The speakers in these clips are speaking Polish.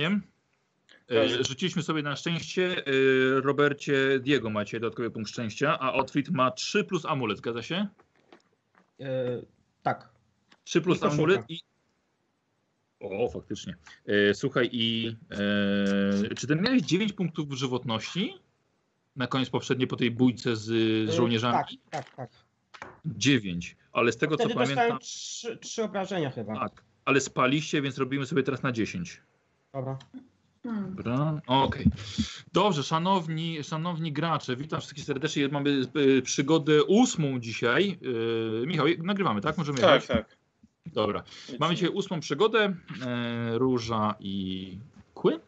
Nie? E, Rzuciliśmy sobie na szczęście. e, Robercie, Diego macie dodatkowy punkt szczęścia, a Otwit ma 3 plus amulet, zgadza się? E, tak. 3 plus I amulet i. O, faktycznie. E, słuchaj, i e, czy ty miałeś 9 punktów żywotności? Na koniec poprzedniej po tej bójce z, z E, żołnierzami? Tak, tak, tak. 9. Ale z tego Wtedy co pamiętam. trzy, trzy obrażenia chyba. Tak. Ale spaliście, więc robimy sobie teraz na 10. Dobra. Hmm. Dobra, okej. Dobrze, szanowni, szanowni gracze, witam wszystkich serdecznie. Mamy y, przygodę ósmą dzisiaj. Y, Michał, nagrywamy, tak? Możemy Tak, jechać? tak. Dobra. Mamy dzisiaj ósmą przygodę. E, róża i kły.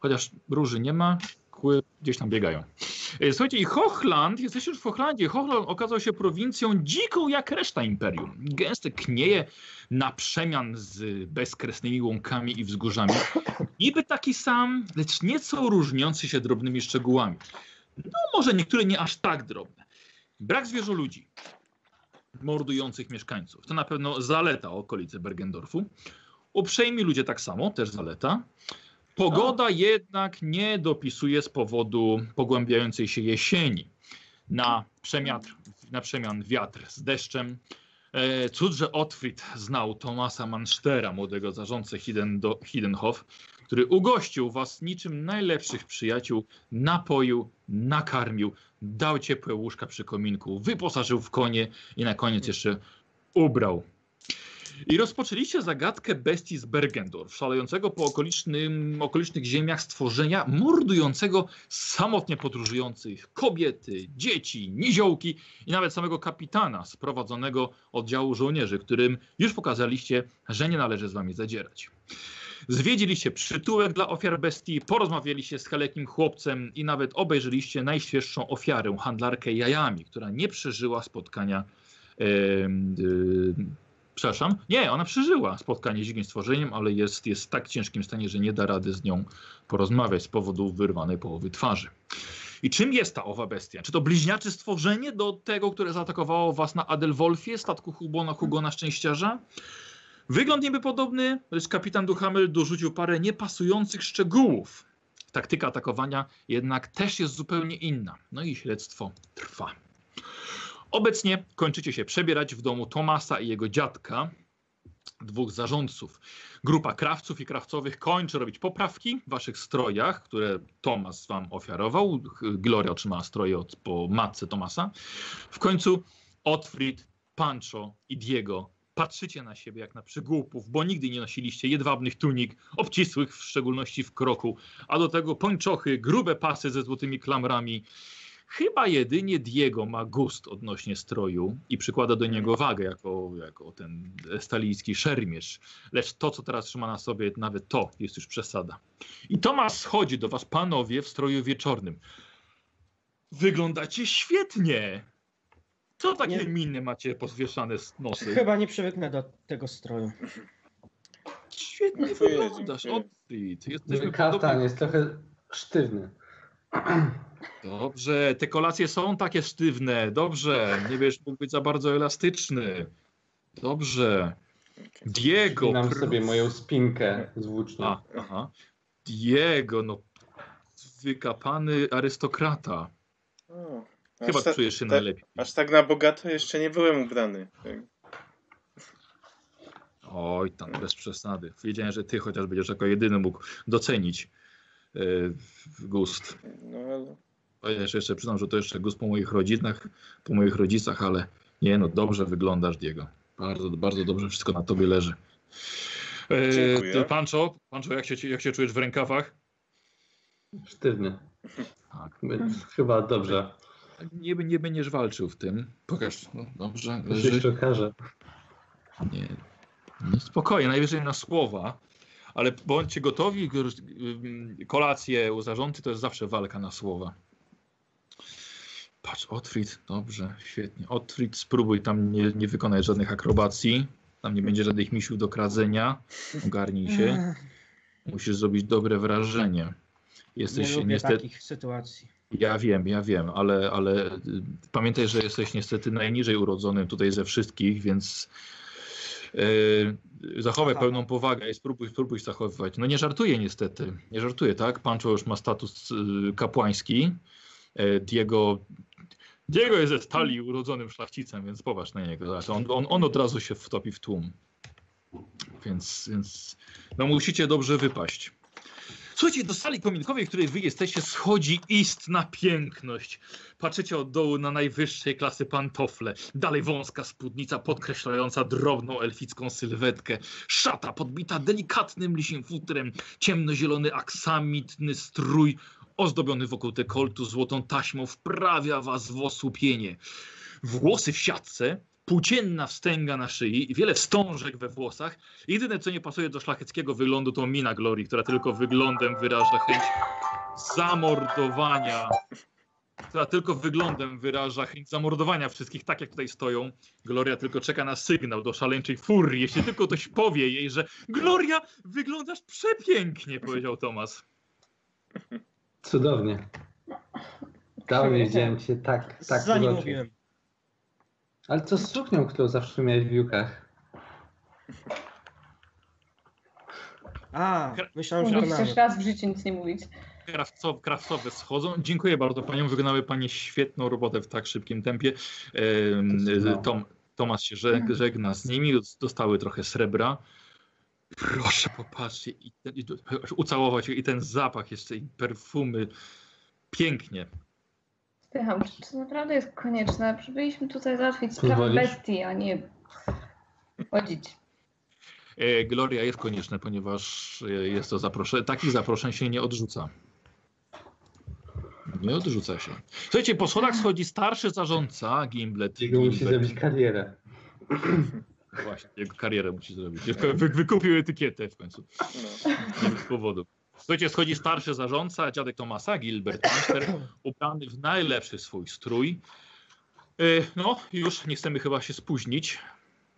Chociaż róży nie ma, kły gdzieś tam biegają. E, słuchajcie, i Hochland, jesteście już w Hochlandzie. Hochland okazał się prowincją dziką jak reszta imperium. Gęste knieje na przemian z bezkresnymi łąkami i wzgórzami. Niby taki sam, lecz nieco różniący się drobnymi szczegółami. No może niektóre nie aż tak drobne. Brak zwierzoludzi mordujących mieszkańców. To na pewno zaleta okolicy Bergendorfu. Uprzejmi ludzie tak samo, też zaleta. Pogoda jednak nie dopisuje z powodu pogłębiającej się jesieni. Na przemian, na przemian wiatr z deszczem. E, cud, że znał Tomasa Manstera, młodego zarządcę Hidenhof, który ugościł was niczym najlepszych przyjaciół, napoił, nakarmił, dał ciepłe łóżka przy kominku, wyposażył w konie i na koniec jeszcze ubrał. I rozpoczęliście zagadkę bestii z Bergendorf, szalejącego po okolicznym, okolicznych ziemiach stworzenia, mordującego samotnie podróżujących kobiety, dzieci, niziołki i nawet samego kapitana z prowadzonego oddziału żołnierzy, którym już pokazaliście, że nie należy z wami zadzierać. Zwiedziliście przytułek dla ofiar bestii, porozmawialiście z kalekim chłopcem i nawet obejrzeliście najświeższą ofiarę, handlarkę jajami, która nie przeżyła spotkania. em, y, przepraszam, nie, ona przeżyła spotkanie z dzikim stworzeniem, ale jest, jest w tak ciężkim stanie, że nie da rady z nią porozmawiać z powodu wyrwanej połowy twarzy. I czym jest ta owa bestia? Czy to bliźniacze stworzenie do tego, które zaatakowało was na Adelwolfie, statku Hugona Hugona Szczęściarza? Wygląd niby podobny, lecz kapitan Duhamel dorzucił parę niepasujących szczegółów. Taktyka atakowania jednak też jest zupełnie inna. No i śledztwo trwa. Obecnie kończycie się przebierać w domu Tomasa i jego dziadka, dwóch zarządców. Grupa krawców i krawcowych kończy robić poprawki w waszych strojach, które Tomas wam ofiarował. Gloria otrzymała stroje od, po matce Tomasa. W końcu Otfrid, Pancho i Diego patrzycie na siebie jak na przygłupów, bo nigdy nie nosiliście jedwabnych tunik, obcisłych w szczególności w kroku, a do tego pończochy, grube pasy ze złotymi klamrami. Chyba jedynie Diego ma gust odnośnie stroju i przykłada do niego wagę jako, jako ten stalijski szermierz. Lecz to, co teraz trzyma na sobie, nawet to jest już przesada. I Tomasz schodzi do was, panowie, w stroju wieczornym. Wyglądacie świetnie! Co takie Nie. miny macie pozwieszane z nosy? Chyba nie przywyknę do tego stroju. Świetnie No wyglądasz. Otfrid. Jesteśmy Kaftan podobni. jest trochę sztywny. Dobrze, te kolacje są takie sztywne. Dobrze, nie wiesz, mógł być za bardzo elastyczny. Dobrze. Diego. Spinam pr- sobie moją spinkę z włócznią. Aha. Diego, no wykapany arystokrata. O, Chyba ta, czujesz się ta- najlepiej. aż tak na bogato jeszcze nie byłem ubrany. Oj, tam bez przesady. Wiedziałem, że ty chociaż będziesz jako jedyny mógł docenić e, gust. No ale Chociaż jeszcze przyznam, że to jeszcze gust po moich rodzinach, po moich rodzicach, ale nie no, dobrze wyglądasz, Diego. Bardzo, bardzo dobrze wszystko na tobie leży. E, Dziękuję. Pancho, Pancho jak, się, jak się czujesz w rękawach? Sztywny. Tak. Chyba dobrze. Nie, nie będziesz walczył w tym. Pokaż. No, dobrze, To się jeszcze okaże. Nie. No spokojnie, najwyżej na słowa. Ale bądźcie gotowi, kolacje u zarządcy to jest zawsze walka na słowa. Patrz, Otfrid, dobrze, świetnie. Otfrid, spróbuj tam nie, nie wykonać żadnych akrobacji. Tam nie będzie żadnych misiów do kradzenia. Ogarnij się. Musisz zrobić dobre wrażenie. Nie Jesteś lubię niestety. takich sytuacji. Ja wiem, ja wiem, ale, ale y, pamiętaj, że jesteś niestety najniżej urodzonym tutaj ze wszystkich, więc E, zachowaj pełną powagę i spróbuj, spróbuj zachowywać. No nie żartuję niestety. Nie żartuję, tak? Pancho już ma status y, kapłański. E, Diego, Diego jest ze stali urodzonym szlachcicem, więc popatrz na niego. On, on, on od razu się wtopi w tłum. Więc, więc no musicie dobrze wypaść. Słuchajcie, do sali kominkowej, w której wy jesteście, schodzi istna piękność. Patrzycie od dołu na najwyższej klasy pantofle. Dalej wąska spódnica podkreślająca drobną elficką sylwetkę. Szata podbita delikatnym lisim futrem. Ciemnozielony aksamitny strój ozdobiony wokół dekoltu złotą taśmą wprawia was w osłupienie. Włosy w siatce, płócienna wstęga na szyi wiele wstążek we włosach. Jedyne, co nie pasuje do szlacheckiego wyglądu, to mina Glorii, która tylko wyglądem wyraża chęć zamordowania. Która tylko wyglądem wyraża chęć zamordowania wszystkich, tak jak tutaj stoją. Gloria tylko czeka na sygnał do szaleńczej furii. Jeśli tylko ktoś powie jej, że Gloria, wyglądasz przepięknie, powiedział Tomas. Cudownie. Dawno nie widziałem cię tak, tak Za nim mówiłem. Ale co z suknią, którą zawsze miałeś w jukach? A, myślałem, że na też raz w życiu nic nie mówić. Krawcowe, krawcowe schodzą. Dziękuję bardzo paniom. Wykonały panie świetną robotę w tak szybkim tempie. Em, No. Tom, Tomasz się żeg, żegna z nimi. Dostały trochę srebra. Proszę, popatrzcie. I ten, i, ucałować i ten zapach jeszcze, i perfumy. Pięknie. Spycham, czy to naprawdę jest konieczne? Przybyliśmy tutaj załatwić sprawę bestii, a nie chodzić. E, Gloria jest konieczne, ponieważ e, jest to zaproszenie. Takich zaproszeń się nie odrzuca. Nie odrzuca się. Słuchajcie, po schodach schodzi starszy zarządca, Gimblet. Jego musi zrobić karierę. Właśnie, jego karierę musi zrobić. Wy, wykupił etykietę w końcu. No. Nie bez powodu. Słuchajcie, schodzi starszy zarządca, dziadek Tomasa, Gilbert Manster, ubrany w najlepszy swój strój. E, No, już nie chcemy chyba się spóźnić.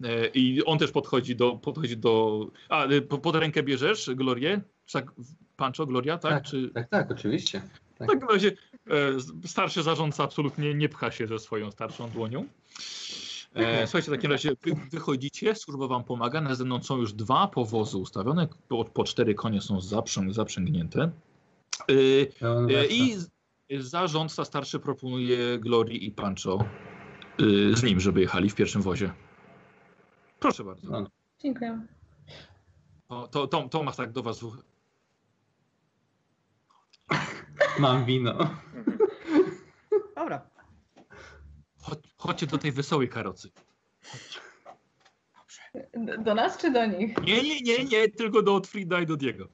E, I on też podchodzi do. Podchodzi do a, po- pod rękę bierzesz Glorię? Tak, Pancho, Gloria, tak? Tak, Czy, Tak, tak, oczywiście. w takim razie e, starszy zarządca absolutnie nie pcha się ze swoją starszą dłonią. E, słuchajcie, w takim razie wy wychodzicie, służba wam pomaga. Na zewnątrz są już dwa powozy ustawione, po, po cztery konie są zaprzęg, zaprzęgnięte. E, e. I zarządca starszy proponuje Glorii i Pancho e, z nim, żeby jechali w pierwszym wozie. Proszę bardzo. No, Dziękuję. O, to, to, Tomasz tak do was. Mam wino. Mhm. Dobra, chodźcie do tej wesołej karocy. D- Do nas czy do nich? Nie, nie, nie, nie, tylko do Otfrida i do Diego.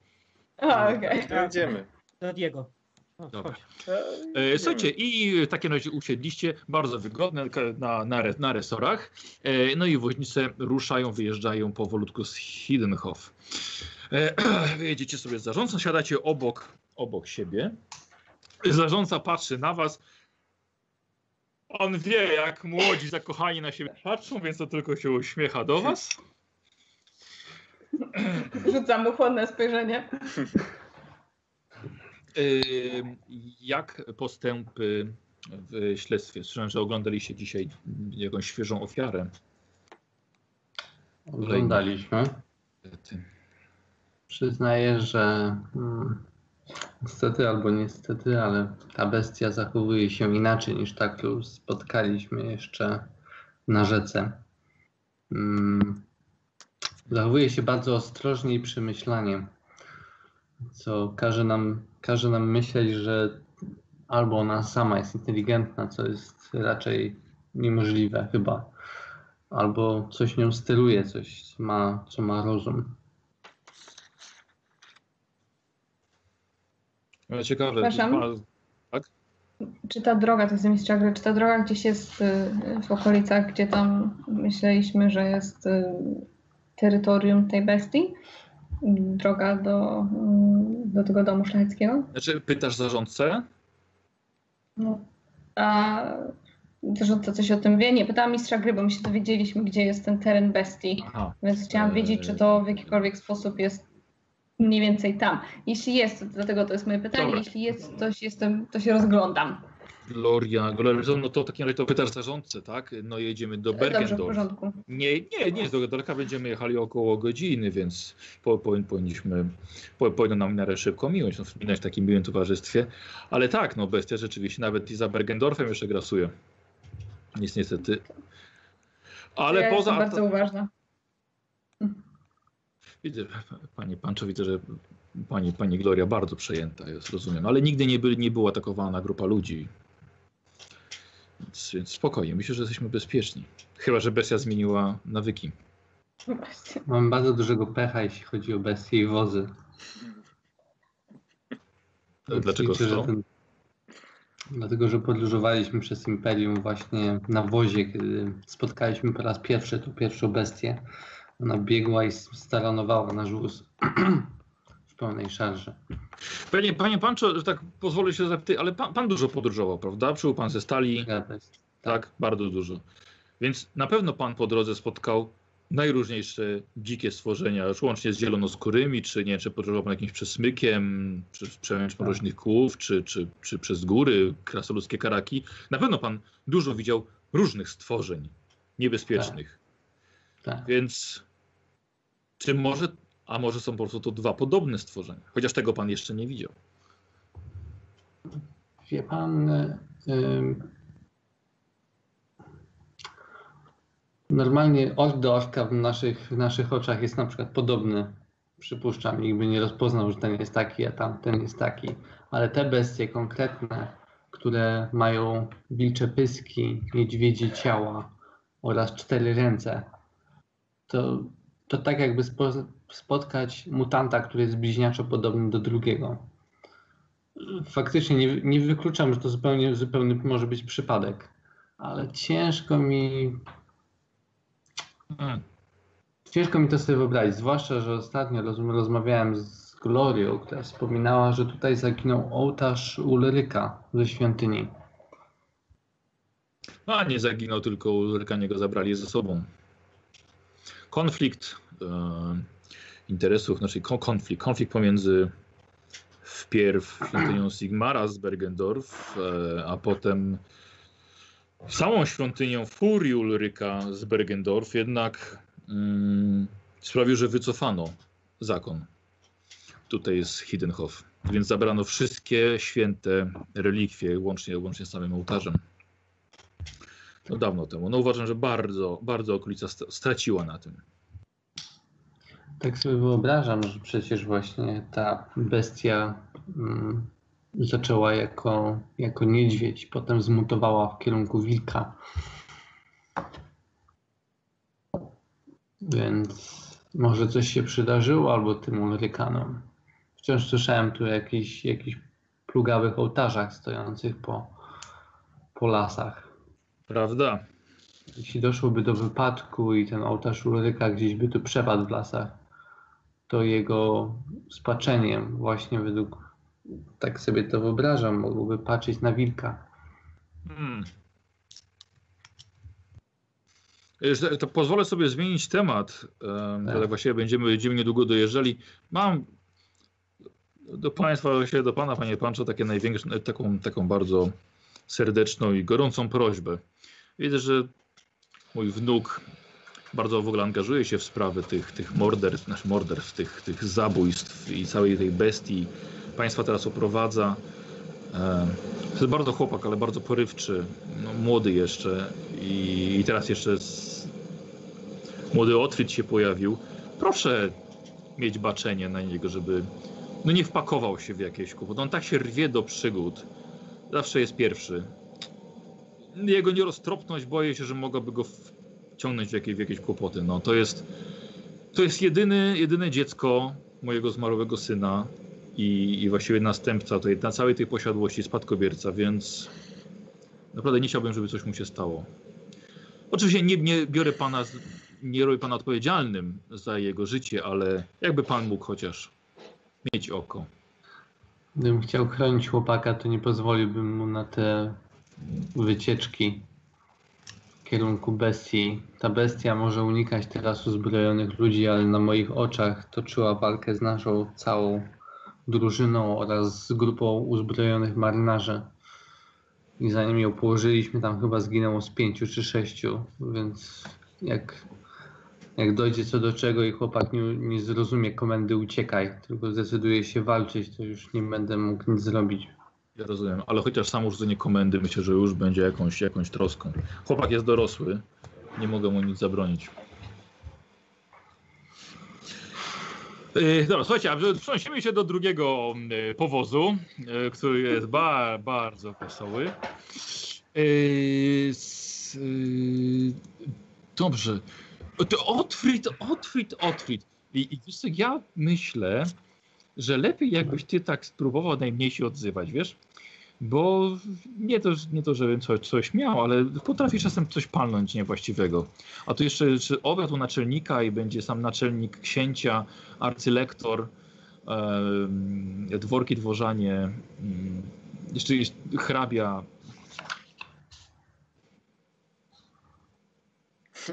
A, okej. To Jedziemy. do Diego. Dobra. E, słuchajcie, i w takim razie usiedliście, bardzo wygodne na, na, na resorach. E, no i woźnice ruszają, wyjeżdżają powolutku z Hiddenhof. E, wyjedziecie sobie z zarządcą, siadacie obok, obok siebie. Zarządca patrzy na was. On wie, jak młodzi zakochani na siebie patrzą, więc to tylko się uśmiecha do was. Rzucam mu chłodne spojrzenie. Jak postępy w śledztwie? Słyszałem, że oglądaliście dzisiaj jakąś świeżą ofiarę. Oglądaliśmy. Przyznaję, że hmm, niestety albo niestety, ale ta bestia zachowuje się inaczej niż ta, którą spotkaliśmy jeszcze na rzece. Hmm, zachowuje się bardzo ostrożnie i przemyślanie, co każe nam, każe nam myśleć, że albo ona sama jest inteligentna, co jest raczej niemożliwe chyba, albo coś nią steruje, coś co ma, co ma rozum. Ale Ciekawe. A- Czy ta droga, to jest mistrza gry, czy ta droga gdzieś jest y, w okolicach, gdzie tam myśleliśmy, że jest y, terytorium tej bestii? Droga do, y, do tego domu szlacheckiego? Znaczy, pytasz zarządcę? No. A zarządca coś o tym wie? Nie, pytałam mistrza gry, bo my się dowiedzieliśmy, gdzie jest ten teren bestii, Aha. więc chciałam wiedzieć, czy to w jakikolwiek sposób jest mniej więcej tam. Jeśli jest, dlatego to jest moje pytanie, Dobra. jeśli jest, to się, jestem, to się rozglądam. Gloria, Gloria, no to w takim razie to pytasz zarządcę, tak? No jedziemy do Dobrze, w Bergendorf. porządku. Nie, nie, nie jest do daleka, będziemy jechali około godziny, więc po, po, powinniśmy, po, powinno nam miarę szybko miłość, no, wspominać w takim miłym towarzystwie. Ale tak, no bestia rzeczywiście nawet i za Bergendorfem jeszcze grasuje. Nic niestety. Ale ja poza... jestem bardzo uważna. Widzę, pani Panczo, widzę, że pani, pani Gloria bardzo przejęta jest, rozumiem. Ale nigdy nie, by, nie była atakowana grupa ludzi. Więc, więc spokojnie, myślę, że jesteśmy bezpieczni. Chyba, że bestia zmieniła nawyki. Mam bardzo dużego pecha, jeśli chodzi o bestie i wozy. Więc Dlaczego liczę, że ten... Dlatego, że podróżowaliśmy przez Imperium właśnie na wozie, kiedy spotkaliśmy po raz pierwszy tą pierwszą bestię. Ona biegła i staranowała nasz wóz w pełnej szarży. Panie, panie Panczo, że tak pozwolę się zapytać, ale pan, pan dużo podróżował, prawda? Przybył pan ze stali, Zgadza się. tak? Bardzo dużo. Więc na pewno pan po drodze spotkał najróżniejsze dzikie stworzenia, już łącznie z zielonoskórymi, czy nie, czy podróżował pan jakimś przesmykiem, czy przemęcz Tak. mroźnych kłów, czy, czy, czy przez góry, krasoludzkie karaki. Na pewno pan dużo widział różnych stworzeń niebezpiecznych. Tak. Więc czy może, a może są po prostu to dwa podobne stworzenia, chociaż tego pan jeszcze nie widział. Wie pan, normalnie ork do orka w naszych, w naszych oczach jest na przykład podobny. Przypuszczam, nikt by nie rozpoznał, że ten jest taki, a tamten jest taki. Ale te bestie konkretne, które mają wilcze pyski, niedźwiedzie ciała oraz cztery ręce, to, to tak jakby spo, spotkać mutanta, który jest bliźniaczo podobny do drugiego. Faktycznie nie, nie wykluczam, że to zupełnie, zupełny może być przypadek, ale ciężko mi, Hmm. ciężko mi to sobie wyobrazić. Zwłaszcza, że ostatnio roz, rozmawiałem z Glorią, która wspominała, że tutaj zaginął ołtarz Ulryka ze świątyni. A nie zaginął, tylko Ulrykanie go zabrali ze sobą. Konflikt e, interesów, znaczy kon- konflikt, konflikt pomiędzy wpierw świątynią Sigmara z Bergendorf, e, a potem samą świątynią Furii Ulryka z Bergendorf jednak mm, sprawił, że wycofano zakon. Tutaj jest Hiddenhof, więc zabrano wszystkie święte relikwie, łącznie, łącznie z samym ołtarzem. No dawno temu. No uważam, że bardzo, bardzo okolica st- straciła na tym. Tak sobie wyobrażam, że przecież właśnie ta bestia mm, zaczęła jako, jako niedźwiedź, potem zmutowała w kierunku wilka. Więc może coś się przydarzyło albo tym Ulrykanom. Wciąż słyszałem tu jakichś, jakichś plugawych ołtarzach stojących po, po lasach. Prawda? Jeśli doszłoby do wypadku i ten ołtarz Ulryka gdzieś by tu przepadł w lasach, to jego spaczeniem właśnie według, tak sobie to wyobrażam, mogłoby patrzeć na wilka. Hmm. To pozwolę sobie zmienić temat. em, Tak. Tak. tak właściwie będziemy, będziemy niedługo dojeżdżali. Mam do Państwa, właściwie do Pana, Panie Panczo, takie największe, taką, taką bardzo serdeczną i gorącą prośbę. Widzę, że mój wnuk bardzo w ogóle angażuje się w sprawy tych, tych morderstw, nasz morderstw, tych, tych zabójstw i całej tej bestii. Państwa teraz oprowadza. E, To jest bardzo chłopak, ale bardzo porywczy, no, młody jeszcze i, i teraz jeszcze z... młody Otryt się pojawił. Proszę mieć baczenie na niego, żeby no nie wpakował się w jakieś kłopoty. On tak się rwie do przygód. Zawsze jest pierwszy. Jego nieroztropność boję się, że mogłaby go wciągnąć w jakieś, w jakieś kłopoty. No, to jest, to jest jedyny, jedyne dziecko mojego zmarłego syna i, i właściwie następca tej, na całej tej posiadłości, spadkobierca, więc naprawdę nie chciałbym, żeby coś mu się stało. Oczywiście nie, nie biorę pana, nie robię pana odpowiedzialnym za jego życie, ale jakby pan mógł chociaż mieć oko. Gdybym chciał chronić chłopaka, to nie pozwoliłbym mu na te wycieczki w kierunku bestii. Ta bestia może unikać teraz uzbrojonych ludzi, ale na moich oczach toczyła walkę z naszą całą drużyną oraz z grupą uzbrojonych marynarzy. I zanim ją położyliśmy, tam chyba zginęło z pięciu czy sześciu, więc jak, jak dojdzie co do czego i chłopak nie, nie zrozumie komendy uciekaj, tylko zdecyduje się walczyć, to już nie będę mógł nic zrobić. Ja rozumiem, ale chociaż samo rzucenie komendy myślę, że już będzie jakąś, jakąś troską. Chłopak jest dorosły, nie mogę mu nic zabronić. Yy, dobra, słuchajcie, a przenosimy się do drugiego yy, powozu, yy, który jest ba bardzo wesoły. Yy, s, yy, dobrze. To Otfrid, Otfrid. I, I wiesz ja myślę, że lepiej jakbyś ty tak spróbował najmniej się odzywać, wiesz? Bo nie to, nie to żebym coś, coś miał, ale potrafisz czasem coś palnąć niewłaściwego. A tu jeszcze obiad u naczelnika i będzie sam naczelnik księcia, arcylektor, e, dworki, dworzanie, mm, jeszcze jest hrabia.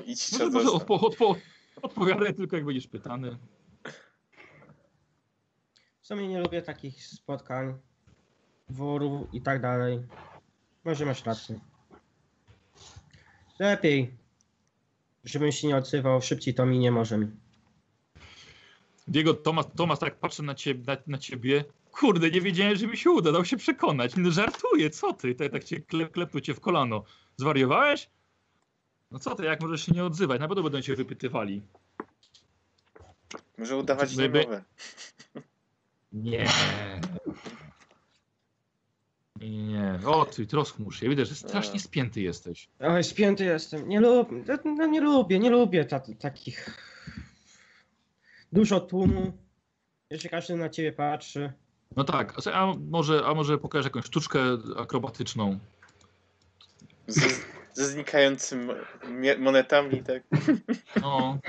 Idź Może, może odpo, odpo, odpowiadaj tylko jak będziesz pytany. W sumie nie lubię takich spotkań, worów i tak dalej. Może masz rację. Lepiej, żebym się nie odzywał, szybciej to minie może mi. Diego, Tomas, Tomas tak patrzy na ciebie, na, na ciebie. Kurde, nie wiedziałem, że mi się uda, dał się przekonać. No żartuję, co ty? Tak, tak cię klep, klepnął cię w kolano. Zwariowałeś? No co ty, jak możesz się nie odzywać? Na pewno będą cię wypytywali. Może udawać By- Nie. Nie. O, ty troskmusz się. Widzę, że strasznie spięty jesteś. Oj, spięty jestem. Nie lubię, no nie lubię, nie lubię ta, takich... Dużo tłumu. Jeszcze każdy na ciebie patrzy. No tak, a, może, a może pokażesz jakąś sztuczkę akrobatyczną? Ze, ze znikającymi monetami, tak? No.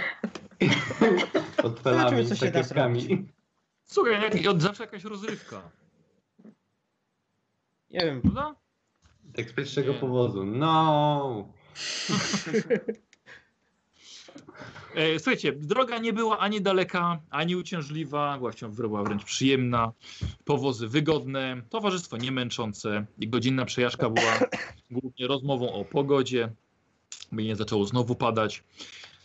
Portfelami, Zobaczymy, co się da. Słuchaj, jak, od zawsze jakaś rozrywka. Nie wiem, Prawda? Tak z pierwszego Nie. powozu. No! E, Słuchajcie, droga nie była ani daleka, ani uciążliwa, właściwie była wręcz przyjemna, powozy wygodne, towarzystwo nie męczące i godzinna przejażdżka była głównie rozmową o pogodzie, by nie zaczęło znowu padać.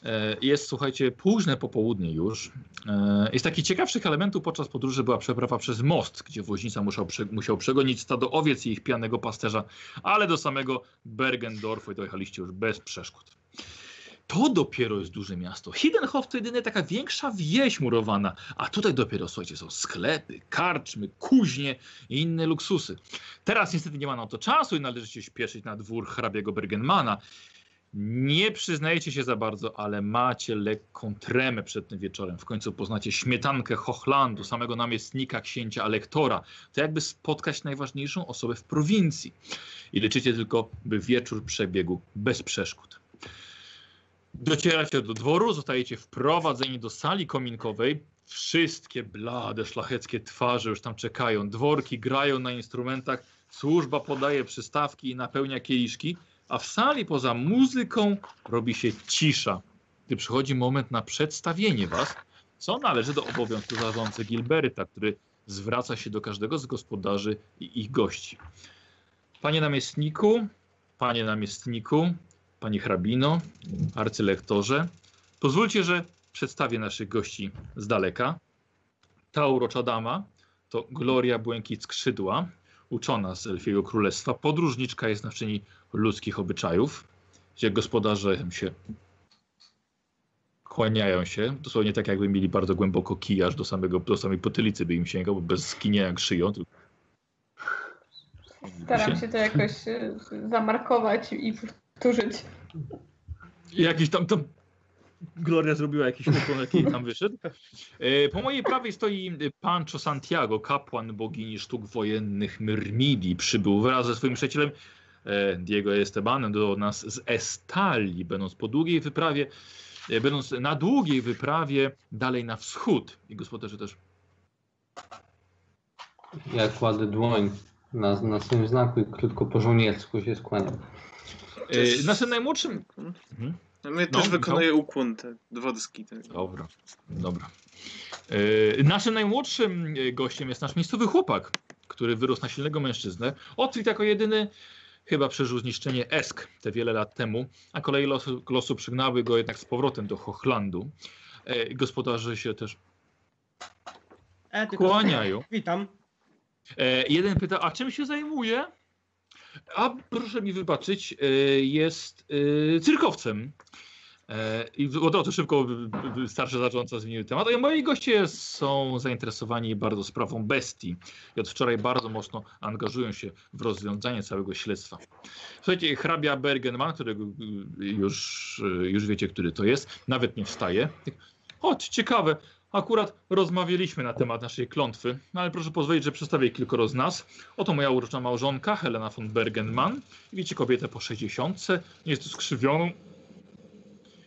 E, Jest, słuchajcie, późne popołudnie już. E, Jest taki ciekawszych elementów podczas podróży była przeprawa przez most, gdzie woźnica musiał, musiał przegonić stado owiec i ich pijanego pasterza, ale do samego Bergendorfu dojechaliście już bez przeszkód. To dopiero jest duże miasto. Hiddenhof to jedynie taka większa wieś murowana, a tutaj dopiero, słuchajcie, są sklepy, karczmy, kuźnie i inne luksusy. Teraz niestety nie ma na to czasu i należy się śpieszyć na dwór hrabiego Bergenmana. Nie przyznajecie się za bardzo, ale macie lekką tremę przed tym wieczorem. W końcu poznacie śmietankę Hochlandu, samego namiestnika księcia Alektora. To jakby spotkać najważniejszą osobę w prowincji. I liczycie tylko, by wieczór przebiegł bez przeszkód. Docieracie do dworu, zostajecie wprowadzeni do sali kominkowej. Wszystkie blade, szlacheckie twarze już tam czekają. Dworki grają na instrumentach, służba podaje przystawki i napełnia kieliszki, a w sali poza muzyką robi się cisza, gdy przychodzi moment na przedstawienie was, co należy do obowiązku zarządcy Gilberta, który zwraca się do każdego z gospodarzy i ich gości. Panie namiestniku, panie namiestniku, panie hrabino, arcylektorze, pozwólcie, że przedstawię naszych gości z daleka. Ta urocza dama to Gloria Błękit Skrzydła, uczona z Elfiego Królestwa, podróżniczka jest znawczyni ludzkich obyczajów, gdzie gospodarze się kłaniają się, dosłownie tak jakby mieli bardzo głęboko kij, aż do, samego, do samej potylicy by im sięgał, bo bez skinienia jak szyją. tylko- Staram się to jakoś e, zamarkować i powtórzyć. Jakiś tam, tam Gloria zrobiła jakiś ukłon, jaki tam wyszedł. E, Po mojej prawej stoi e, Pancho Santiago, kapłan bogini sztuk wojennych Myrmidii. Przybył wraz ze swoim przyjacielem Diego Estebanem do nas z Estalii, będąc po długiej wyprawie, e, będąc na długiej wyprawie dalej na wschód. I gospodarze też Ja kładę dłoń na, na swoim znaku i krótko po żołniersku się skłaniam. E, Naszym najmłodszym... Mhm. My No, też wykonuje ukłon te dworski. Tak. Dobra, dobra. E, naszym najmłodszym e, gościem jest nasz miejscowy chłopak, który wyrósł na silnego mężczyznę. Otwit jako jedyny Chyba przeżył zniszczenie Esk te wiele lat temu, a koleje losu, losu przygnały go jednak z powrotem do Hochlandu. E, gospodarze się też E, kłaniają. Witam. E, jeden pyta, a czym się zajmuje? A proszę mi wybaczyć, e, jest e, cyrkowcem. E, I od razu szybko starszy zarządca zmienił temat. I moi goście są zainteresowani bardzo sprawą bestii. I od wczoraj bardzo mocno angażują się w rozwiązanie całego śledztwa. Słuchajcie, hrabia Bergenman, którego już, y, już wiecie, który to jest, nawet nie wstaje. Chodź, ciekawe. Akurat rozmawialiśmy na temat naszej klątwy, no ale proszę pozwolić, że przedstawię kilkoro z nas. Oto moja uroczona małżonka, Helena von Bergenman. Widzicie kobietę po 60, jest skrzywioną,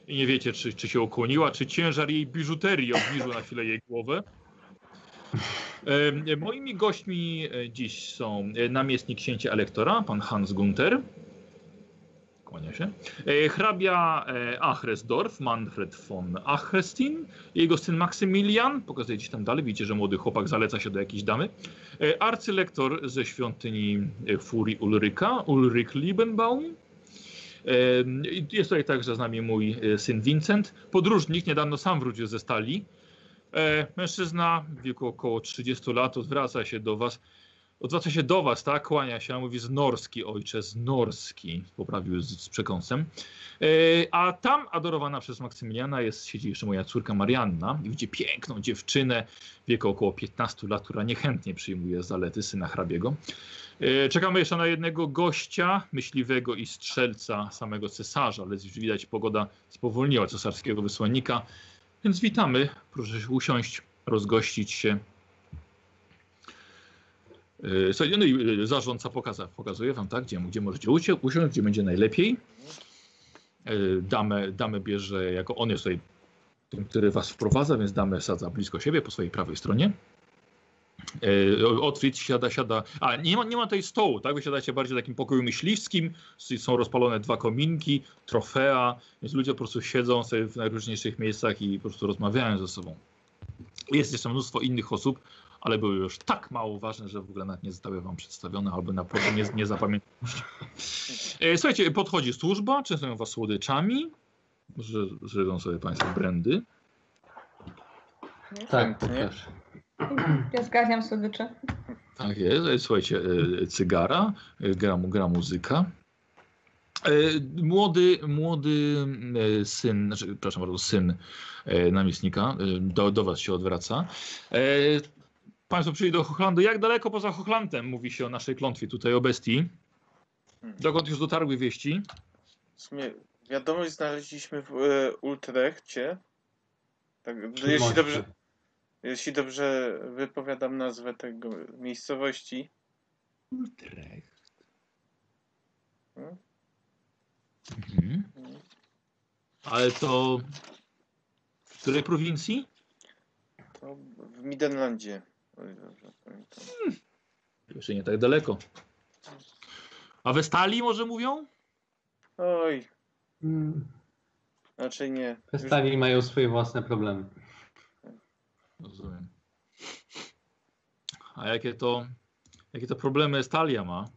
i nie wiecie, czy, czy się ukłoniła, czy ciężar jej biżuterii obniżył na chwilę jej głowę. Moimi gośćmi e, dziś są e, namiestnik księcia elektora, pan Hans Gunther. Kłania się. E, hrabia Achresdorf, Manfred von Achrestin. Jego syn Maksymilian. Pokazuję gdzieś tam dalej. Widzicie, że młody chłopak zaleca się do jakiejś damy. Arcylektor ze świątyni Furii Ulryka, Ulryk Liebenbaum. Jest tutaj także z nami mój e, syn Vincent. Podróżnik, niedawno sam wrócił ze stali. E, Mężczyzna w wieku około 30 lat odwraca się do was. Odwraca się do was, tak? Kłania się, mówi z norski, ojcze, z norski. Poprawił z, z przekąsem. E, A tam adorowana przez Maksymiliana jest, siedzi jeszcze moja córka Marianna. I widzi piękną dziewczynę w wieku około 15 lat, która niechętnie przyjmuje zalety syna hrabiego. E, Czekamy jeszcze na jednego gościa, myśliwego i strzelca samego cesarza, ale już widać pogoda spowolniła cesarskiego wysłannika. Więc witamy. Proszę usiąść, rozgościć się. E, Słuchajcie, no i e, zarządca pokaza, pokazuje wam, tak, gdzie, gdzie możecie usią- usiąść, gdzie będzie najlepiej. E, Damę, damę bierze, jako on jest tutaj tym, który was wprowadza, więc damę sadza blisko siebie, po swojej prawej stronie. Otwit siada, siada. A nie ma, nie ma tej stołu, tak? Wy siadacie bardziej w takim pokoju myśliwskim. Są rozpalone dwa kominki, trofea, więc ludzie po prostu siedzą sobie w najróżniejszych miejscach i po prostu rozmawiają ze sobą. Jest jeszcze mnóstwo innych osób, ale były już tak mało ważne, że w ogóle nawet nie zostały wam przedstawione, albo na prostu nie, nie. E, Słuchajcie, podchodzi służba, częstują was słodyczami. Że, żyją sobie państwo brandy. Tak, pokaż. Ja zgarniam słodycze. Tak jest. E, Słuchajcie, e, cygara, gra, mu- gra muzyka. Młody, młody syn, znaczy, przepraszam bardzo, syn namiestnika do, do was się odwraca. Państwo przyjęli do Hochlandu. Jak daleko poza Hochlandem mówi się o naszej klątwie tutaj o bestii? Dokąd już dotarły wieści? W sumie wiadomość znaleźliśmy w e, Utrechcie. Tak, jeśli dobrze, jeśli dobrze wypowiadam nazwę tego miejscowości. Utrecht. Hmm? Mhm. Ale to w której prowincji? To w Midenlandzie. Pamiętam. Jeszcze nie tak daleko. A we Stali może mówią? Oj, Mm, raczej nie. Stali mają swoje własne problemy. Rozumiem. A jakie to, jakie to problemy Stalia ma,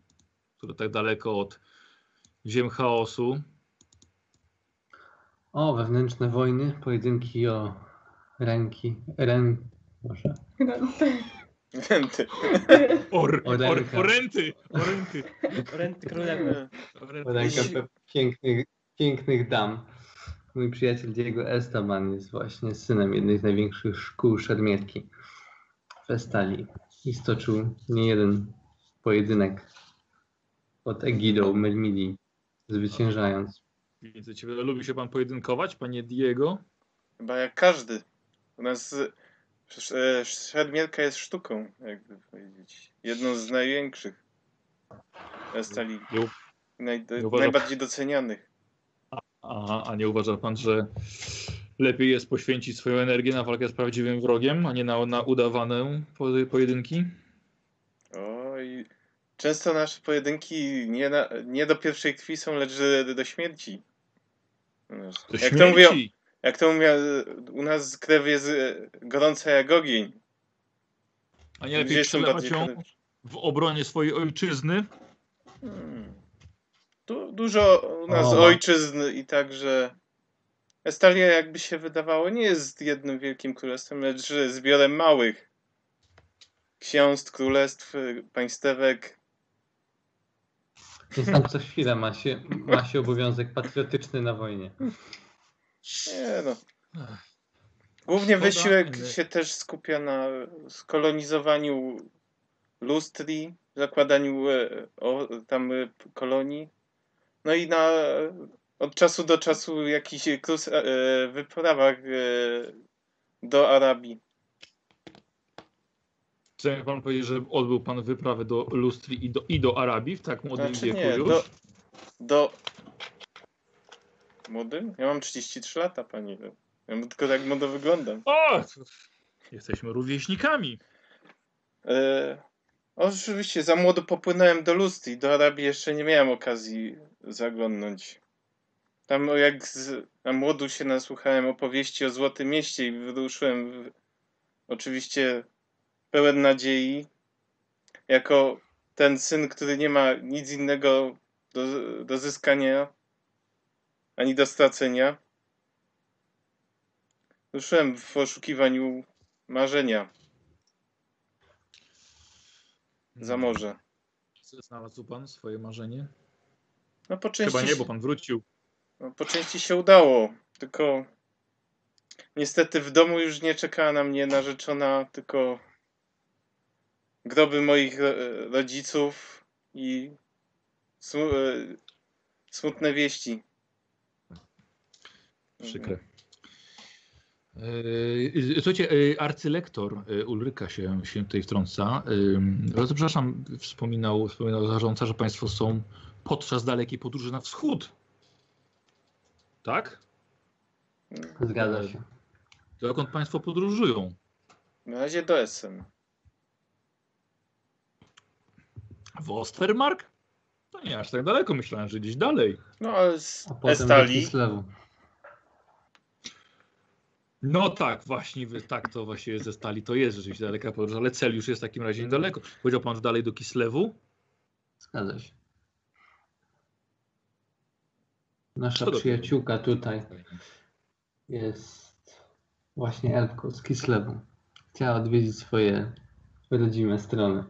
które tak daleko od ziem chaosu? O, wewnętrzne wojny, pojedynki o ręki, ręk, może. Renty. Or, or, rękę. oręty! Oręty! Renty królewy. oręty. O rękę pe- pięknych, pięknych dam. Mój przyjaciel Diego Esteban jest właśnie synem jednej z największych szkół szermierki w Stali i stoczył niejeden pojedynek pod egidą Melmili, zwyciężając. Widzę ciebie. Lubi się pan pojedynkować, panie Diego? Chyba jak każdy. U nas e, sz- e, jest sztuką, jakby powiedzieć. Jedną z największych. Stali. Naj, najbardziej docenianych. Aha, a nie uważa pan, że lepiej jest poświęcić swoją energię na walkę z prawdziwym wrogiem, a nie na, na udawane po- pojedynki? Oj. Często nasze pojedynki nie, na, nie do pierwszej krwi są, lecz do, do śmierci. Do Jak to mówią, śmierci! Jak to mówią, u nas krew jest e, gorąca jak ogień. A nie lepiej przelewać ją w obronie swojej ojczyzny? Hmm. Du dużo u nas O. ojczyzn i także Estalia, jakby się wydawało, nie jest jednym wielkim królestwem, lecz zbiorem małych ksiąstw, królestw, państewek. Więc tam co chwilę ma się, ma się obowiązek patriotyczny na wojnie. Nie no. Głównie Szkoda, wysiłek się też skupia na skolonizowaniu lustri, zakładaniu e, o, tam e, kolonii. No i na od czasu do czasu jakichś krus, e, wyprawach do Arabii. Chce pan powiedzieć, że odbył pan wyprawę do Lustri i do, i do Arabii w tak młodym Znaczy wieku nie, już? do, do... Młodym? Ja mam 33 lata, pani. Ja tylko tak młodo wyglądam. O! Jesteśmy rówieśnikami. E, oczywiście, za młodo popłynąłem do Lustri. Do Arabii jeszcze nie miałem okazji zaglądnąć. Tam jak z, na młodu się nasłuchałem opowieści o Złotym Mieście i wyruszyłem w, oczywiście pełen nadziei. Jako ten syn, który nie ma nic innego do, do zyskania ani do stracenia. Ruszyłem w poszukiwaniu marzenia za morze. Znalazł pan swoje marzenie? No po części, Chyba nie, bo pan wrócił. no, po części się udało, tylko niestety w domu już nie czekała na mnie narzeczona, tylko groby moich ro- rodziców i e, smutne wieści. Przykre. Yy, Słuchajcie, yy, arcylektor Ulryka się, się tutaj wtrąca. Yy, Bardzo przepraszam, wspominał, wspominał zarządca, że Państwo są podczas dalekiej podróży na wschód. Tak? Zgadza się. Dokąd Państwo podróżują? Na razie do Essen. W Ostermark? To nie aż tak daleko, myślałem, że gdzieś dalej. No ale z A potem do Estalii. Kislewu. No tak, właśnie, tak to właśnie ze stali to jest rzeczywiście daleka podróż, ale cel już jest w takim razie niedaleko. Powiedział Pan, że dalej do Kislewu? Zgadza się. Nasza Co przyjaciółka tutaj jest właśnie elfką z Kislewu. Chciała odwiedzić swoje rodzime strony.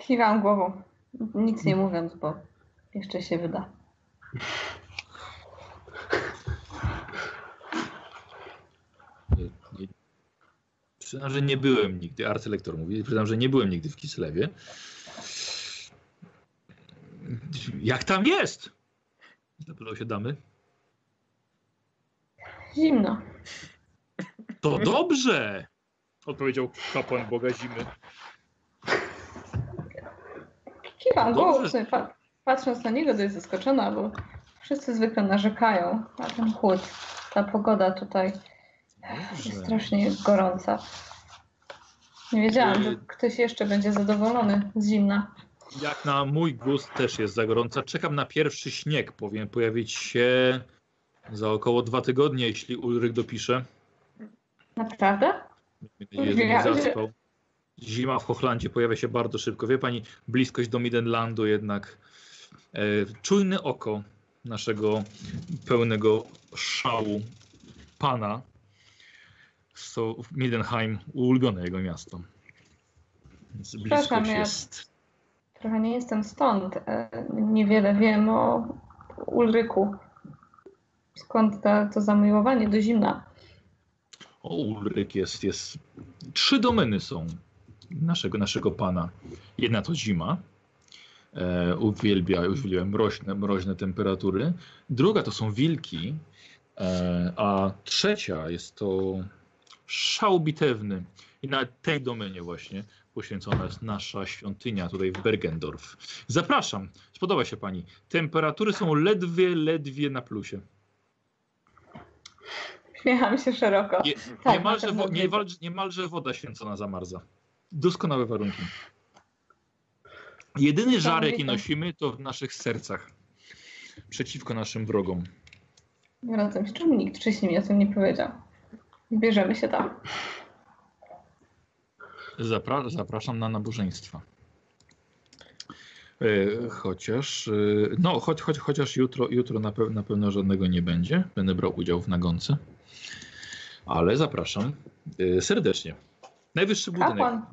Kiwam głową, nic nie mówiąc, bo jeszcze się wyda. Nie- nie- Przyznam, że nie byłem nigdy, arcylektor mówi, przyznam, że nie byłem nigdy w Kislewie. Jak tam jest? Zapytał się damy. Zimno. To dobrze! Odpowiedział kapłan Boga Zimy. Kiwam głową, patrząc na niego dość zaskoczona, bo wszyscy zwykle narzekają na ten chłód. Ta pogoda tutaj jest Dobrze. strasznie gorąca. Nie wiedziałam, że ktoś jeszcze będzie zadowolony z zimna. Jak na mój gust też jest za gorąca. Czekam na pierwszy śnieg. Powinien pojawić się za około dwa tygodnie, jeśli Ulryk dopisze. Naprawdę? Wiem, że- zaspał. Zima w Hochlandzie pojawia się bardzo szybko. Wie pani, bliskość do Midenlandu jednak. E, czujne oko naszego pełnego szału pana. To Midenheim, ulubione jego miasto. Więc bliskość ja- jest. Trochę nie jestem stąd. e, Niewiele wiem o Ulryku. Skąd ta, to zamiłowanie do zimna? O, Ulryk jest, jest. Trzy domeny są naszego, naszego pana. Jedna to zima. E, uwielbia, uwielbia mroźne, mroźne temperatury. Druga to są wilki. E, a trzecia jest to szał bitewny. I na tej domenie właśnie poświęcona jest nasza świątynia tutaj w Bergendorf. Zapraszam, spodoba się pani. Temperatury są ledwie, ledwie na plusie. Śmiecham się szeroko. Nie, Tak, niemalże, wo, widzę. niemal, niemalże woda święcona zamarza. Doskonałe warunki. Jedyny żar, jaki Niesamowite. nosimy, to w naszych sercach. Przeciwko naszym wrogom. Rozumiem, się, czemu nikt wcześniej mi o tym nie powiedział. Zbierzemy się tam. Zapra zapraszam na nabożeństwa. E, chociaż, e, no, choć, choć, chociaż jutro, jutro na, pe na pewno żadnego nie będzie. Będę brał udział w nagonce. Ale zapraszam e, serdecznie. Najwyższy budynek. Kapłan.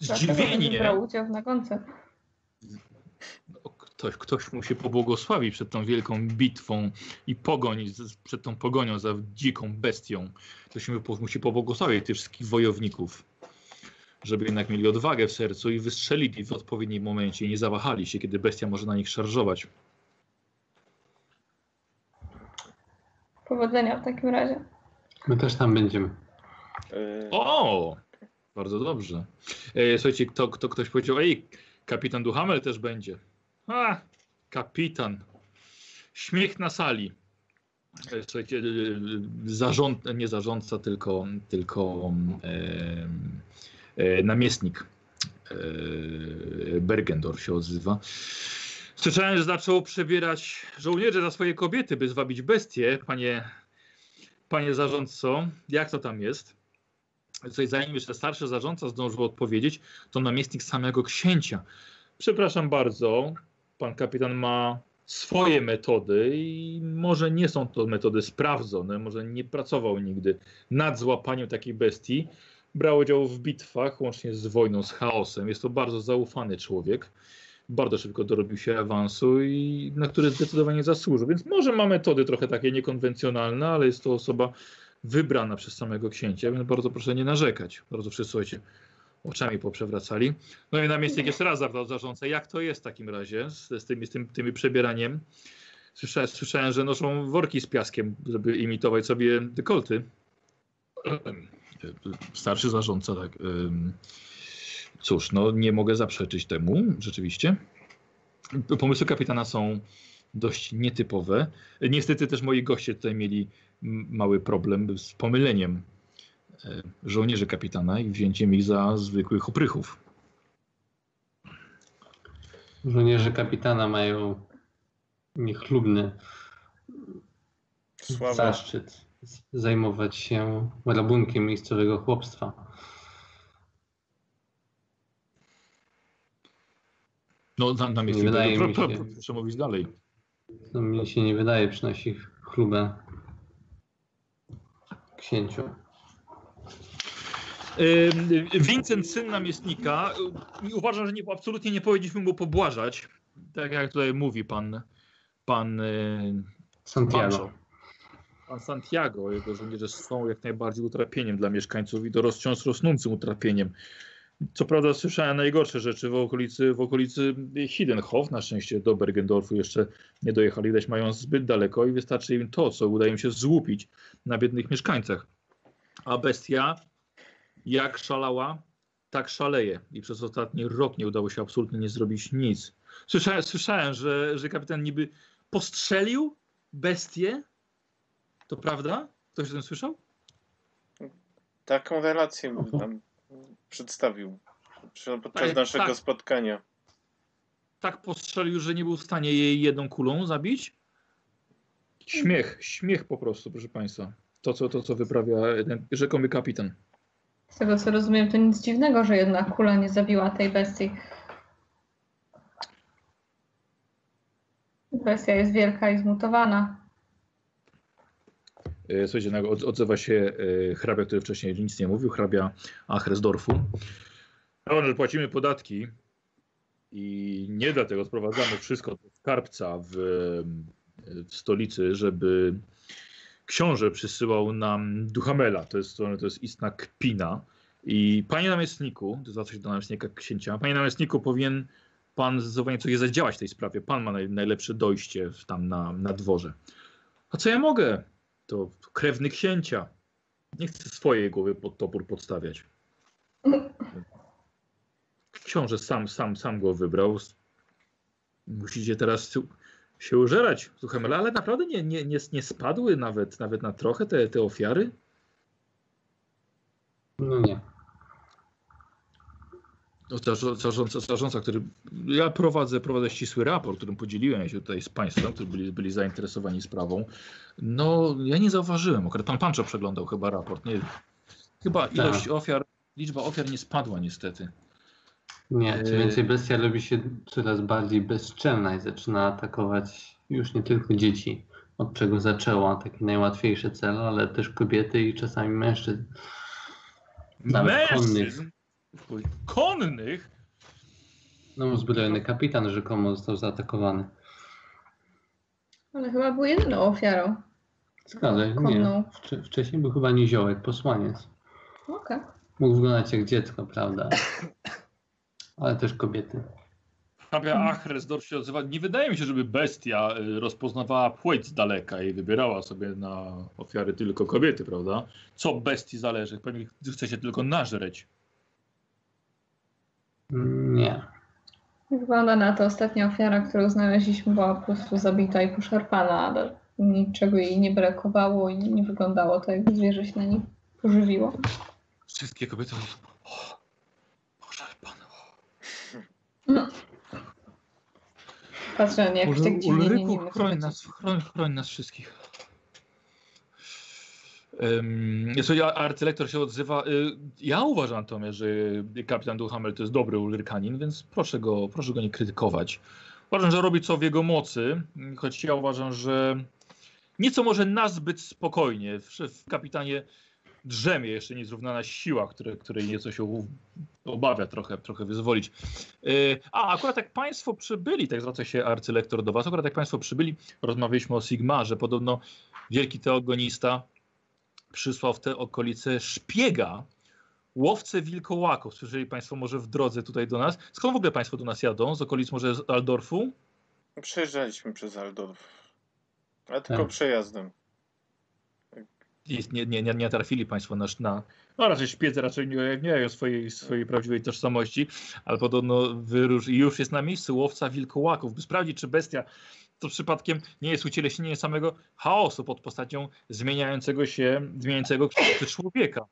w Zdziwienie. brał udział w nagonce. Ktoś, ktoś musi pobłogosławić przed tą wielką bitwą i pogoń, przed tą pogonią za dziką bestią. Ktoś mu- musi pobłogosławić tych wszystkich wojowników, żeby jednak mieli odwagę w sercu i wystrzelili w odpowiednim momencie i nie zawahali się, kiedy bestia może na nich szarżować. Powodzenia w takim razie. My też tam będziemy. E, O! Bardzo dobrze. E, słuchajcie, kto, kto, ktoś powiedział, ej, kapitan Duhamel też będzie. A, kapitan. Śmiech na sali. E, Słuchajcie, e, zarząd, nie zarządca, tylko, tylko e, e, namiestnik e, się odzywa. Słyszałem, że zaczął przebierać żołnierzy za swoje kobiety, by zwabić bestie. Panie, panie zarządco, jak to tam jest? Coś, zanim jeszcze starszy zarządca zdążył odpowiedzieć, to namiestnik samego księcia. Przepraszam bardzo, pan kapitan ma swoje metody i może nie są to metody sprawdzone, może nie pracował nigdy nad złapaniem takiej bestii. Brał udział w bitwach, łącznie z wojną, z chaosem. Jest to bardzo zaufany człowiek. Bardzo szybko dorobił się awansu i na który zdecydowanie zasłużył. Więc może ma metody trochę takie niekonwencjonalne, ale jest to osoba wybrana przez samego księcia, więc bardzo proszę nie narzekać. Bardzo wszyscy słuchajcie, oczami poprzewracali. No i namiestnik jeszcze raz zapytał zarządcę, jak to jest w takim razie z, z, tymi, z tym, tymi przebieraniem. Słyszałem, słyszałem, że noszą worki z piaskiem, żeby imitować sobie dekolty. Starszy zarządca, tak. Cóż, no nie mogę zaprzeczyć temu, rzeczywiście. Pomysły kapitana są dość nietypowe. Niestety też moi goście tutaj mieli mały problem z pomyleniem żołnierzy kapitana i wzięciem ich za zwykłych oprychów. Żołnierze kapitana mają niechlubny Sława. zaszczyt zajmować się rabunkiem miejscowego chłopstwa. No, na, na Nie wydaje mi się. pro, proszę mówić dalej. No mi się nie wydaje, przynosi chlubę księciu. Vincent, syn namiestnika, y, uważam, że nie, absolutnie nie powinniśmy mu pobłażać. Tak jak tutaj mówi pan, pan y, Santiago. Pancho. Pan Santiago, jego żołnierze są jak najbardziej utrapieniem dla mieszkańców i to rozciąż rosnącym utrapieniem. Co prawda słyszałem najgorsze rzeczy w okolicy, w okolicy Hidenhof. Na szczęście do Bergendorfu jeszcze nie dojechali. Widać mają zbyt daleko i wystarczy im to, co udaje im się złupić na biednych mieszkańcach. A bestia jak szalała, tak szaleje. I przez ostatni rok nie udało się absolutnie nie zrobić nic. Słyszałem, słyszałem że, że kapitan niby postrzelił bestię. To prawda? Ktoś o tym słyszał? Taką relację tam przedstawił podczas Tak, naszego tak. spotkania. Tak postrzelił, że nie był w stanie jej jedną kulą zabić? Śmiech, śmiech po prostu, proszę Państwa. To, co, to, co wyprawia ten rzekomy kapitan. Z tego co rozumiem, to nic dziwnego, że jedna kula nie zabiła tej bestii. Bestia jest wielka i zmutowana. E, Słuchajcie, od- odzywa się e, hrabia, który wcześniej nic nie mówił, hrabia Achresdorfu. No, że płacimy podatki i nie dlatego sprowadzamy wszystko do skarbca w, w stolicy, żeby książę przysyłał nam Duhamela. To jest, to jest istna kpina. I panie namiestniku, to zwraca się do namiestnika księcia, panie namiestniku, powinien pan zdecydowanie coś zadziałać w tej sprawie. Pan ma naj, najlepsze dojście tam na, na dworze. A co ja mogę? To krewny księcia. Nie chcę swojej głowy pod topór podstawiać. Książę sam, sam, sam go wybrał. Musicie teraz się użerać, słuchaj, ale naprawdę nie, nie, nie, nie spadły nawet, nawet na trochę te, te ofiary? No nie. No, zarząd- Zarządca, zarządca, który. Ja prowadzę, prowadzę ścisły raport, którym podzieliłem się tutaj z Państwem, którzy byli, byli zainteresowani sprawą. No, ja nie zauważyłem. Akurat pan Pancho przeglądał chyba raport. Nie, chyba ilość ofiar, liczba ofiar nie spadła niestety. Nie, co Yy. więcej, bestia robi się coraz bardziej bezczelna i zaczyna atakować już nie tylko dzieci, od czego zaczęła, takie najłatwiejsze cele, ale też kobiety i czasami mężczyzn. Nawet Mężczyzn? Chuj, Konnych? No, uzbrojony kapitan rzekomo został zaatakowany. Ale chyba był jedyną ofiarą. Zgadza się, nie. Wcze- Wcześniej był chyba niziołek, posłaniec. Okej. Mógł wyglądać jak dziecko, prawda? Ale też kobiety. Hrabia Achresdorf się odzywa. Nie wydaje mi się, żeby bestia y, rozpoznawała płeć z daleka i wybierała sobie na ofiary tylko kobiety, prawda? Co bestii zależy? Pewnie chce się tylko nażreć. Nie. Wygląda na to ostatnia ofiara, którą znaleźliśmy, była po prostu zabita i poszarpana, ale niczego jej nie brakowało i nie wyglądało to, jak zwierzę się na niej pożywiło. Wszystkie kobiety. O, Boże, pan. Patrzę, jak Ul- tak dziwnie nie, Ulryku, nie chroń nas, chroń, chroń nas wszystkich. Um, arcylektor się odzywa. Y, Ja uważam natomiast, że kapitan Duhamel to jest dobry Ulrykanin, więc proszę go, proszę go nie krytykować. Uważam, że robi co w jego mocy, choć ja uważam, że nieco może nazbyt spokojnie. W, w kapitanie drzemie jeszcze niezrównana siła, które, której nieco się obawia trochę, trochę wyzwolić. Yy, A, akurat jak Państwo przybyli, tak zwraca się arcylektor do Was, akurat jak Państwo przybyli, rozmawialiśmy o Sigmarze, podobno wielki teogonista przysłał w te okolice szpiega, łowcę wilkołaków. Słyszeli Państwo może w drodze tutaj do nas? Skąd w ogóle Państwo do nas jadą? Z okolic może z Aldorfu? Przejeżdżaliśmy przez Aldorf. A tylko Tak. przejazdem. Jest- Nie, nie, nie, nie trafili Państwo na, na no raczej szpiedzy raczej nie ujawniają swojej, swojej prawdziwej tożsamości, ale podobno wyróż, i już jest na miejscu łowca wilkołaków, by sprawdzić, czy bestia to przypadkiem nie jest ucieleśnienie samego chaosu pod postacią zmieniającego się, zmieniającego kształty człowieka.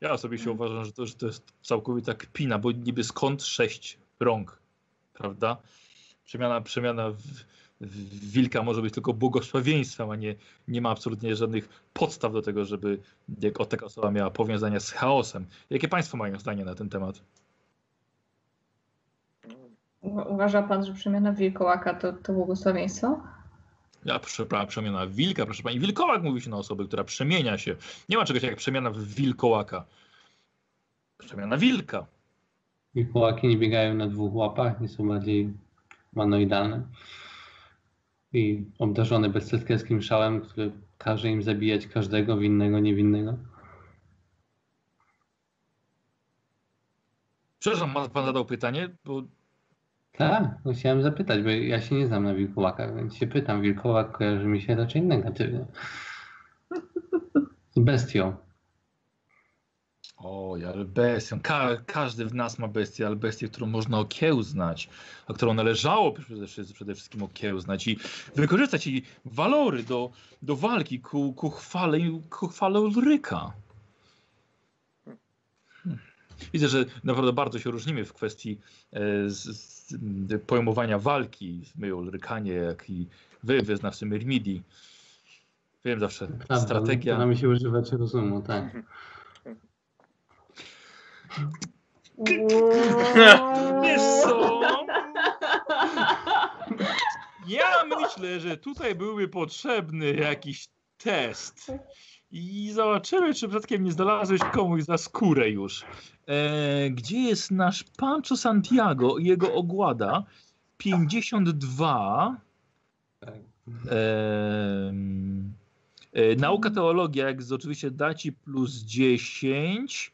Ja osobiście uważam, że to, że to jest całkowita kpina, bo niby skąd sześć rąk, prawda? Przemiana, przemiana w wilka może być tylko błogosławieństwem, a nie, nie ma absolutnie żadnych podstaw do tego, żeby jak o taka osoba miała powiązania z chaosem. Jakie Państwo mają zdanie na ten temat? Uważa pan, że przemiana wilkołaka to, to błogosławieństwo? Ja przepraszam, przemiana wilka, proszę pani. Wilkołak mówi się na osobę, która przemienia się. Nie ma czegoś jak przemiana w wilkołaka. Przemiana wilka. Wilkołaki nie biegają na dwóch łapach, nie są bardziej humanoidalne. I obdarzone bezcelskielskim szałem, który każe im zabijać każdego winnego, niewinnego. Przepraszam, pan, zadał pytanie, bo Tak, chciałem zapytać, bo ja się nie znam na wilkołakach, więc się pytam. Wilkołak kojarzy mi się raczej negatywnie. Z bestią. O, ale bestią. Ka każdy w nas ma bestię, ale bestię, którą można okiełznać, a którą należało przede wszystkim, przede wszystkim okiełznać i wykorzystać jej walory do, do walki ku, ku, chwale, ku chwale Ulryka. Hmm. Widzę, że naprawdę bardzo się różnimy w kwestii e, z, z, pojmowania walki. My Ulrykanie, jak i wy, wyznawcy Myrmidii. Wiem zawsze, Prawda, strategia... Staramy się używać rozumu, tak. Wiesz co? Ja myślę, że tutaj byłby potrzebny jakiś test. I zobaczymy, czy przypadkiem nie znalazłeś komuś za skórę już. E, gdzie jest nasz Pancho Santiago i jego ogłada? 52. Tak. Em, e, nauka teologia, jak z oczywiście daci plus 10.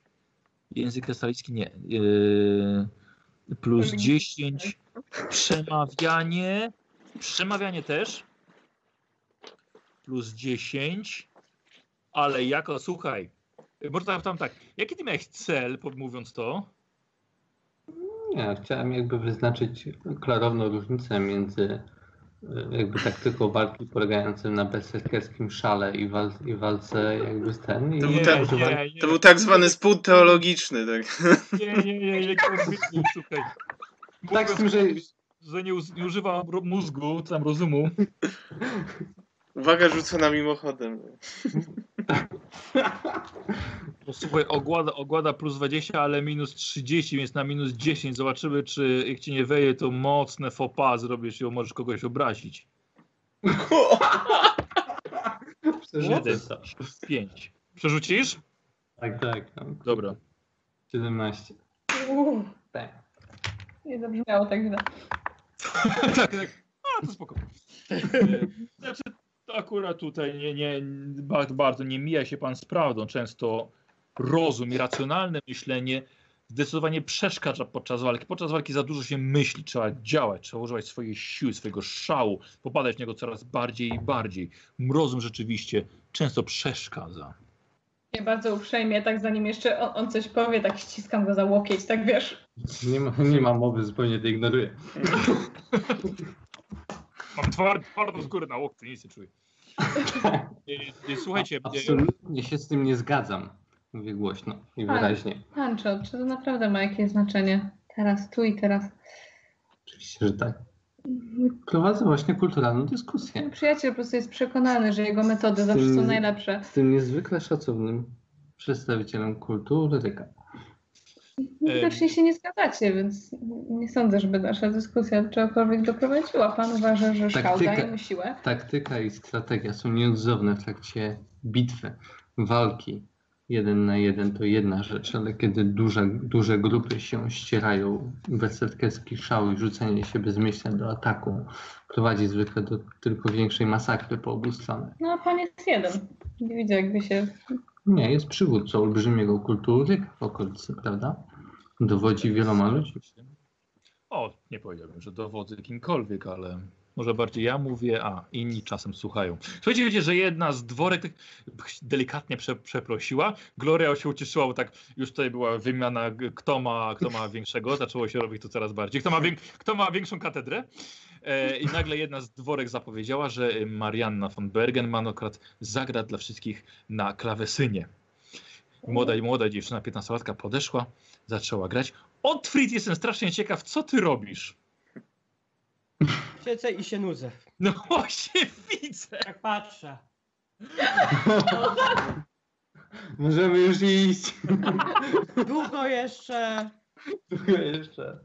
Język katolicki nie. E, plus 10. Przemawianie. Przemawianie też. Plus 10. Ale jako, słuchaj. Może tam, tam tak. Jaki ty miałeś cel, mówiąc to? Nie, chciałem jakby wyznaczyć klarowną różnicę między jakby taktyką walki polegającą na bezsekierskim szale i, wal, i walce jakby z ten. I To był Nie, tak- używa- nie, nie. To był tak zwany spód teologiczny, tak. Nie, nie, nie, nie, nie, słuchaj. Tak, z tym, że że nie, uz- nie używa ro- mózgu, tam rozumu. Uwaga, rzucona mimochodem. Bo słuchaj, ogłada, ogłada plus 20, ale minus 30, więc na minus 10. Zobaczymy, czy jak ci nie weje, to mocne faux pas zrobisz i możesz kogoś obrazić. Przeżyję to. 5. Przerzucisz? Tak, tak. no. Dobra. 17. Uuu, Tak. nie zabrzmiało tak źle. tak, tak. A, to spoko. Znaczy, akurat tutaj nie, nie, bardzo, bardzo nie mija się pan z prawdą. Często rozum i racjonalne myślenie zdecydowanie przeszkadza podczas walki. Podczas walki za dużo się myśli, trzeba działać, trzeba używać swojej siły, swojego szału, popadać w niego coraz bardziej i bardziej. Rozum rzeczywiście często przeszkadza. Nie bardzo uprzejmie, tak zanim jeszcze on, on coś powie, tak ściskam go za łokieć, tak wiesz. Nie ma, nie ma mowy, zupełnie to ignoruję. Mam tward, twardą skórę na łokcie, nic nie czuję. E, e, Słuchajcie, Absolutnie się z tym nie zgadzam. Mówię głośno i wyraźnie. Pancho, czy to naprawdę ma jakieś znaczenie? Teraz, tu i teraz. Oczywiście, że tak. Prowadzę właśnie kulturalną dyskusję. Mój przyjaciel po prostu jest przekonany, że jego metody zawsze są najlepsze. Z tym niezwykle szacownym przedstawicielem kultury ryka. Widocznie się nie zgadzacie, więc nie sądzę, żeby nasza dyskusja czegokolwiek doprowadziła. Pan uważa, że szał daje mu siłę? Taktyka i strategia są nieodzowne w trakcie bitwy, walki. Jeden na jeden to jedna rzecz, ale kiedy duże, duże grupy się ścierają, berserkerski szał i rzucenie się bezmyślnie do ataku prowadzi zwykle do tylko większej masakry po obu stronach. No, a pan jest jeden. Nie widzę, jakby się. Nie, jest przywódcą olbrzymiego kultury w okolicy, prawda? Dowodzi wieloma ludźmi. O, nie powiedziałbym, że dowodzę kimkolwiek, ale może bardziej ja mówię, a inni czasem słuchają. Słuchajcie, wiecie, że jedna z dworek tak delikatnie prze, przeprosiła. Gloria się ucieszyła, bo tak już tutaj była wymiana, kto ma, kto ma większego. Zaczęło się robić to coraz bardziej. Kto ma, wiek, kto ma większą katedrę? E, I nagle jedna z dworek zapowiedziała, że Marianna von Bergenman akurat zagra dla wszystkich na klawesynie. Młoda, młoda dziewczyna, 15-latka podeszła, zaczęła grać. Otfrid, jestem strasznie ciekaw, co ty robisz? Siedzę i się nudzę. No właśnie widzę. Tak patrzę. Możemy już iść. Długo jeszcze. jeszcze.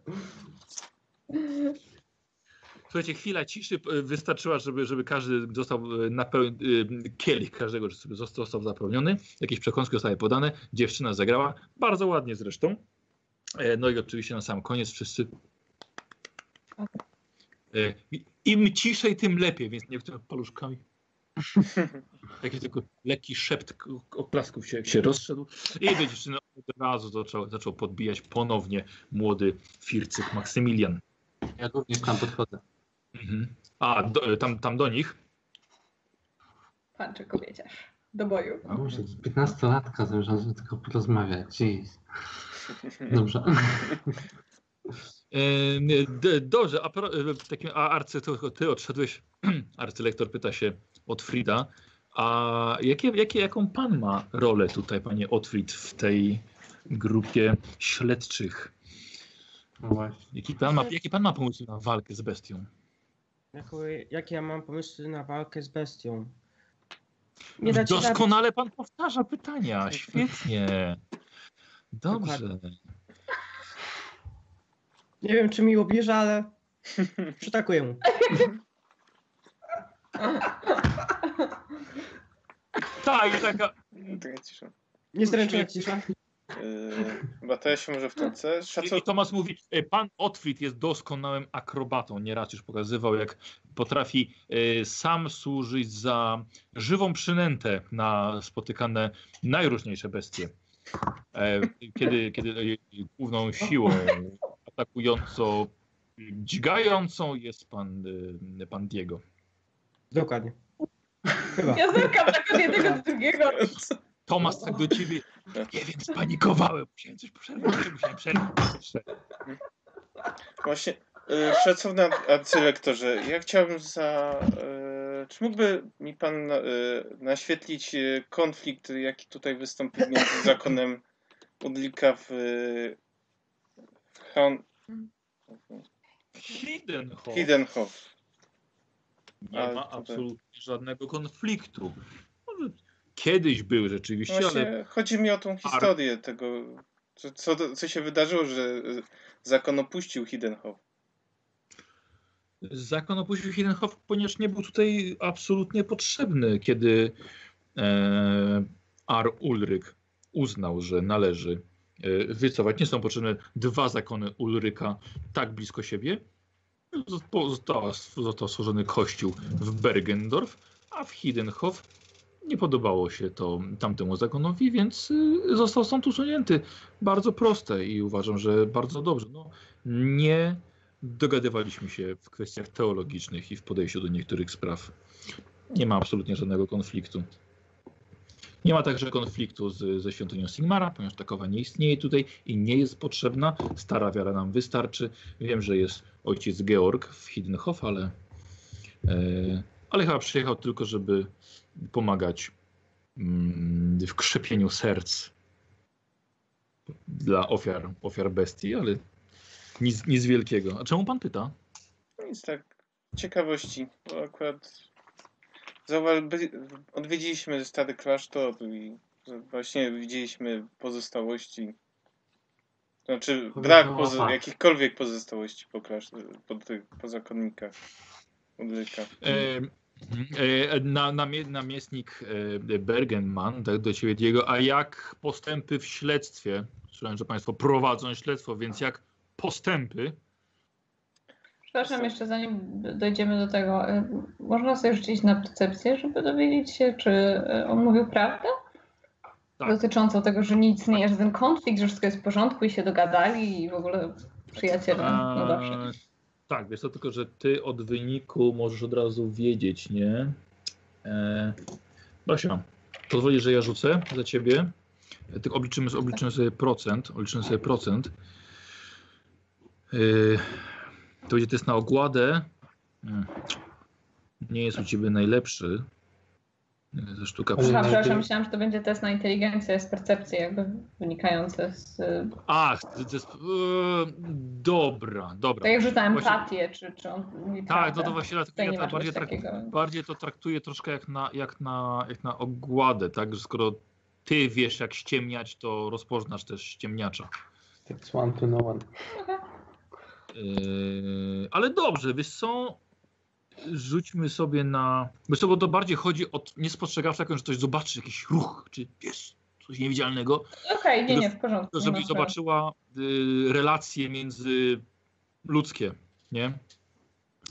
Słuchajcie, chwila ciszy e, wystarczyła, żeby, żeby każdy został e, napeł... e, kielich każdego żeby został, został zapełniony. Jakieś przekąski zostały podane. Dziewczyna zagrała. Bardzo ładnie zresztą. No i oczywiście na sam koniec wszyscy. Im ciszej, tym lepiej, więc nie tym paluszkami. Taki tylko lekki szept oklasków się, się rozszedł. I do dziewczyny od razu zaczął, zaczął podbijać ponownie młody Fircyk Maksymilian. Ja również tam podchodzę. Mhm. A, do, tam, tam do nich. Pan czy kobieciarz. Do boju. A może 15-latka zamierzam tylko porozmawiać. Jeez. Dobrze. E, Dobrze, a, pro- takim, a arcy, to ty odszedłeś, arcylektor pyta się od Frida, a jakie, jakie, jaką pan ma rolę tutaj, panie Otfrid, w tej grupie śledczych? No właśnie. Jaki pan ma, jaki pan ma pomysł na walkę z bestią? Jakie ja mam pomysły na walkę z bestią? Nie da. Doskonale pan powtarza pytania, świetnie. Dobrze. Nie wiem, czy mi obierze, ale przytakuję mu. Tak, i taka, cisza. Niezręczna cisza. Yy, chyba to ja się może wtrącę. Szacunek. I Tomasz mówi, e, pan Otfrid jest doskonałym akrobatą. Nieraz już pokazywał, jak potrafi e, sam służyć za żywą przynętę na spotykane najróżniejsze bestie. E, Kiedy, kiedy główną siłą atakującą, dźgającą jest pan, pan Diego. Dokładnie. Chyba. Ja zerkam tak od jednego do drugiego. Tomasz tak do ciebie, nie wiem, spanikowałem. Musiałem coś przerwać, musiałem przerwać. Właśnie, yy, szacowny ar- arcylektorze, ja chciałbym za... Yy, czy mógłby mi pan yy, naświetlić yy, konflikt, jaki tutaj wystąpił między zakonem Udlika w... W Han... Hidenhof. Hidenhof. Nie Ale ma tutaj- absolutnie żadnego konfliktu. Kiedyś były rzeczywiście, ale Właśnie chodzi mi o tą historię tego, co, co, co się wydarzyło, że zakon opuścił Hiddenhof. zakon opuścił Hiddenhof, ponieważ nie był tutaj absolutnie potrzebny, kiedy e, Ar Ulryk uznał, że należy e, wycofać. Nie są potrzebne dwa zakony Ulryka tak blisko siebie. Został, został stworzony kościół w Bergendorf, a w Hiddenhof nie podobało się to tamtemu zakonowi, więc y, został stąd usunięty. Bardzo proste i uważam, że bardzo dobrze. No, nie dogadywaliśmy się w kwestiach teologicznych i w podejściu do niektórych spraw. Nie ma absolutnie żadnego konfliktu. Nie ma także konfliktu z, ze świątynią Sigmara, ponieważ takowa nie istnieje tutaj i nie jest potrzebna. Stara wiara nam wystarczy. Wiem, że jest ojciec Georg w Hiddenhof, ale, e, ale chyba przyjechał tylko, żeby pomagać mm, w krzepieniu serc dla ofiar, ofiar bestii, ale nic, nic wielkiego. A czemu pan pyta? No Nic tak, ciekawości, bo akurat zauwa- by- odwiedziliśmy stary klasztor i właśnie widzieliśmy pozostałości. Znaczy brak pozo- jakichkolwiek pozostałości po, klasztor, po, tych, po zakonnikach. E, e, na, namie- namiestnik e, Bergenman, tak do ciebie Diego, a jak postępy w śledztwie? Słyszałem, że państwo prowadzą śledztwo, więc jak postępy? Przepraszam, jeszcze zanim dojdziemy do tego, y, można sobie rzucić na percepcję, żeby dowiedzieć się, czy on mówił prawdę? Tak. Dotyczącą tego, że nic nie jest, że ten konflikt, że wszystko jest w porządku i się dogadali i w ogóle przyjaciele. No dobrze. E, tak, wiesz to tylko, że ty od wyniku możesz od razu wiedzieć, nie? E, Basia, pozwolisz, że ja rzucę za ciebie. E, Tylko obliczymy, obliczymy sobie procent. Obliczymy sobie procent. E, to będzie test na ogładę. Mm. Nie jest u ciebie najlepszy. To sztuka Ale Aha, przepraszam, myślałam, że to będzie test na inteligencję z percepcji, jakby wynikający z. y, Ach, to jest, e, dobra, dobra. Tak jak rzucałem Właśnie- empatię, czy, czy on Tak, no to właśnie dlatego ja tak bardziej, czegoś trak, takiego. bardziej to traktuję troszkę jak na, jak, na, jak na ogładę, tak? Że skoro ty wiesz jak ściemniać, to rozpoznasz też ściemniacza. It's one to no one. Yy, ale dobrze, wiesz co? Rzućmy sobie na... Bo to bardziej chodzi o nie jako że ktoś zobaczy jakiś ruch, czy wiesz, coś niewidzialnego, Okej, nie, Tylko- nie, w porządku. nie żeby zobaczyła y, relacje między ludzkie, nie?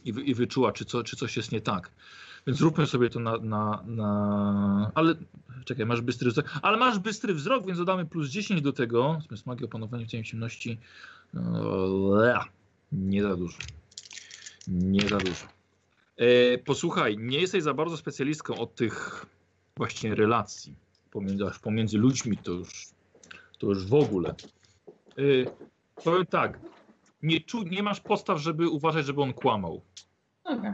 I, I wyczuła, czy, co, czy coś jest nie tak. Więc zróbmy sobie to na, na, na... Ale czekaj, masz bystry wzrok. Ale masz bystry wzrok, więc dodamy plus 10 do tego. Zmysł magii, opanowanie w cieniu ciemności. Eee, Nie za dużo. Nie za dużo. E, posłuchaj, nie jesteś za bardzo specjalistką od tych właśnie relacji pomiędzy, pomiędzy ludźmi, to już, to już w ogóle. E, powiem tak, nie, czu, nie masz podstaw, żeby uważać, żeby on kłamał. Okej.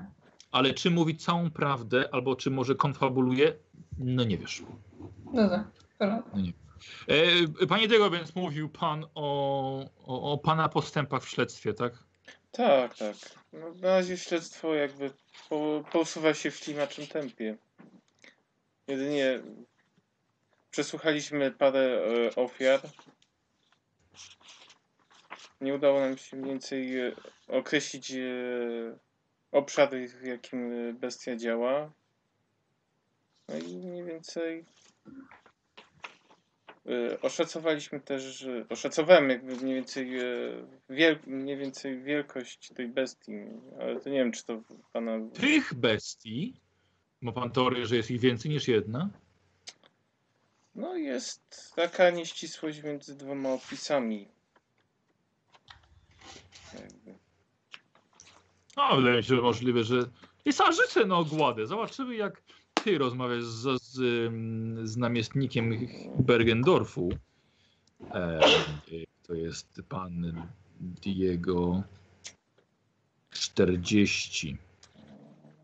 Ale czy mówi całą prawdę, albo czy może konfabuluje, no nie wiesz. Porządku. E, panie Diego, więc mówił pan o, o, o pana postępach w śledztwie, tak? Tak, tak. No, na razie śledztwo jakby po, posuwa się w ślimaczym tempie. Jedynie przesłuchaliśmy parę e, ofiar. Nie udało nam się mniej więcej e, określić e, w jakim bestia działa. No i mniej więcej oszacowaliśmy też, że- oszacowałem jakby mniej więcej, e, wiel, mniej więcej wielkość tej bestii, ale to nie wiem, czy to pana... Tych bestii, ma pan teorię, że jest ich więcej niż jedna? No jest taka nieścisłość między dwoma opisami. Jakby. No, wydaje mi się, że możliwe, że... I sam rzucę na ogładę. Zobaczymy, jak ty rozmawiasz z, z, z namiestnikiem Bergendorfu. E, to jest pan Diego 40.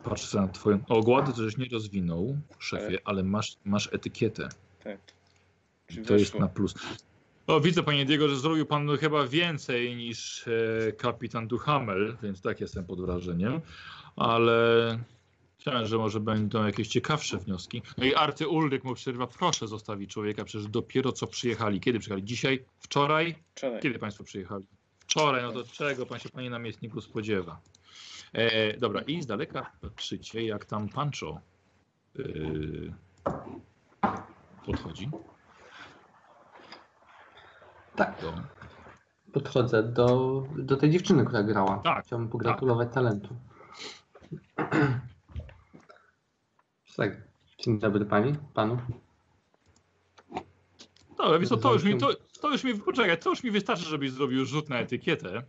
Patrzę na twoją... Ogłady to żeś nie rozwinął, szefie, ale masz, masz etykietę. Tak. Czy To jest na plus. O, widzę, panie Diego, że zrobił pan chyba więcej niż e, kapitan Duhamel, więc tak jestem pod wrażeniem. Ale Myślałem, że może będą jakieś ciekawsze wnioski. No i Arty Ulryk mu przerywa, proszę zostawić człowieka, przecież dopiero co przyjechali. Kiedy przyjechali? Dzisiaj? Wczoraj? Wczoraj. Kiedy państwo przyjechali? Wczoraj, no to czego pan się panie namiestniku spodziewa? E, dobra, i z daleka patrzycie, jak tam Pancho yy, podchodzi Tak, do... podchodzę do, do tej dziewczyny, która grała. Tak, Chciałbym pogratulować talentu. Tak. Dzień dobry pani, panu. Dobra, wiesz co, to już mi, to, to już mi, poczekaj, to już mi wystarczy, żebyś zrobił rzut na etykietę,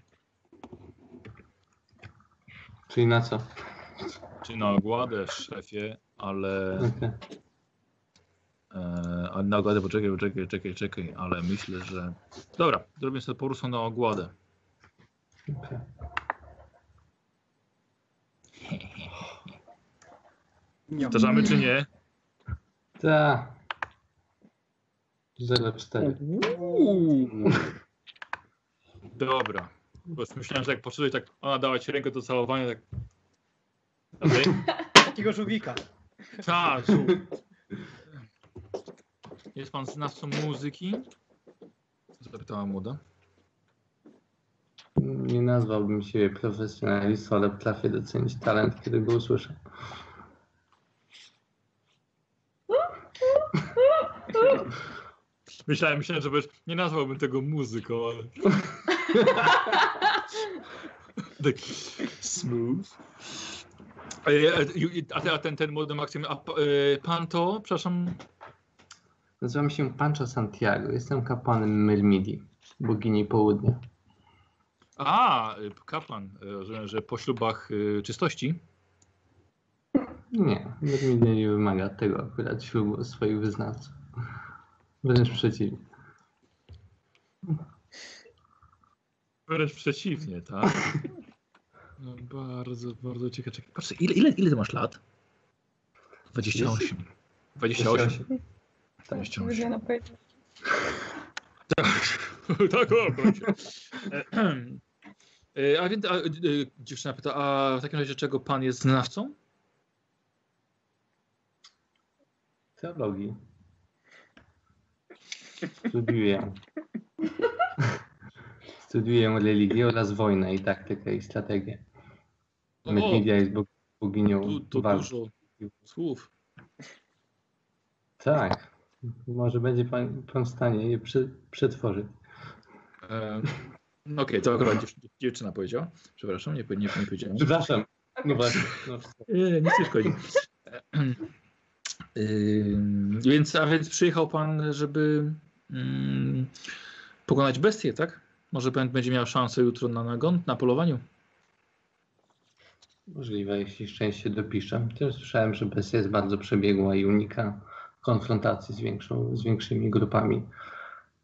Czyli na co? czy na ogładę, szefie, ale... Okej. E, na ogładę, poczekaj, poczekaj, czekaj, czekaj, ale myślę, że... Dobra, zrobię sobie po na ogładę. okej. Powtarzamy czy nie? Tak. 04. Dobra. Bo myślałem, że jak poszedłeś, tak ona dała ci rękę do całowania, tak... Okej? Takiego żółwika. Tak, żół. Jest pan znawcą muzyki? Zapytała młoda. Nie nazwałbym siebie profesjonalistą, ale potrafię docenić talent, kiedy go usłyszę. Myślałem, myślałem, że nie nazwałbym tego muzyką, ale... tak smooth. E, e, A, te- a ten, ten młody Maksym, a e, pan to, przepraszam, Nazywam się Pancho Santiago. Jestem kapłanem Myrmidii, bogini południa. a, kapłan, że, że po ślubach czystości. Nie, Myrmidia nie wymaga tego akurat ślubu swoich wyznawców. Wręcz przeciwnie. Wręcz przeciwnie, tak? No, bardzo, bardzo ciekawe. Czekaj, Patrz, ile, ile, ile ty masz lat? 28. 28. 28. Wymiana powiedzieć. tak, o, kończę. E, A więc a, e, dziewczyna pyta, a w takim razie czego pan jest znawcą? Teologii. Studiuję. Studiuję religię oraz wojnę i taktykę i strategię. O, Myrmidia jest bog- boginią tu, tu walki. dużo słów. Tak. Może będzie pan, pan w stanie je przy, przetworzyć. E, no Okej, to akurat dziew, dziewczyna powiedziała. Przepraszam, nie, nie, nie powiedziałem. Przepraszam. No właśnie. No. Nie, nie, nic nie szkodzi. Ym, więc, a więc przyjechał pan, żeby ym, pokonać bestię, tak? Może pan będzie miał szansę jutro na nagon, na polowaniu? Możliwe, jeśli szczęście dopiszę. Też słyszałem, że bestia jest bardzo przebiegła i unika konfrontacji z, większą, z większymi grupami.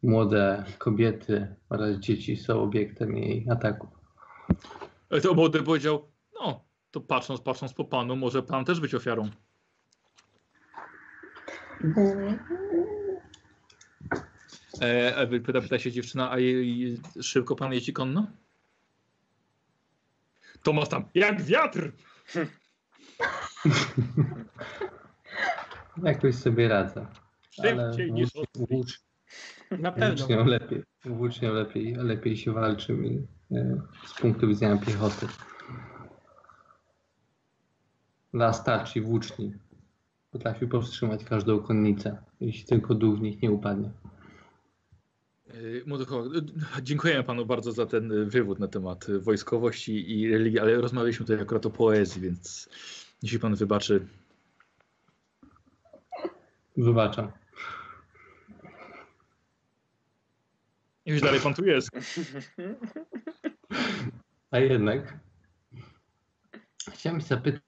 Młode kobiety oraz dzieci są obiektem jej ataku. Ale to młody powiedział, no, to patrząc, patrząc po panu, może pan też być ofiarą. E, pyta, pyta się dziewczyna, a jej, szybko pan jeździ konno? Tomasz tam, jak wiatr! Jakoś sobie radzę. Szybciej niż włócz- Na pewno. włócznią lepiej, włócznią lepiej, lepiej się walczy mi e, z punktu widzenia piechoty. Las tarczy włóczni potrafi powstrzymać każdą konnicę, jeśli tylko dół w nich nie upadnie. Yy, Młody chłopak, yy, Dziękujemy panu bardzo za ten yy, wywód na temat wojskowości i religii, ale rozmawialiśmy tutaj akurat o poezji, więc jeśli pan wybaczy, Wybaczam. już dalej pan tu jest. A jednak chciałem zapytać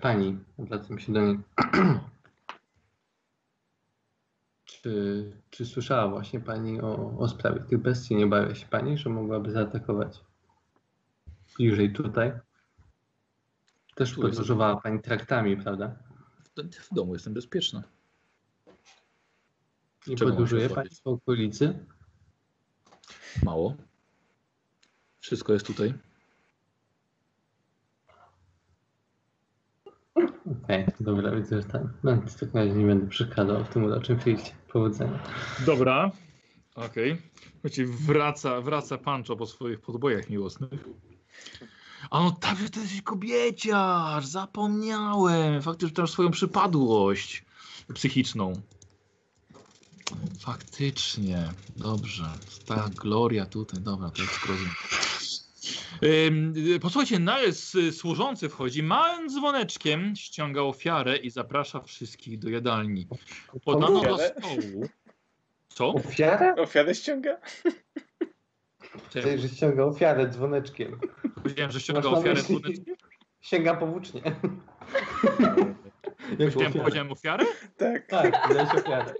pani, zwracam się do niej, czy, czy słyszała właśnie pani o, o sprawie tych bestii? Nie bawia się pani, że mogłaby zaatakować bliżej tutaj? Też Tu podróżowała pani traktami, prawda? W- W domu jestem bezpieczna. I Czego mam podróżuje się pani obawiać? w okolicy? Mało. Wszystko jest tutaj. Okej, dobra, widzę, że tak. No, w takim razie nie będę przeszkadzał w tym uroczym filmie. Powodzenia. Dobra. Okej. Słuchajcie, wraca, wraca Pancho po swoich podbojach miłosnych. A no tak, że ty jesteś kobieciarz, zapomniałem. Faktycznie masz swoją przypadłość psychiczną. Faktycznie, dobrze. Ta gloria tutaj, dobra, to jest rozumiem. Posłuchajcie, naraz y, służący wchodzi, małym dzwoneczkiem ściąga ofiarę i zaprasza wszystkich do jadalni. Podano do stołu. Co? Ofiarę? Ofiarę ściąga? Czyli, że ściąga ofiarę dzwoneczkiem. Powiedziałem, że ściąga Masz ofiarę myśli- dzwoneczkiem? Sięga powłócznie. Jak Powiedziałem, ofiarę. powiedziałem ofiarę? Tak. Tak, ofiarę.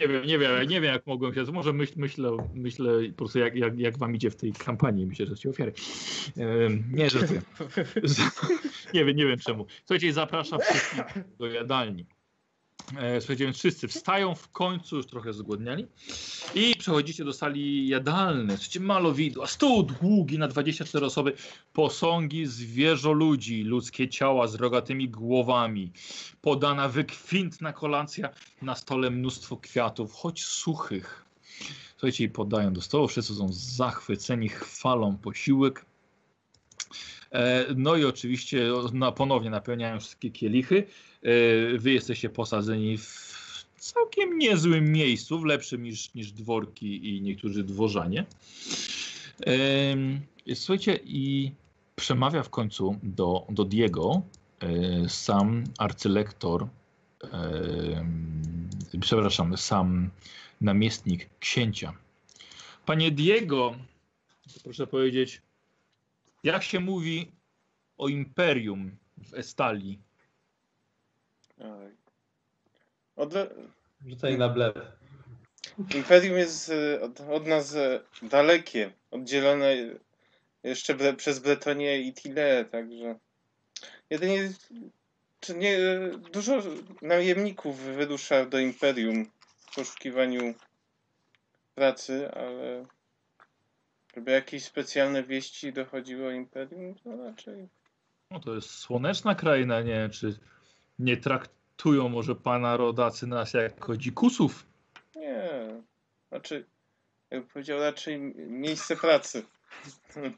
Nie wiem, nie wiem, nie wiem jak mogłem się, może myśl, myślę, myślę po prostu jak, jak, jak wam idzie w tej kampanii, myślę, że ci ofiary. Ehm, nie, żartuję. nie wiem, nie wiem czemu. Słuchajcie, zapraszam wszystkich do jadalni. E, Słuchajcie, więc wszyscy wstają w końcu, już trochę zgłodniali i przechodzicie do sali jadalnej. Słuchajcie, malowidła, stół długi na 24 osoby, posągi zwierzoludzi, ludzkie ciała z rogatymi głowami, podana wykwintna kolacja, na stole mnóstwo kwiatów, choć suchych. Słuchajcie, i podają do stołu, wszyscy są zachwyceni, chwalą posiłek. E, No i oczywiście ponownie napełniają wszystkie kielichy. E, Wy jesteście posadzeni w całkiem niezłym miejscu, w lepszym niż, niż dworki i niektórzy dworzanie. Słuchajcie, i przemawia w końcu do, do Diego e, sam arcylektor, przepraszam, sam namiestnik księcia. Panie Diego, proszę powiedzieć, jak się mówi o imperium w Estalii? Oj. Odle... Rzucaj na blef. Imperium jest e, od, od nas e, dalekie, oddzielone jeszcze bre, przez Bretonię i Tile, także jedynie czy nie, dużo najemników wyrusza do Imperium w poszukiwaniu pracy, ale żeby jakieś specjalne wieści dochodziły o Imperium, to raczej No to jest słoneczna kraina, nie czy nie traktują może pana rodacy nas jako dzikusów? nie. Znaczy, jakby powiedział, raczej miejsce pracy. bym.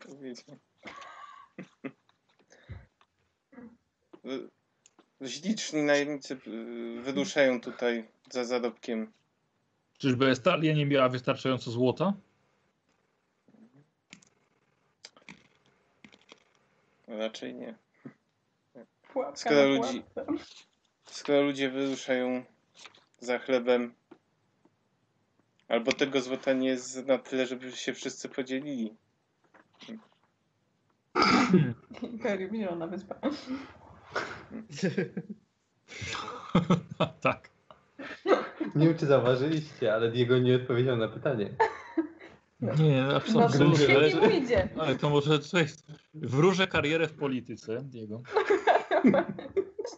Śliczni najemnicy y, wyruszają tutaj za zarobkiem. Czyżby Estalia nie miała wystarczająco złota? Raczej nie. Pułapka Skoro ludzi-. Skoro ludzie wyruszają za chlebem, albo tego złota nie jest na tyle, żeby się wszyscy podzielili. Imperium, zielona wyspa. tak. Nie wiem, czy zauważyliście, ale Diego nie odpowiedział na pytanie. Nie, No, absolutnie. mu idzie. Ale to może coś. Wróżę karierę w polityce, Diego.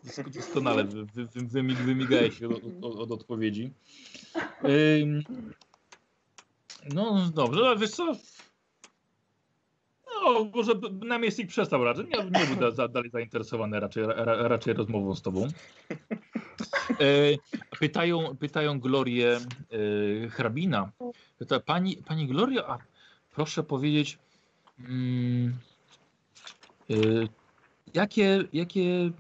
Dos- Doskonale wy, wy, wy, wymi- wymigałeś się od, od, od odpowiedzi. Ym, no dobrze, ale wiesz co? No, może namiestnik przestał raczej. Nie, nie był da, za, dalej zainteresowany raczej, ra, raczej rozmową z tobą. E, pytają, pytają Glorię e, hrabina. Pyta, pani, pani Gloria, a proszę powiedzieć, mm, e, jakie, jakie e,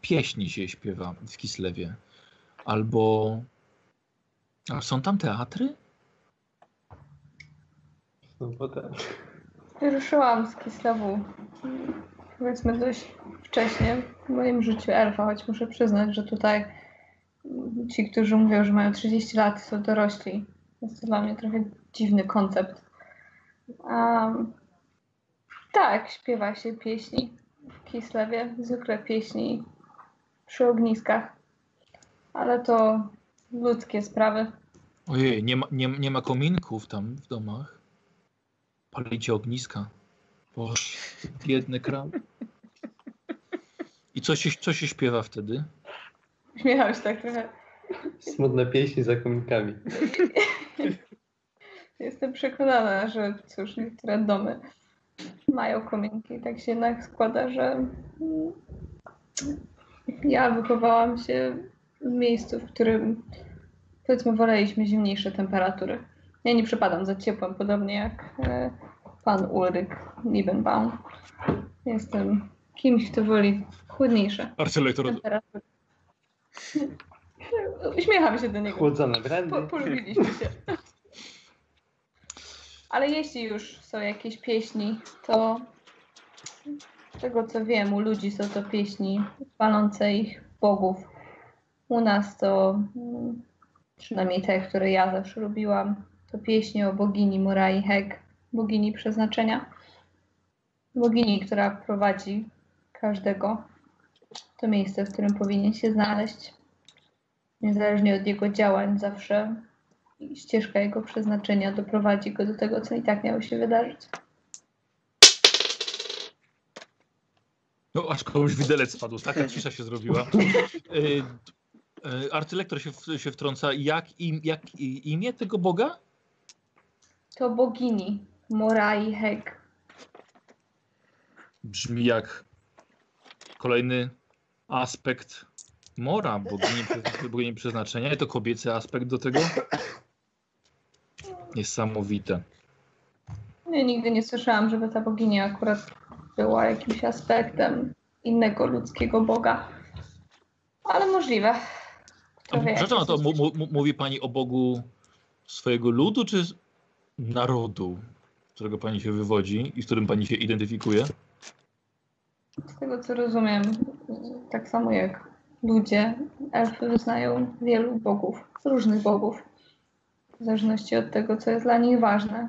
pieśni się śpiewa w Kislewie? Albo a są tam teatry? No potem. Ruszyłam z Kislewu powiedzmy dość wcześnie w moim życiu elfa, choć muszę przyznać, że tutaj ci, którzy mówią, że mają 30 lat, to dorośli. Jest to dla mnie trochę dziwny koncept. Um, tak, śpiewa się pieśni w Kislewie, zwykle pieśni przy ogniskach, ale to ludzkie sprawy. Ojej, nie ma, nie, nie ma kominków tam w domach. Palicie ogniska. Boże, biedny kraj. I co się, co się śpiewa wtedy? Śmiecham się tak trochę. Smutne pieśni za komikami. Jestem przekonana, że cóż, niektóre domy mają kominki. Tak się jednak składa, że mm, ja wychowałam się w miejscu, w którym powiedzmy woleliśmy zimniejsze temperatury. Ja nie przepadam za ciepłem, podobnie jak e, pan Ulryk Liebenbaum. Jestem kimś, kto woli chłodniejsze Arcylektor, temperatury. Uśmiecham się do niego. Chłodzone brandy. Po, polubiliśmy się. Ale jeśli już są jakieś pieśni, to z tego co wiem, u ludzi są to pieśni chwalące ich bogów. U nas to, mm, przynajmniej te, które ja zawsze lubiłam, to pieśni o bogini Morai Heg, bogini przeznaczenia. Bogini, która prowadzi każdego to miejsce, w którym powinien się znaleźć. Niezależnie od jego działań, zawsze ścieżka jego przeznaczenia doprowadzi go do tego, co i tak miało się wydarzyć. no aż komuś widelec spadł, taka cisza się zrobiła. E, e, Arcylektor się, w- się wtrąca, jak, im, jak i- imię tego boga? To bogini Morai Heg. Brzmi jak kolejny aspekt Mora, bogini, bogini przeznaczenia. I to kobiecy aspekt do tego. Niesamowite. Ja nigdy nie słyszałam, żeby ta bogini akurat była jakimś aspektem innego ludzkiego boga. Ale możliwe. Kto wie, Przepraszam, to mówi pani o Bogu swojego ludu, czy narodu, z którego pani się wywodzi i z którym pani się identyfikuje? Z tego co rozumiem, tak samo jak ludzie, elfy wyznają wielu bogów, różnych bogów, w zależności od tego, co jest dla nich ważne.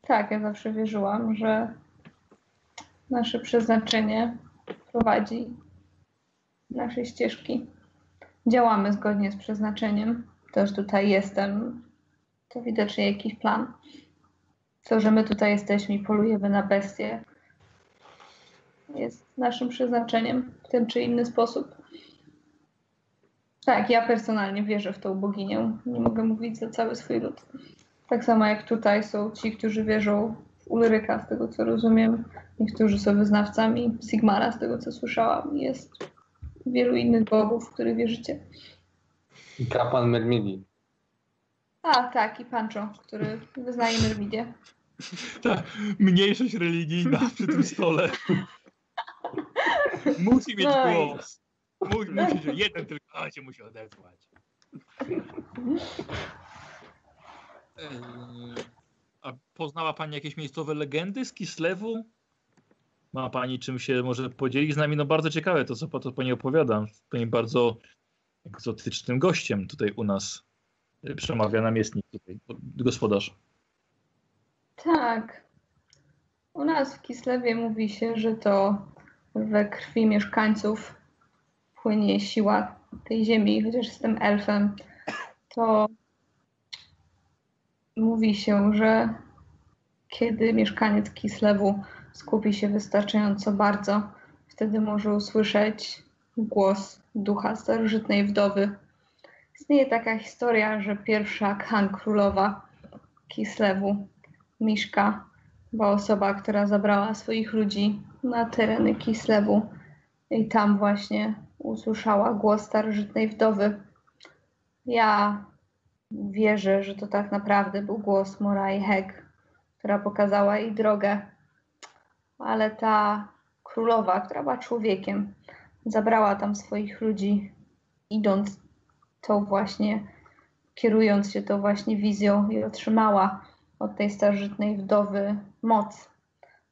Tak, ja zawsze wierzyłam, że nasze przeznaczenie prowadzi nasze ścieżki. Działamy zgodnie z przeznaczeniem. To, że tutaj jestem, to widocznie jakiś plan. To, że my tutaj jesteśmy i polujemy na bestie, jest naszym przeznaczeniem w ten czy inny sposób. Tak, ja personalnie wierzę w tą boginię. Nie mogę mówić za cały swój lud. Tak samo jak tutaj są ci, którzy wierzą w Ulryka, z tego co rozumiem. Niektórzy są wyznawcami Sigmara, z tego co słyszałam. Jest wielu innych bogów, w których wierzycie. I kapłan Mermidi. A, tak, i Pancho, który wyznaje Myrmidię. Ta mniejszość religijna przy tym stole. Musi mieć No głos. Musi, musi, że jeden tylko a, się musi odezwać. Eee, A poznała Pani jakieś miejscowe legendy z Kislewu? Ma Pani czym się może podzielić z nami? No bardzo ciekawe to, co po to Pani opowiada. Pani bardzo egzotycznym gościem tutaj u nas e, przemawia namiestnik tutaj, gospodarz. Tak. U nas w Kislewie mówi się, że to we krwi mieszkańców płynie siła tej ziemi, chociaż jestem elfem, to mówi się, że kiedy mieszkaniec Kislewu skupi się wystarczająco bardzo, wtedy może usłyszeć głos ducha starożytnej wdowy. Istnieje taka historia, że pierwsza Khan królowa Kislewu Miszka była osoba, która zabrała swoich ludzi na tereny Kislewu i tam właśnie usłyszała głos starożytnej wdowy. Ja wierzę, że to tak naprawdę był głos Morai Heg, która pokazała jej drogę, ale ta królowa, która była człowiekiem, zabrała tam swoich ludzi, idąc tą właśnie, kierując się tą właśnie wizją i otrzymała od tej starożytnej wdowy moc,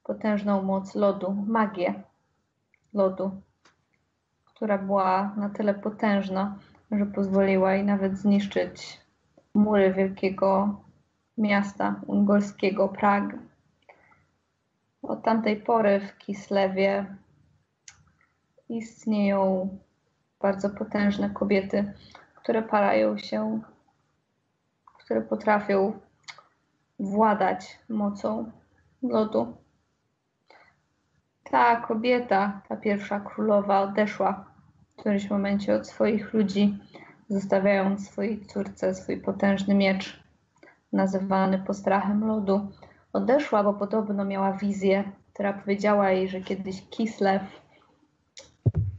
potężną moc lodu, magię lodu, która była na tyle potężna, że pozwoliła jej nawet zniszczyć mury wielkiego miasta ungolskiego Prag. Od tamtej pory w Kislewie istnieją bardzo potężne kobiety, które parają się, które potrafią władać mocą lodu. Ta kobieta, ta pierwsza królowa, odeszła w którymś momencie od swoich ludzi, zostawiając swojej córce swój potężny miecz, nazywany postrachem lodu. Odeszła, bo podobno miała wizję, która powiedziała jej, że kiedyś Kislew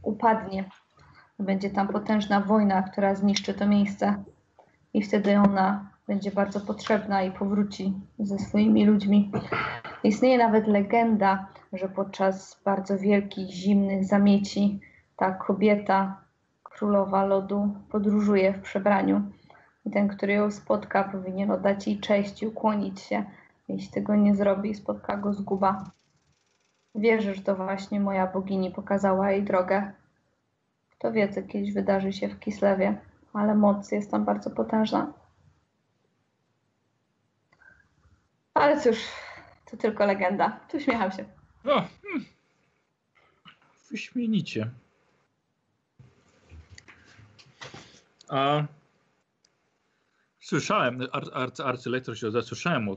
upadnie Będzie tam potężna wojna, która zniszczy to miejsce. I wtedy ona będzie bardzo potrzebna i powróci ze swoimi ludźmi. Istnieje nawet legenda, że podczas bardzo wielkich, zimnych zamieci ta kobieta, królowa lodu, podróżuje w przebraniu. I ten, który ją spotka, powinien oddać jej cześć i ukłonić się. Jeśli tego nie zrobi, spotka go zguba. Wierzę, że to właśnie moja bogini pokazała jej drogę. Kto wie, co kiedyś wydarzy się w Kislewie, ale moc jest tam bardzo potężna. Ale cóż, to tylko legenda. Tu śmiecham się. O, hmm. Wyśmienicie. A słyszałem, ar, ar, arcylektor się zasłyszałem o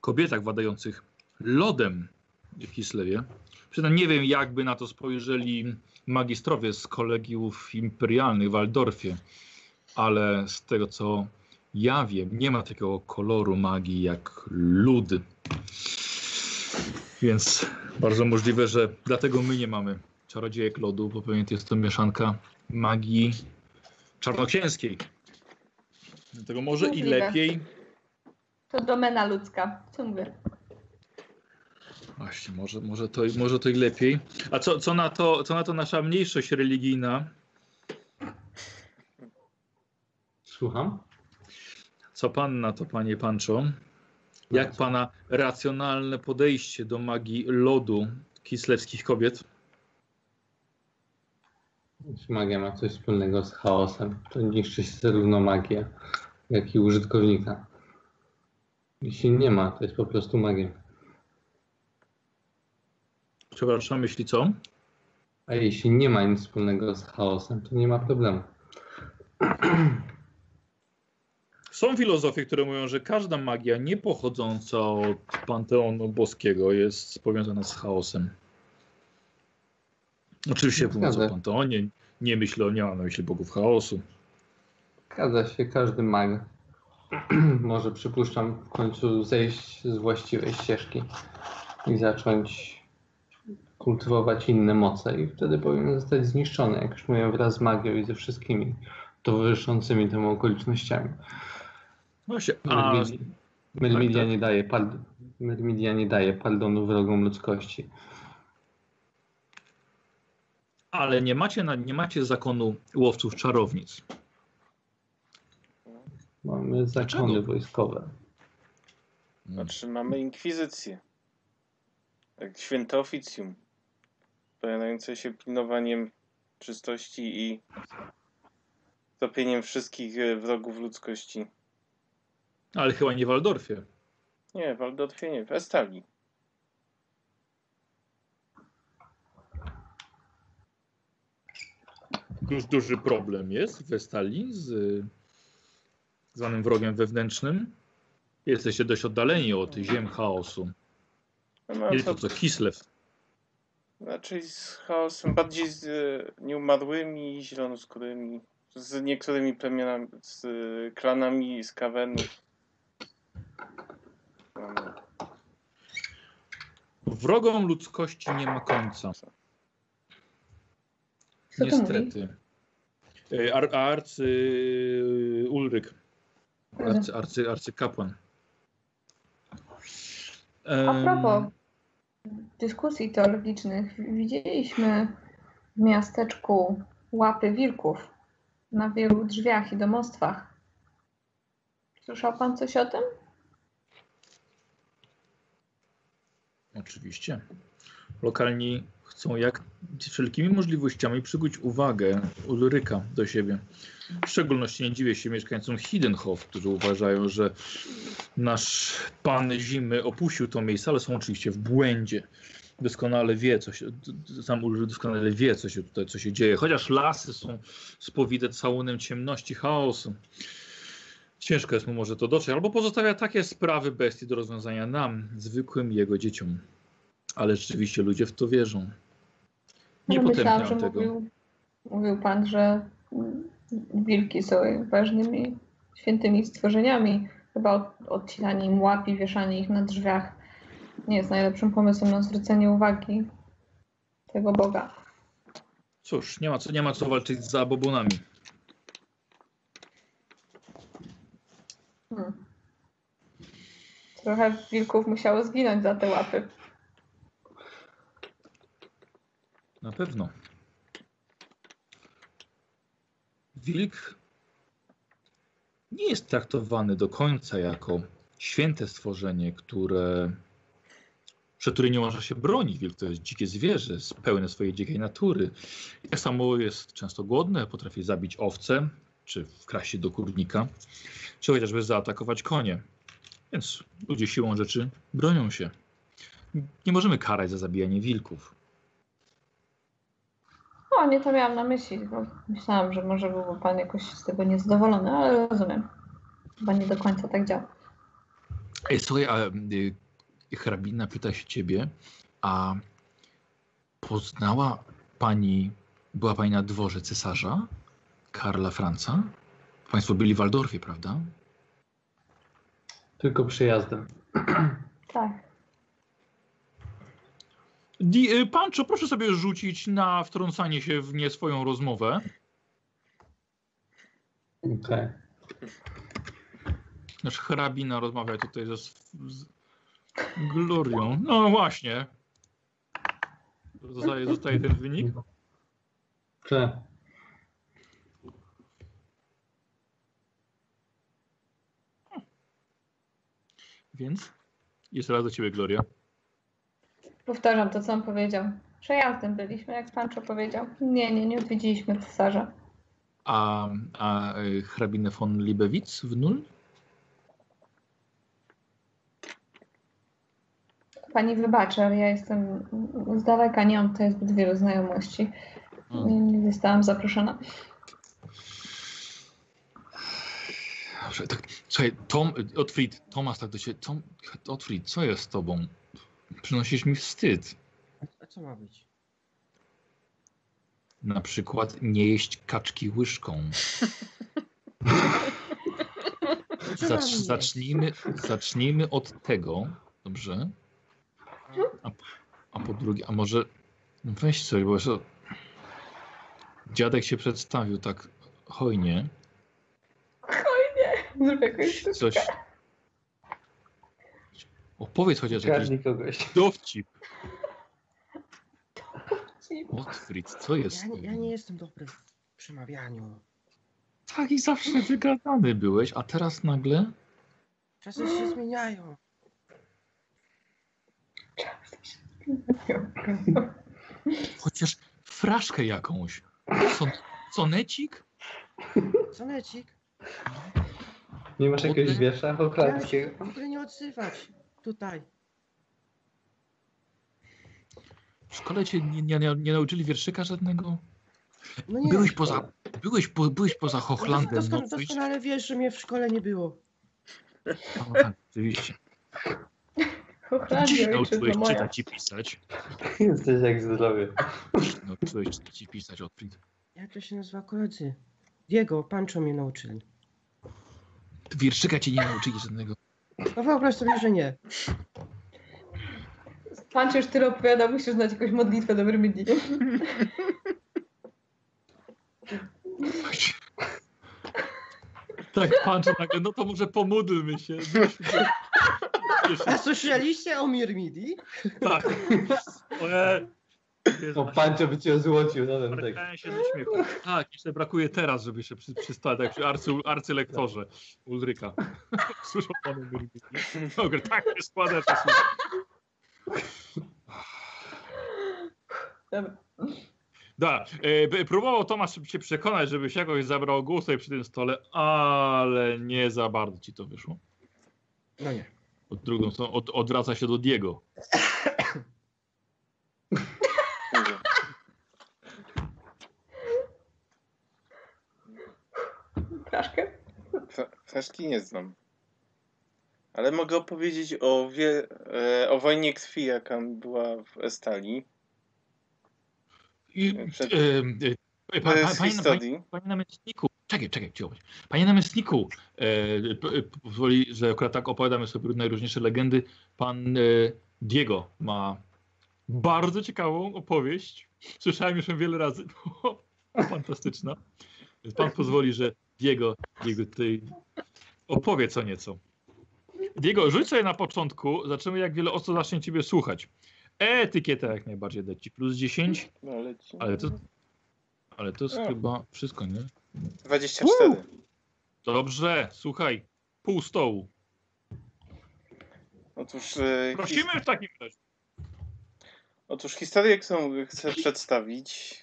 kobietach władających lodem w Kislewie. Przytem nie wiem, jakby na to spojrzeli magistrowie z kolegiów imperialnych w Waldorfie, ale z tego co ja wiem, nie ma takiego koloru magii jak lód. Więc bardzo możliwe, że dlatego my nie mamy czarodziejek lodu, bo pewnie jest to mieszanka magii czarnoksięskiej. Dlatego może i lepiej. To domena ludzka. Co mówię? Właśnie, może, może, to, może to i lepiej. A co, co, na to, co na to nasza mniejszość religijna? Słucham? Co pan na to, panie Pancho? Jak pana racjonalne podejście do magii lodu kislewskich kobiet? Jeśli magia ma coś wspólnego z chaosem, to niszczy się zarówno magię, jak i użytkownika. Jeśli nie ma, to jest po prostu magia. Przepraszam, myśli co? A jeśli nie ma nic wspólnego z chaosem, to nie ma problemu. Są filozofie, które mówią, że każda magia nie pochodząca od panteonu boskiego jest powiązana z chaosem. Oczywiście Zgadza. panteonie, nie myślę, nie mam na myśli bogów chaosu. Zgadza się, każdy mag może, przypuszczam, w końcu zejść z właściwej ścieżki i zacząć kultywować inne moce i wtedy powinien zostać zniszczony, jak już mówię, wraz z magią i ze wszystkimi towarzyszącymi temu okolicznościami. Właśnie, a Myrmidia, Myrmidia tak. nie daje Myrmidia nie daje pardonu wrogom ludzkości. Ale nie macie, na, nie macie zakonu łowców czarownic. Mamy zakony Dlaczego? wojskowe. Znaczy mamy inkwizycję. Jak święte oficjum. Zajmujące się pilnowaniem czystości i topieniem wszystkich e, wrogów ludzkości. Ale chyba nie w Waldorfie. Nie, w Waldorfie nie, w Estalii. Już duży problem jest w Westalii z zwanym wrogiem wewnętrznym. Jesteście dość oddaleni od ziem chaosu. No, Nie to, to co Kislev. raczej z chaosem, bardziej z e, nieumarłymi, zielonoskórymi, z niektórymi plemionami, z e, klanami z Kawenów. Mamy Wrogom ludzkości nie ma końca. Mówi? Niestety. Y, Ar, arcy Ulryk. Arcy, arcy, arcykapłan. A propos dyskusji teologicznych, widzieliśmy w miasteczku łapy wilków na wielu drzwiach i domostwach. Słyszał pan coś o tym? Oczywiście. Lokalni chcą jak wszelkimi możliwościami przykuć uwagę Ulryka do siebie. W szczególności nie dziwię się mieszkańcom Hiddenhof, którzy uważają, że nasz pan zimy opuścił to miejsce, ale są oczywiście w błędzie. Doskonale wie, co się, sam Ulryk doskonale wie, co się tutaj co się dzieje. Chociaż lasy są spowite całunem ciemności, chaosu. Ciężko jest mu może to dotrzeć, albo pozostawia takie sprawy bestii do rozwiązania nam, zwykłym jego dzieciom. Ale rzeczywiście ludzie w to wierzą. Nie No, myślałam, że potępiam tego. mówił, mówił pan, że mm, wilki są ważnymi, świętymi stworzeniami. Chyba od, odcinanie im łap i wieszanie ich na drzwiach nie jest najlepszym pomysłem na zwrócenie uwagi tego Boga. Cóż, nie ma co, nie ma co walczyć z zabobonami. Hmm. Trochę wilków musiało zginąć za te łapy. Na pewno. Wilk nie jest traktowany do końca jako święte stworzenie, które, przed którym nie można się bronić. Wilk to jest dzikie zwierzę, pełne swojej dzikiej natury. Tak samo jest często głodne, potrafi zabić owce, czy wkraść się do kurnika, czy chociażby zaatakować konie. Więc ludzie siłą rzeczy bronią się. Nie możemy karać za zabijanie wilków. O, nie to miałam na myśli, bo myślałam, że może byłby pan jakoś z tego niezadowolony, ale rozumiem. Chyba nie do końca tak działa. Ej, słuchaj, a y, hrabina pyta się ciebie, a poznała pani, była pani na dworze cesarza Karla Franca? Państwo byli w Waldorfie, prawda? Tylko przyjazdem. Tak. Y, Pancho, proszę sobie rzucić na wtrącanie się w nie swoją rozmowę. Okej. Nasz hrabina rozmawia tutaj ze, z Glorią. No właśnie. Zostaje, zostaje ten wynik. Czy Więc jeszcze raz do ciebie, Gloria. Powtarzam to, co on powiedział. Przejazdem byliśmy, jak Pancho powiedział. Nie, nie, nie odwiedziliśmy cesarza. A, a y, hrabinę von Liebewitz w nul? Pani wybaczy, ale ja jestem z daleka, nie mam tutaj zbyt wielu znajomości. Nie, nie zostałam zaproszona. Dobrze, tak, słuchaj, Tom, Otfried, Tomasz tak do ciebie, Tom, Otfried, co jest z tobą? Przynosisz mi wstyd. A co ma być? Na przykład nie jeść kaczki łyżką. Zacz, zacznijmy, zacznijmy od tego, dobrze? A, a po drugie, a może no weź coś, bo jeszcze dziadek się przedstawił tak hojnie. Jakąś Coś. Opowiedz chociaż jakiś Zgadnij kogoś. dowcip. Otfried, co jest? Ja nie, ja nie jestem dobry w przemawianiu. Taki zawsze wygadany byłeś, a teraz nagle? Czasy się zmieniają. Chociaż fraszkę jakąś. Son, sonecik? Sonecik? Nie masz jakiegoś wiersza Ja się w ogóle nie odzywać. Tutaj. W szkole cię nie, nie, nie, nauczyli wierszyka żadnego? No nie. Byłeś poza, byłeś, po, byłeś poza No, Hochlandem. dosko- No, coś- doskonale wiesz, że mnie w szkole nie było. no tak, oczywiście. Dziś nauczyłeś czytać i pisać. Jesteś jak zdrowie. Nauczyłeś czytać i pisać, Otfried. Jak to się nazywa koledzy? Diego, Pancho mnie nauczyli. Wierszyka cię nie nauczyli żadnego. No wyobraź sobie, że nie. Pan ci już tyle opowiada, musisz znać jakąś modlitwę dobrymi dni. Tak, pan że nagle, no to może pomódlmy się. A słyszeliście o Mirmidi? Tak. Oje. O, Pancio by cię ozłocił na ten tekst. Się ze śmiechu. Tak, jeszcze brakuje teraz, żeby się przy, przystać, tak przy arcy, arcylektorze Ulryka. Słyszał panu? Dobra, tak się składa, że. Dobra. Da, e, próbował Tomasz się przekonać, żebyś jakoś zabrał głos tutaj przy tym stole, ale nie za bardzo ci to wyszło. No nie. Od drugą stroną od, odwraca się do Diego. Fraszkę? Fra- Fraszki nie znam. Ale mogę opowiedzieć o, wie, e, o wojnie krwi, jaka była w Estalii. I, Przed- e, e, pa, pa, panie, panie, panie namiestniku, czekaj, czekaj. Panie namiestniku, e, pozwoli, że akurat tak opowiadamy sobie najróżniejsze legendy. Pan e, Diego ma bardzo ciekawą opowieść Słyszałem już ją wiele razy. Fantastyczna. Więc pan pozwoli, że Diego, Diego tutaj opowie co nieco. Diego, rzuć sobie na początku, zobaczymy jak wiele osób zacznie ciebie słuchać. Etykieta jak najbardziej dać ci plus 10, No, ale to, ale to jest chyba wszystko, nie? 24. Dobrze, słuchaj, pół stołu. Otóż, e, his, Prosimy w takim razie. otóż historię, którą chcę przedstawić,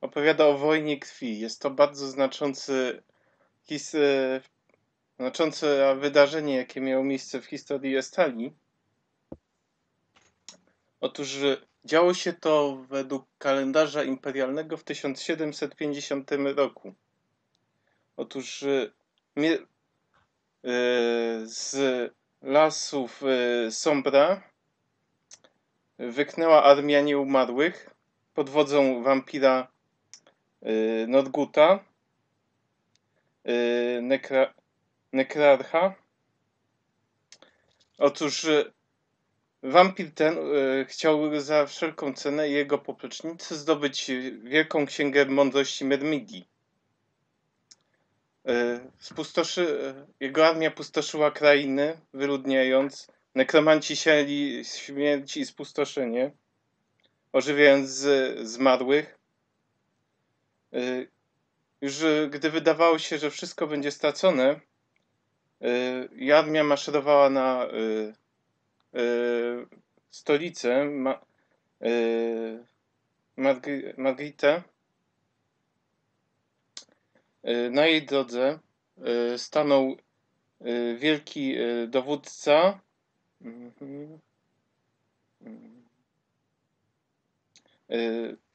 opowiada o wojnie krwi. Jest to bardzo znaczący, his, e, znaczące wydarzenie, jakie miało miejsce w historii Estalii. Otóż e, działo się to według kalendarza imperialnego w 1750 roku. Otóż e, mie- z lasów Sombra wyknęła armia nieumarłych pod wodzą wampira Norguta, e, nekra, Nekrarcha. Otóż wampir ten e, chciał za wszelką cenę i jego poplecznicy zdobyć wielką księgę mądrości Mermigi. E, Spustoszy, jego armia pustoszyła krainy, wyludniając. Nekromanci siali śmierć i spustoszenie, ożywiając zmarłych. E, Już e, gdy wydawało się, że wszystko będzie stracone, i armia maszerowała na stolicę Ma, Margri- Margritę, Na jej drodze stanął wielki dowódca. Mhm.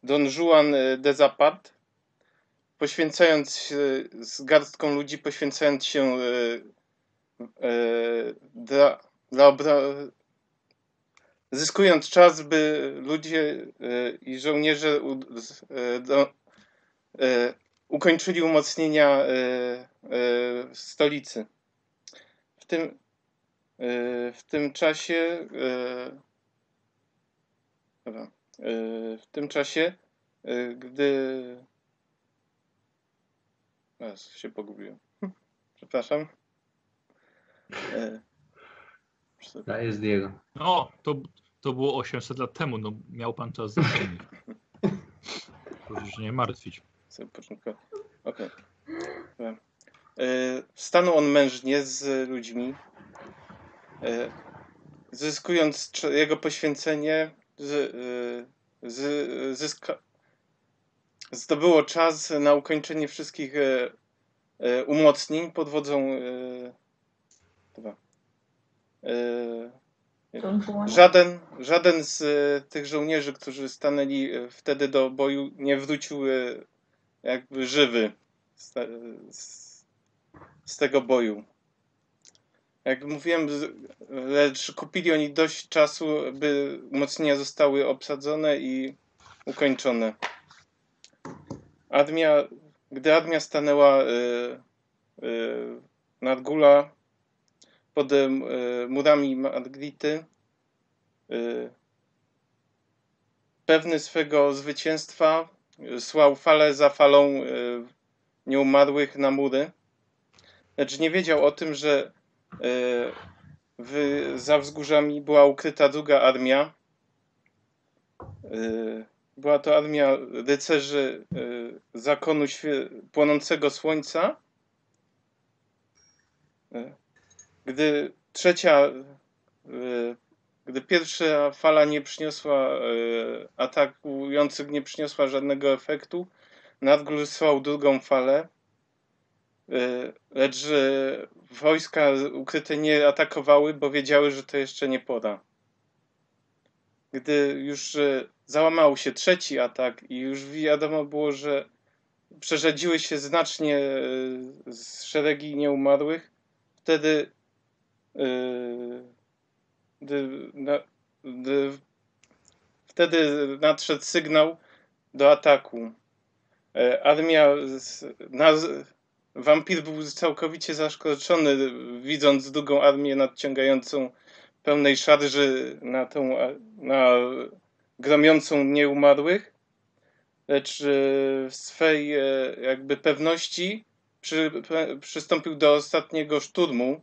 Don Juan de Zapad, poświęcając się z garstką ludzi, poświęcając się e, e, dla, dla obra... zyskując czas, by ludzie e, i żołnierze u- do, ukończyli umocnienia stolicy. W tym, w tym czasie w tym czasie, gdy Teraz się pogubiłem. Przepraszam. E, To jest Diego. No, to, to było 800 lat temu, no miał pan czas zapomnieć. Proszę się nie martwić. Okej. Dobra. E, Stanął on mężnie z ludźmi, e, zyskując jego poświęcenie, z, e, z, zyska, zdobyło czas na ukończenie wszystkich e, e, umocnień pod wodzą e. Żaden, żaden z tych żołnierzy, którzy stanęli wtedy do boju, nie wrócił jakby żywy z, z, z tego boju. Jak mówiłem, lecz kupili oni dość czasu, by umocnienia zostały obsadzone i ukończone. Armia, gdy armia stanęła e, e, nad Gula pod e, murami Margrity, y, pewny swego zwycięstwa y, słał falę za falą y, nieumarłych na mury, lecz nie wiedział o tym, że y, w, za wzgórzami była ukryta druga armia. Y, Była to armia rycerzy y, zakonu świe- płonącego słońca. Y, Gdy trzecia y, gdy pierwsza fala nie przyniosła e, atakujących nie przyniosła żadnego efektu, Nadgór wysłał drugą falę, e, lecz e, wojska ukryte nie atakowały, bo wiedziały, że to jeszcze nie pora. Gdy już e, załamał się trzeci atak i już wiadomo było, że przerzedziły się znacznie e, z szeregi nieumarłych, wtedy e, wtedy nadszedł sygnał do ataku. E, Armia, wampir był całkowicie zaskoczony, widząc drugą armię nadciągającą pełnej szarży na tą, na gromiącą nieumarłych. lecz e, w swej e, jakby pewności przy, przystąpił do ostatniego szturmu,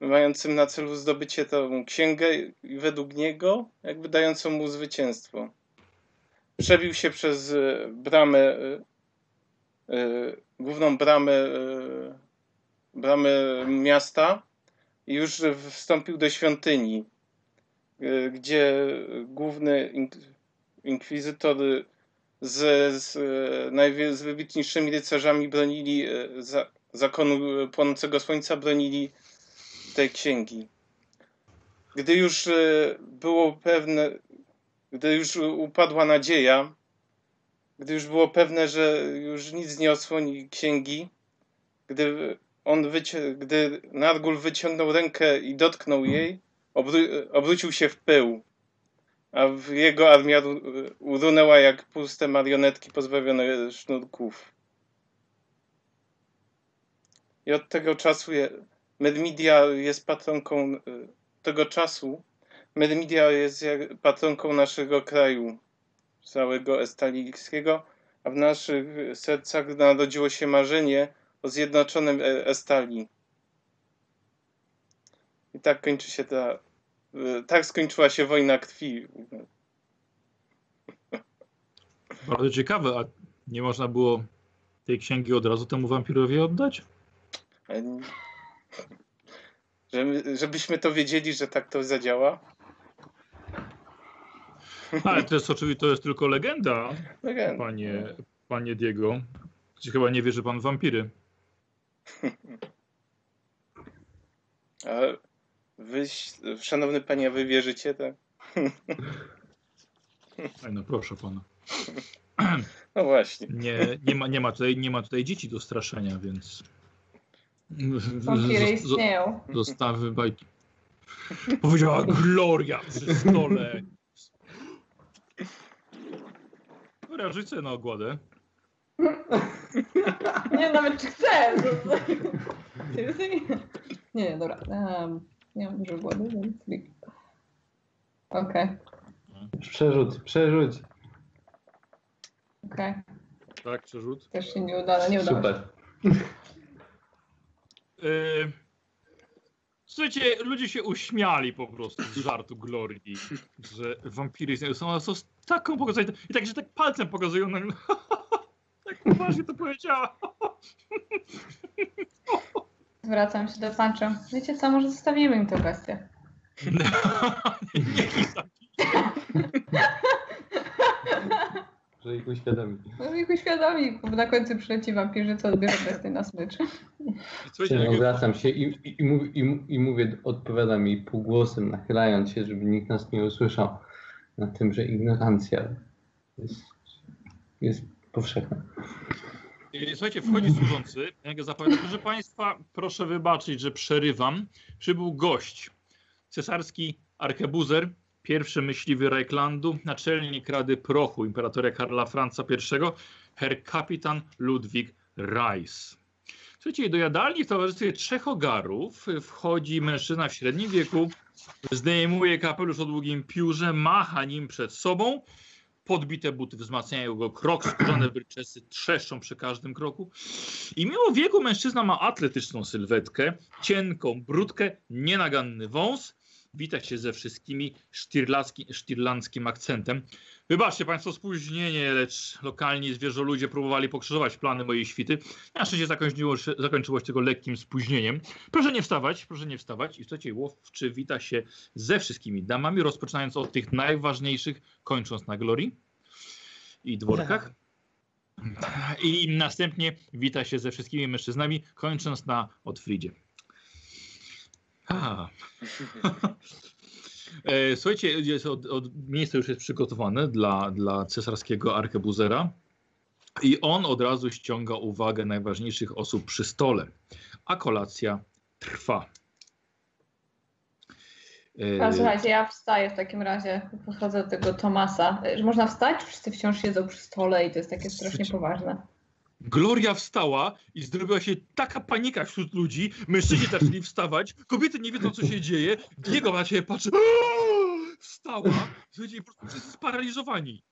mającym na celu zdobycie tą księgę i według niego jakby dającą mu zwycięstwo. Przebił się przez e, bramę, główną bramę, bramę miasta i już wstąpił do świątyni, gdzie główny ink- inkwizytor z, z, z wybitniejszymi rycerzami bronili e, za, zakonu płonącego słońca, bronili tej księgi. Gdy już było pewne, gdy już upadła nadzieja, gdy już było pewne, że już nic nie osłoni księgi, gdy on gdy Nargul wyciągnął rękę i dotknął jej, obró- obrócił się w pył, a jego armia ru- urunęła jak puste marionetki pozbawione sznurków. I od tego czasu je, Medmidia jest patronką y, tego czasu. Medmidia jest patronką naszego kraju, całego Estalijskiego, a w naszych sercach narodziło się marzenie o zjednoczonym E- Estalii. I tak kończy się ta. Y, Tak skończyła się wojna krwi. Bardzo ciekawe, a nie można było tej księgi od razu temu wampirowi oddać? Ale Żeby, żebyśmy to wiedzieli, że tak to zadziała. Ale to jest oczywiście to jest tylko legenda, Legenda. panie, panie Diego. Chyba nie wierzy pan w wampiry? A wy, szanowny panie, wy wierzycie tak? Ej, no proszę pana. No właśnie. Nie, nie, ma, nie, ma tutaj, nie ma tutaj dzieci do straszenia, więc. Wampiry Zos- zo- istnieją. Zostawy bajki. Powiedziała Gloria przy stole. Dobra, na ogładę. Nie, nawet czy chcę. Nie, dobra. Um, nie mam dużo wody, więc... Okej, Przerzut, przerzuć. okej. Tak, przerzut. Też się nie uda, nie udało. Super. Yy, Słuchajcie, ludzie się uśmiali po prostu z żartu Glorii, że wampiry istnieją. Są, są z taką pokazują i tak, że tak palcem pokazują na mnie. tak poważnie to powiedziała. Zwracam się do Pancho. Wiecie co, może zostawimy im tę bestię. Zabije. Że ich uświadomi. No ich uświadomi, bo na końcu przyleci wampirzyca, odbierze bestię na smycz. Czyli jak- Zwracam się i, i, i, mów- i, i mówię, odpowiadam jej półgłosem, nachylając się, żeby nikt nas nie usłyszał. Na tym, że ignorancja jest, jest powszechna. Yy, Słuchajcie, wchodzi służący. Jak go zapowiada, proszę Państwa, proszę wybaczyć, że przerywam. Przybył gość. Cesarski arkebuzer, pierwszy myśliwy Reichlandu, naczelnik Rady Prochu imperatora Karla Franca I, herr kapitan Ludwik Reis. Słuchajcie, do jadalni w towarzystwie trzech ogarów wchodzi mężczyzna w średnim wieku, zdejmuje kapelusz o długim piórze, macha nim przed sobą, podbite buty wzmacniają go krok, skórzane bryczesy trzeszczą przy każdym kroku. I mimo wieku mężczyzna ma atletyczną sylwetkę, cienką brudkę, nienaganny wąs. Wita się ze wszystkimi sztirlandzkim akcentem. Wybaczcie Państwo spóźnienie, lecz lokalni zwierzoludzie próbowali pokrzyżować plany mojej świty. Na szczęście zakończyło, się- zakończyło się tego lekkim spóźnieniem. Proszę nie wstawać, proszę nie wstawać. I słuchajcie, łowczy wita się ze wszystkimi damami, rozpoczynając od tych najważniejszych, kończąc na Glorii i dworkach. I następnie wita się ze wszystkimi mężczyznami, kończąc na Otfridzie. E, Słuchajcie, jest od, od, miejsce już jest przygotowane dla, dla cesarskiego arkebuzera i on od razu ściąga uwagę najważniejszych osób przy stole, a kolacja trwa. E, A słuchajcie, ja wstaję w takim razie, podchodzę do tego Tomasa. Że można wstać? Wszyscy wciąż siedzą przy stole i to jest takie strasznie poważne. Gloria wstała i zrobiła się taka panika wśród ludzi. Mężczyźni zaczęli wstawać, kobiety nie wiedzą, co się dzieje. Diego na ciebie patrzy. Wstała. Słuchajcie, po prostu wszyscy sparaliżowani.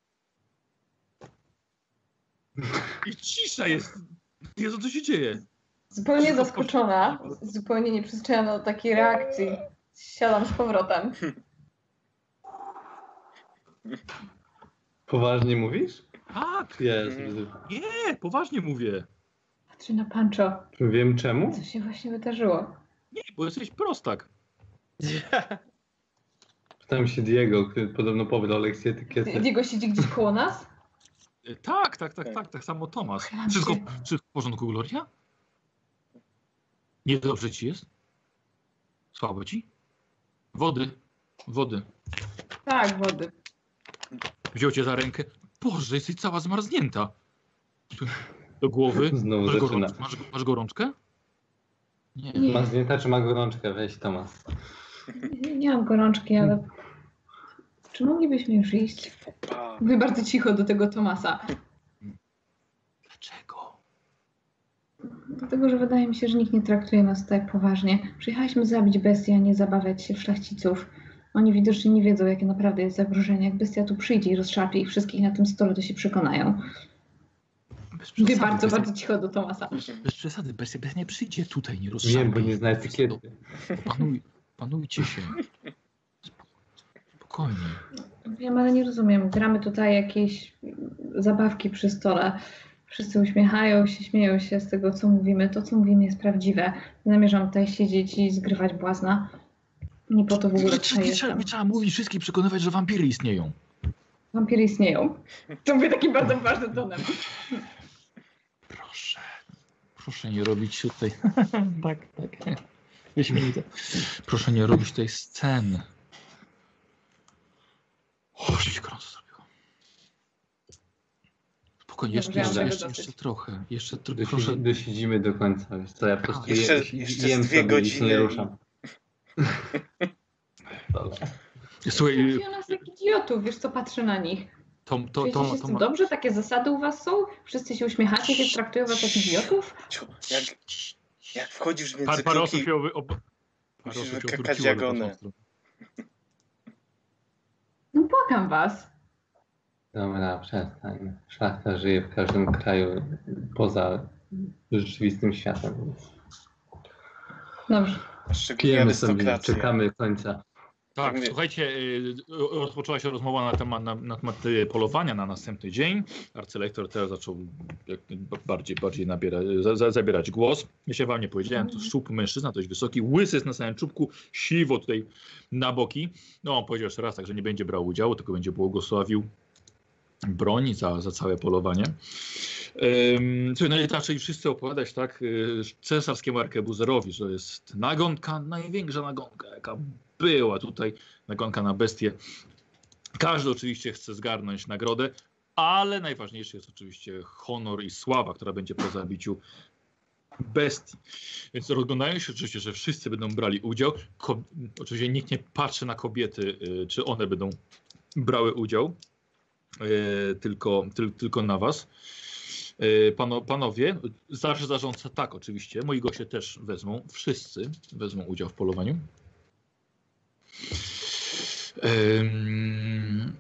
I cisza jest. Jezu, co się dzieje? Zupełnie zaskoczona, zupełnie nieprzyzwyczajona do takiej reakcji. Siadam z powrotem. Poważnie mówisz? Tak. Jezu. Nie, poważnie mówię. Patrzę na Pancho. Wiem czemu? Co się właśnie wydarzyło? Nie, bo jesteś prostak. Pytam się Diego, który podobno pobrał lekcję etykiety. Diego siedzi gdzieś koło nas? E, Tak, tak, tak, tak, tak samo Tomas. Uchylam Wszystko, się. wszystko w porządku, Gloria? Niedobrze ci jest? Słabo ci? Wody, wody. Tak, wody. Wziął cię za rękę. Boże, jesteś cała zmarznięta. Do głowy. Znowu Masz, zaczyna. gorączkę? masz, masz gorączkę? Nie. Nie. Ma zdjęta czy ma gorączkę? Weź Tomas. Nie, nie mam gorączki, ale... Czy moglibyśmy już iść? Mówię bardzo cicho do tego Tomasa. Dlaczego? Dlatego, że wydaje mi się, że nikt nie traktuje nas tak poważnie. Przyjechaliśmy zabić bestię, a nie zabawiać się w szlachciców. Oni widocznie nie wiedzą, jakie naprawdę jest zagrożenie. Jak bestia tu przyjdzie i rozszarpie ich wszystkich na tym stole, to się przekonają. Mówię bardzo, bestia- bardzo cicho do Tomasa. Bez przesady, bestia, bestia nie przyjdzie tutaj, nie rozszarpie. Wiem, bo nie zna etykiety. Panuj, panujcie się. Spokojnie. Wiem, ale nie rozumiem. Gramy tutaj jakieś zabawki przy stole. Wszyscy uśmiechają się, śmieją się z tego, co mówimy. To, co mówimy, jest prawdziwe. Nie zamierzam tutaj siedzieć i zgrywać błazna. Nie po to w ogóle Nie, nie, trzeba, nie trzeba mówić wszystkich przekonywać, że wampiry istnieją. Wampiry istnieją. To mówię takim bardzo ważnym tonem. Proszę. Proszę nie robić tutaj. tak, tak. Wyśmienite. Proszę nie robić tej sceny. O, się gorąco zrobiło. Spokojnie, jeszcze, jeszcze, jeszcze, jeszcze trochę. Jeszcze tr- Dosi- proszę. Dosiedzimy do końca. Wiesz co, ja po prostu Jeszcze- je, jeszcze jem dwie sobie godziny nie ruszam. Dobra. Słuchaj, Traktują nas jak idiotów, wiesz co, patrzę na nich. to, to, Czujecie to, się to, z to tym ma... dobrze? Takie zasady u was są? Wszyscy się uśmiechacie, kiedy traktują was jak idiotów? Ciu, Jak, jak wchodzisz między Par, parę osób się ob... parę osób się wykakać odwróciło stronę. No błagam was. Dobra, przestań. Szlachta żyje w każdym kraju poza rzeczywistym światem. Dobrze. Szczególnie Pijemy sobie, czekamy końca. Tak, słuchajcie, y, rozpoczęła się rozmowa na temat, na, na temat y, polowania na następny dzień. Arcylektor teraz zaczął jak bardziej, bardziej nabiera, za, za, zabierać głos. Jeszcze wam nie powiedziałem, to szczupły mężczyzna, dość wysoki, łysy jest na samym czubku, siwo tutaj na boki. No, on powiedział jeszcze raz, tak, że nie będzie brał udziału, tylko będzie błogosławił broń za, za całe polowanie. Słuchaj, no zaczęli wszyscy opowiadać, tak, y, cesarskiemu arkebuzerowi, że jest nagonka, największa nagonka, jaka była tutaj, nagonka na bestię. Każdy oczywiście chce zgarnąć nagrodę, ale najważniejszy jest oczywiście honor i sława, która będzie po zabiciu bestii. Więc rozglądają się oczywiście, że wszyscy będą brali udział. Ko oczywiście nikt nie patrzy na kobiety, y, czy one będą brały udział, y, tylko, tyl tylko na was. Y, Pano, panowie, starszy zarządca, tak oczywiście, moi goście też wezmą, wszyscy wezmą udział w polowaniu. Ym,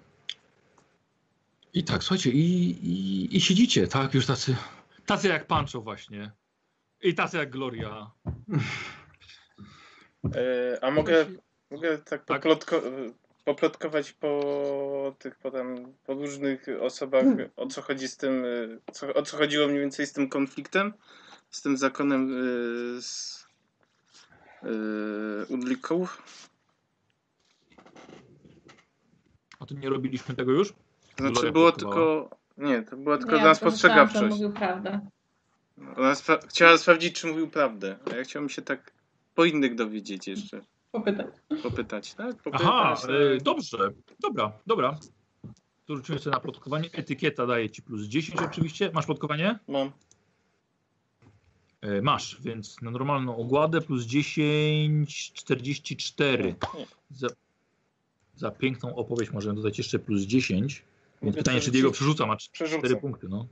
I tak, słuchajcie, i, i, i siedzicie, tak, już tacy, tacy jak Pancho właśnie. I tacy jak Gloria. E, a mogę, mogę tak, Tak. Poplotko, poplotkować po tych potem, po różnych osobach, o co chodzi z tym, e, co, o co chodziło mniej więcej z tym konfliktem, z tym zakonem e, z e, Udlików. A tu nie robiliśmy tego już? To znaczy Gloria było plotkowała. tylko, nie, to była tylko Nie, dla że spostrzegawczość. mówił prawdę. Ona spra- chciała sprawdzić, czy mówił prawdę, a ja chciałbym się tak po innych dowiedzieć jeszcze, Popytać. popytać, tak? Popytać, Aha, tak. e, dobrze, dobra, dobra. Tu rzucimy sobie na plotkowanie. Etykieta daje ci plus 10 oczywiście. Masz plotkowanie? Mam. E, masz, więc na normalną ogładę plus 10, 44. Nie. Za, za piękną opowieść możemy dodać jeszcze plus 10. Więc pytanie, czy? Diego przerzuca? Ma 4 Przerzucam. punkty, no.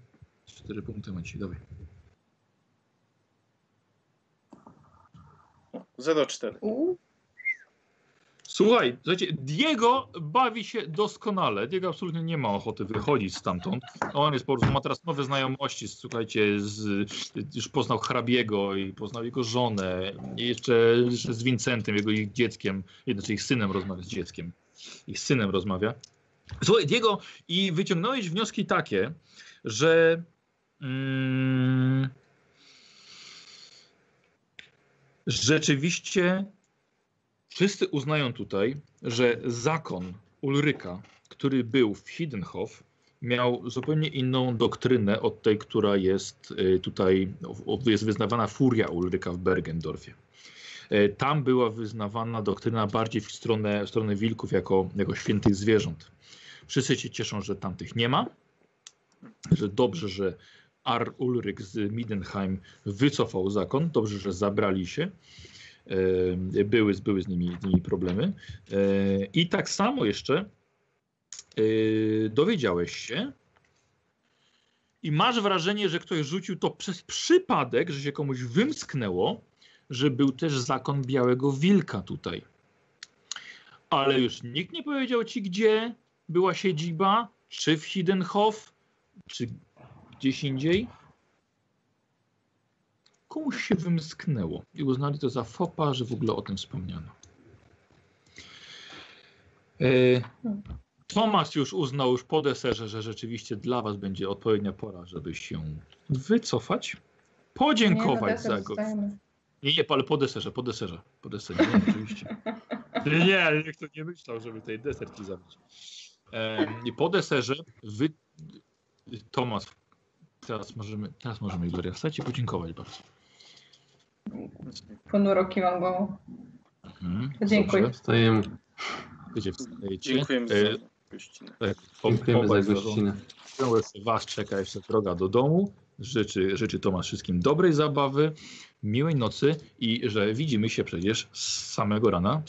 4 punkty ma dzisiaj, dawaj. 0,4. Słuchaj, słuchajcie, Diego bawi się doskonale. Diego absolutnie nie ma ochoty wychodzić stamtąd. On jest po prostu, ma teraz nowe znajomości, słuchajcie, z, już poznał hrabiego i poznał jego żonę. I jeszcze, jeszcze z Vincentem, jego ich dzieckiem, znaczy ich synem rozmawia z dzieckiem. Ich synem rozmawia. Słuchaj, Diego, i wyciągnąłeś wnioski takie, że mm, rzeczywiście wszyscy uznają tutaj, że zakon Ulryka, który był w Hiddenhof, miał zupełnie inną doktrynę od tej, która jest y, tutaj, jest wyznawana furia Ulryka w Bergendorfie. E, Tam była wyznawana doktryna bardziej w stronę, w stronę wilków jako, jako świętych zwierząt. Wszyscy się cieszą, że tamtych nie ma, że dobrze, że Ar Ulryk z Midenheim wycofał zakon, dobrze, że zabrali się. E, Były, były z, nimi, z nimi problemy. E, I tak samo jeszcze e, dowiedziałeś się i masz wrażenie, że ktoś rzucił to przez przypadek, że się komuś wymsknęło, że był też zakon Białego Wilka tutaj. Ale już nikt nie powiedział ci, gdzie była siedziba, czy w Hiddenhof, czy gdzieś indziej. Komuś się wymsknęło i uznali to za fopa, że w ogóle o tym wspomniano. E, Tomasz już uznał już po deserze, że rzeczywiście dla was będzie odpowiednia pora, żeby się wycofać, podziękować za go. Nie, nie, ale po deserze, po deserze, po deserze, nie, oczywiście. Nie, nie, niech to nie myślał, żeby tej deser ci zabić. I po deserze wy, Tomasz, teraz możemy, teraz możemy Gloria wstać i podziękować bardzo. Ponuro kiwam głową. Mhm, Dziękuję. dobrze. Stajemy. Wiecie, wstajecie. Dziękujemy E, za gościnę. tak, po- Dziękujemy za gościnę. Was czeka jeszcze droga do domu. Życzy, życzy Tomasz wszystkim dobrej zabawy, miłej nocy i że widzimy się przecież z samego rana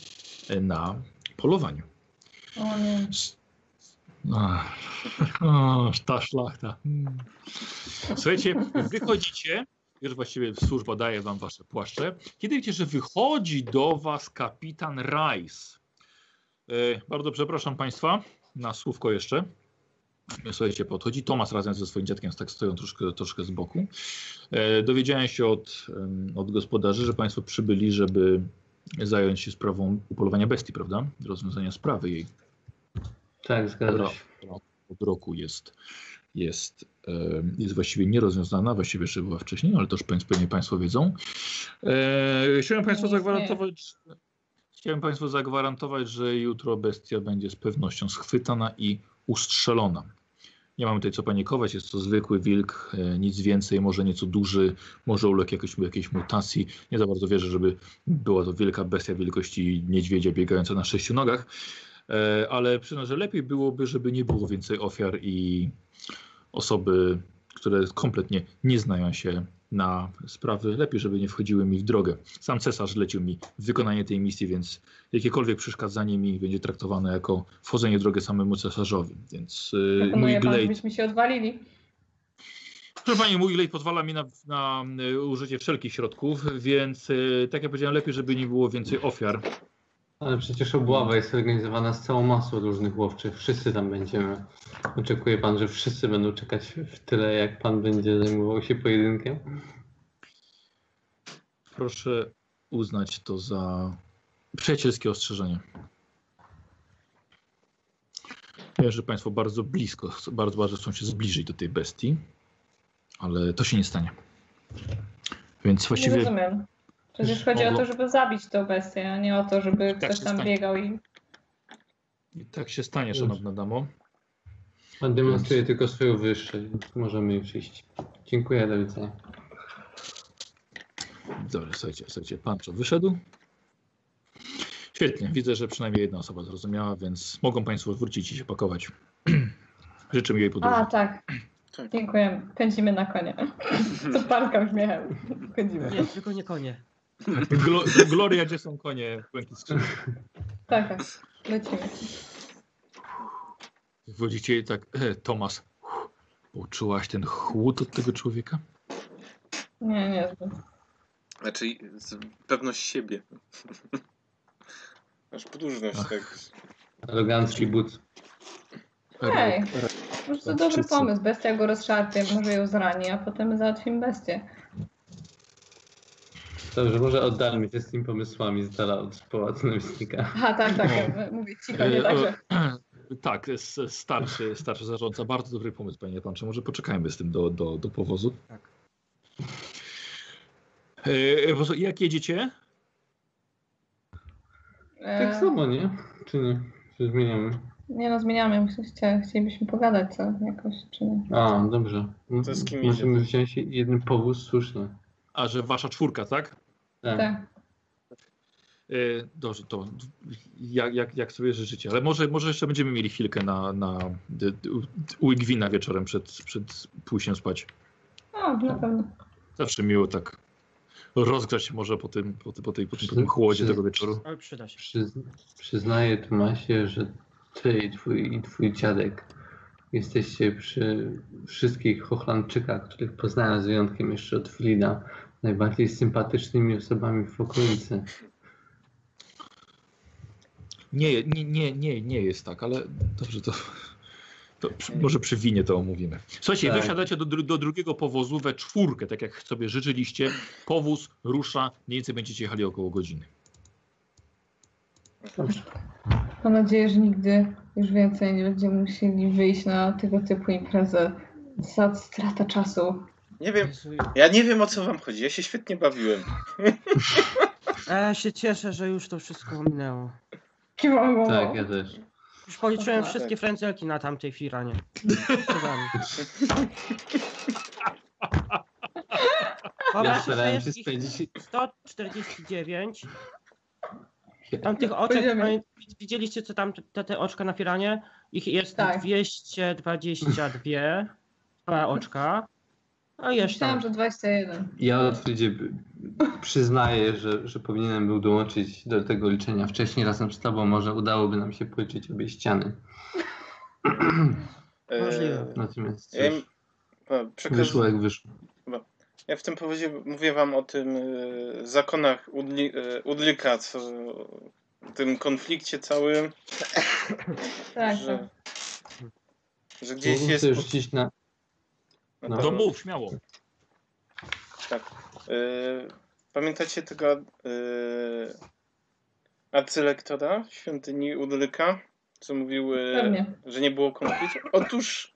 e, na polowaniu. O nie. Ach, o, ta szlachta. Mm. Słuchajcie, wychodzicie, już właściwie służba daje wam wasze płaszcze. Kiedy wiecie, że wychodzi do was kapitan Rice. E, bardzo przepraszam państwa, na słówko jeszcze. Słuchajcie, podchodzi Tomas razem ze swoim dziadkiem, tak stoją troszkę, troszkę z boku. E, dowiedziałem się od, od gospodarzy, że państwo przybyli, żeby zająć się sprawą upolowania bestii, prawda? Rozwiązania sprawy jej Tak, zgadza się. od roku jest, jest, jest właściwie nierozwiązana, właściwie jeszcze była wcześniej, ale to już pewnie Państwo wiedzą. E, chciałem Państwu zagwarantować, chciałem Państwu zagwarantować, że jutro bestia będzie z pewnością schwytana i ustrzelona. Nie mamy tutaj co panikować, jest to zwykły wilk, e, nic więcej, może nieco duży, może uległ jakiejś, jakiejś mutacji. Nie za bardzo wierzę, żeby była to wielka bestia wielkości niedźwiedzia biegająca na sześciu nogach. E, ale przyznam, że lepiej byłoby, żeby nie było więcej ofiar i osoby, które kompletnie nie znają się na sprawy, lepiej, żeby nie wchodziły mi w drogę. Sam cesarz lecił mi wykonanie tej misji, więc jakiekolwiek przeszkadzanie mi będzie traktowane jako wchodzenie w drogę samemu cesarzowi. Więc e, mój pan, glejt, żebyśmy się odwalili. proszę pani, mój glejt pozwala mi na, na e, użycie wszelkich środków, więc e, tak jak powiedziałem, lepiej, żeby nie było więcej ofiar. Ale przecież obława jest organizowana z całą masą różnych łowczych. Wszyscy tam będziemy. Oczekuje pan, że wszyscy będą czekać w tyle, jak pan będzie zajmował się pojedynkiem? Proszę uznać to za przyjacielskie ostrzeżenie. Wiem, że Państwo bardzo blisko, bardzo bardzo chcą się zbliżyć do tej bestii, ale to się nie stanie. Więc Nie właściwie rozumiem. Przecież chodzi o to, żeby zabić tą bestię, a nie o to, żeby Tak ktoś tam stanie. biegał i... i tak się stanie, szanowna damo. Pan demonstruje tylko swoją wyższość, więc możemy już iść. Dziękuję, do widzenia. Dobrze, słuchajcie, słuchajcie, pan co wyszedł? Świetnie, widzę, że przynajmniej jedna osoba zrozumiała, więc mogą Państwo wrócić i się pakować. Życzę miłej podróży. A, tak. Tak. Dziękuję. Pędzimy na konie. To parkam śmiechem. Pędzimy. Nie, tylko nie konie. Glo Gloria, gdzie są konie? Błękit skrzydła. Tak, tak. Lecimy. Wchodzicie i tak, e, Tomas, uff, poczułaś ten chłód od tego człowieka? Nie, nie. zbyt. Znaczy, z- pewność siebie. Aż podróżność, Ach. tak. Elegancki but. Hej, może to dobry pomysł. Bestia go rozszarpie, może ją zrani, a potem my załatwimy bestię. Dobrze, może oddalmy się z tymi pomysłami z dala od pałacu namiestnika. Aha, tak, tak, No. mówię cicho, nie E, tak. Tak, starszy, starszy zarządca. Bardzo dobry pomysł, panie Pancze. Może poczekajmy z tym do, do, do powozu. Tak. E, po prostu jak jedziecie? E, Tak samo, nie? Czy nie? Czy zmieniamy? Nie no, zmieniamy. Myślę, że chcia- chcielibyśmy pogadać co jakoś, czy nie. A, dobrze. To z kim Możemy idzie? wziąć jeden powóz, słusznie. A że wasza czwórka, tak? Tak. Tak. E, Dobrze, to jak, jak, jak sobie życzycie. Ale może, może jeszcze będziemy mieli chwilkę na, na u Igwina wieczorem przed, przed pójściem spać. O, na pewno. Zawsze miło tak rozgrzać się może po tym, po, tym- po, tej, po, tym, po tym chłodzie tego wieczoru. Ale przyda się. Przyz, przyznaję Tomasie, że ty i twój, i twój dziadek jesteście przy wszystkich Hochlandczykach, których poznałem z wyjątkiem jeszcze od Frida, najbardziej sympatycznymi osobami w okolicy. Nie, nie, nie, nie, nie jest tak, ale dobrze to. To przy, może przy winie to omówimy. Słuchajcie, Tak. wy wsiadacie do, do drugiego powozu we czwórkę, tak jak sobie życzyliście. Powóz rusza, mniej więcej będziecie jechali około godziny. Dobrze. Mam nadzieję, że nigdy już więcej nie będziemy musieli wyjść na tego typu imprezę. Za strata czasu. Nie wiem, ja nie wiem o co wam chodzi, ja się świetnie bawiłem. a ja się cieszę, że już to wszystko minęło. Tak, ja też. Już policzyłem Tak. wszystkie frędzelki na tamtej firanie. Ja starałem się ich spędzić 149. Tam tych oczek, Pójdziemy. widzieliście co tam te, te oczka na firanie? Ich jest Tak. 222 dwa oczka. A jeszcze. Myślałam, że 21. Ja otwarcie przyznaję, że, że powinienem był dołączyć do tego liczenia wcześniej razem z tobą. Może udałoby nam się policzyć obie ściany. E, Możliwe. Natomiast Ja, im, no, przekaz, wyszło jak wyszło. ja w tym powodzie mówię wam o tym e, zakonach Udli, e, Udlika, co o tym konflikcie całym, Tak, że, tak. że gdzieś Mógłbym jest... rzucić na... no. To mów śmiało. Tak. E, pamiętacie tego e, arcylektora świątyni Udlyka, co mówił, Pewnie. że nie było konfliktu? Otóż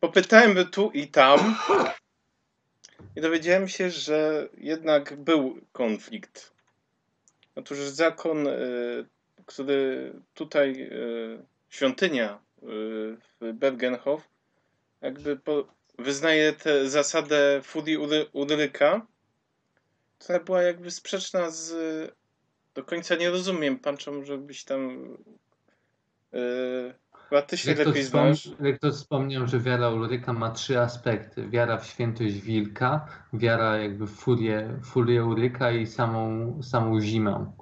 popytałem by tu i tam i dowiedziałem się, że jednak był konflikt. Otóż zakon, e, który tutaj, e, świątynia e, w Bergenhof, jakby po, wyznaje tę zasadę Ury- Udryka, która była jakby sprzeczna z... Do końca nie rozumiem, Panczo, może byś tam... Yy, chyba ty się Rektor, lepiej znasz. Rektor wspomniał, że wiara Ulryka ma trzy aspekty. Wiara w świętość wilka, wiara jakby w furię, furię Ulryka i samą, samą zimę.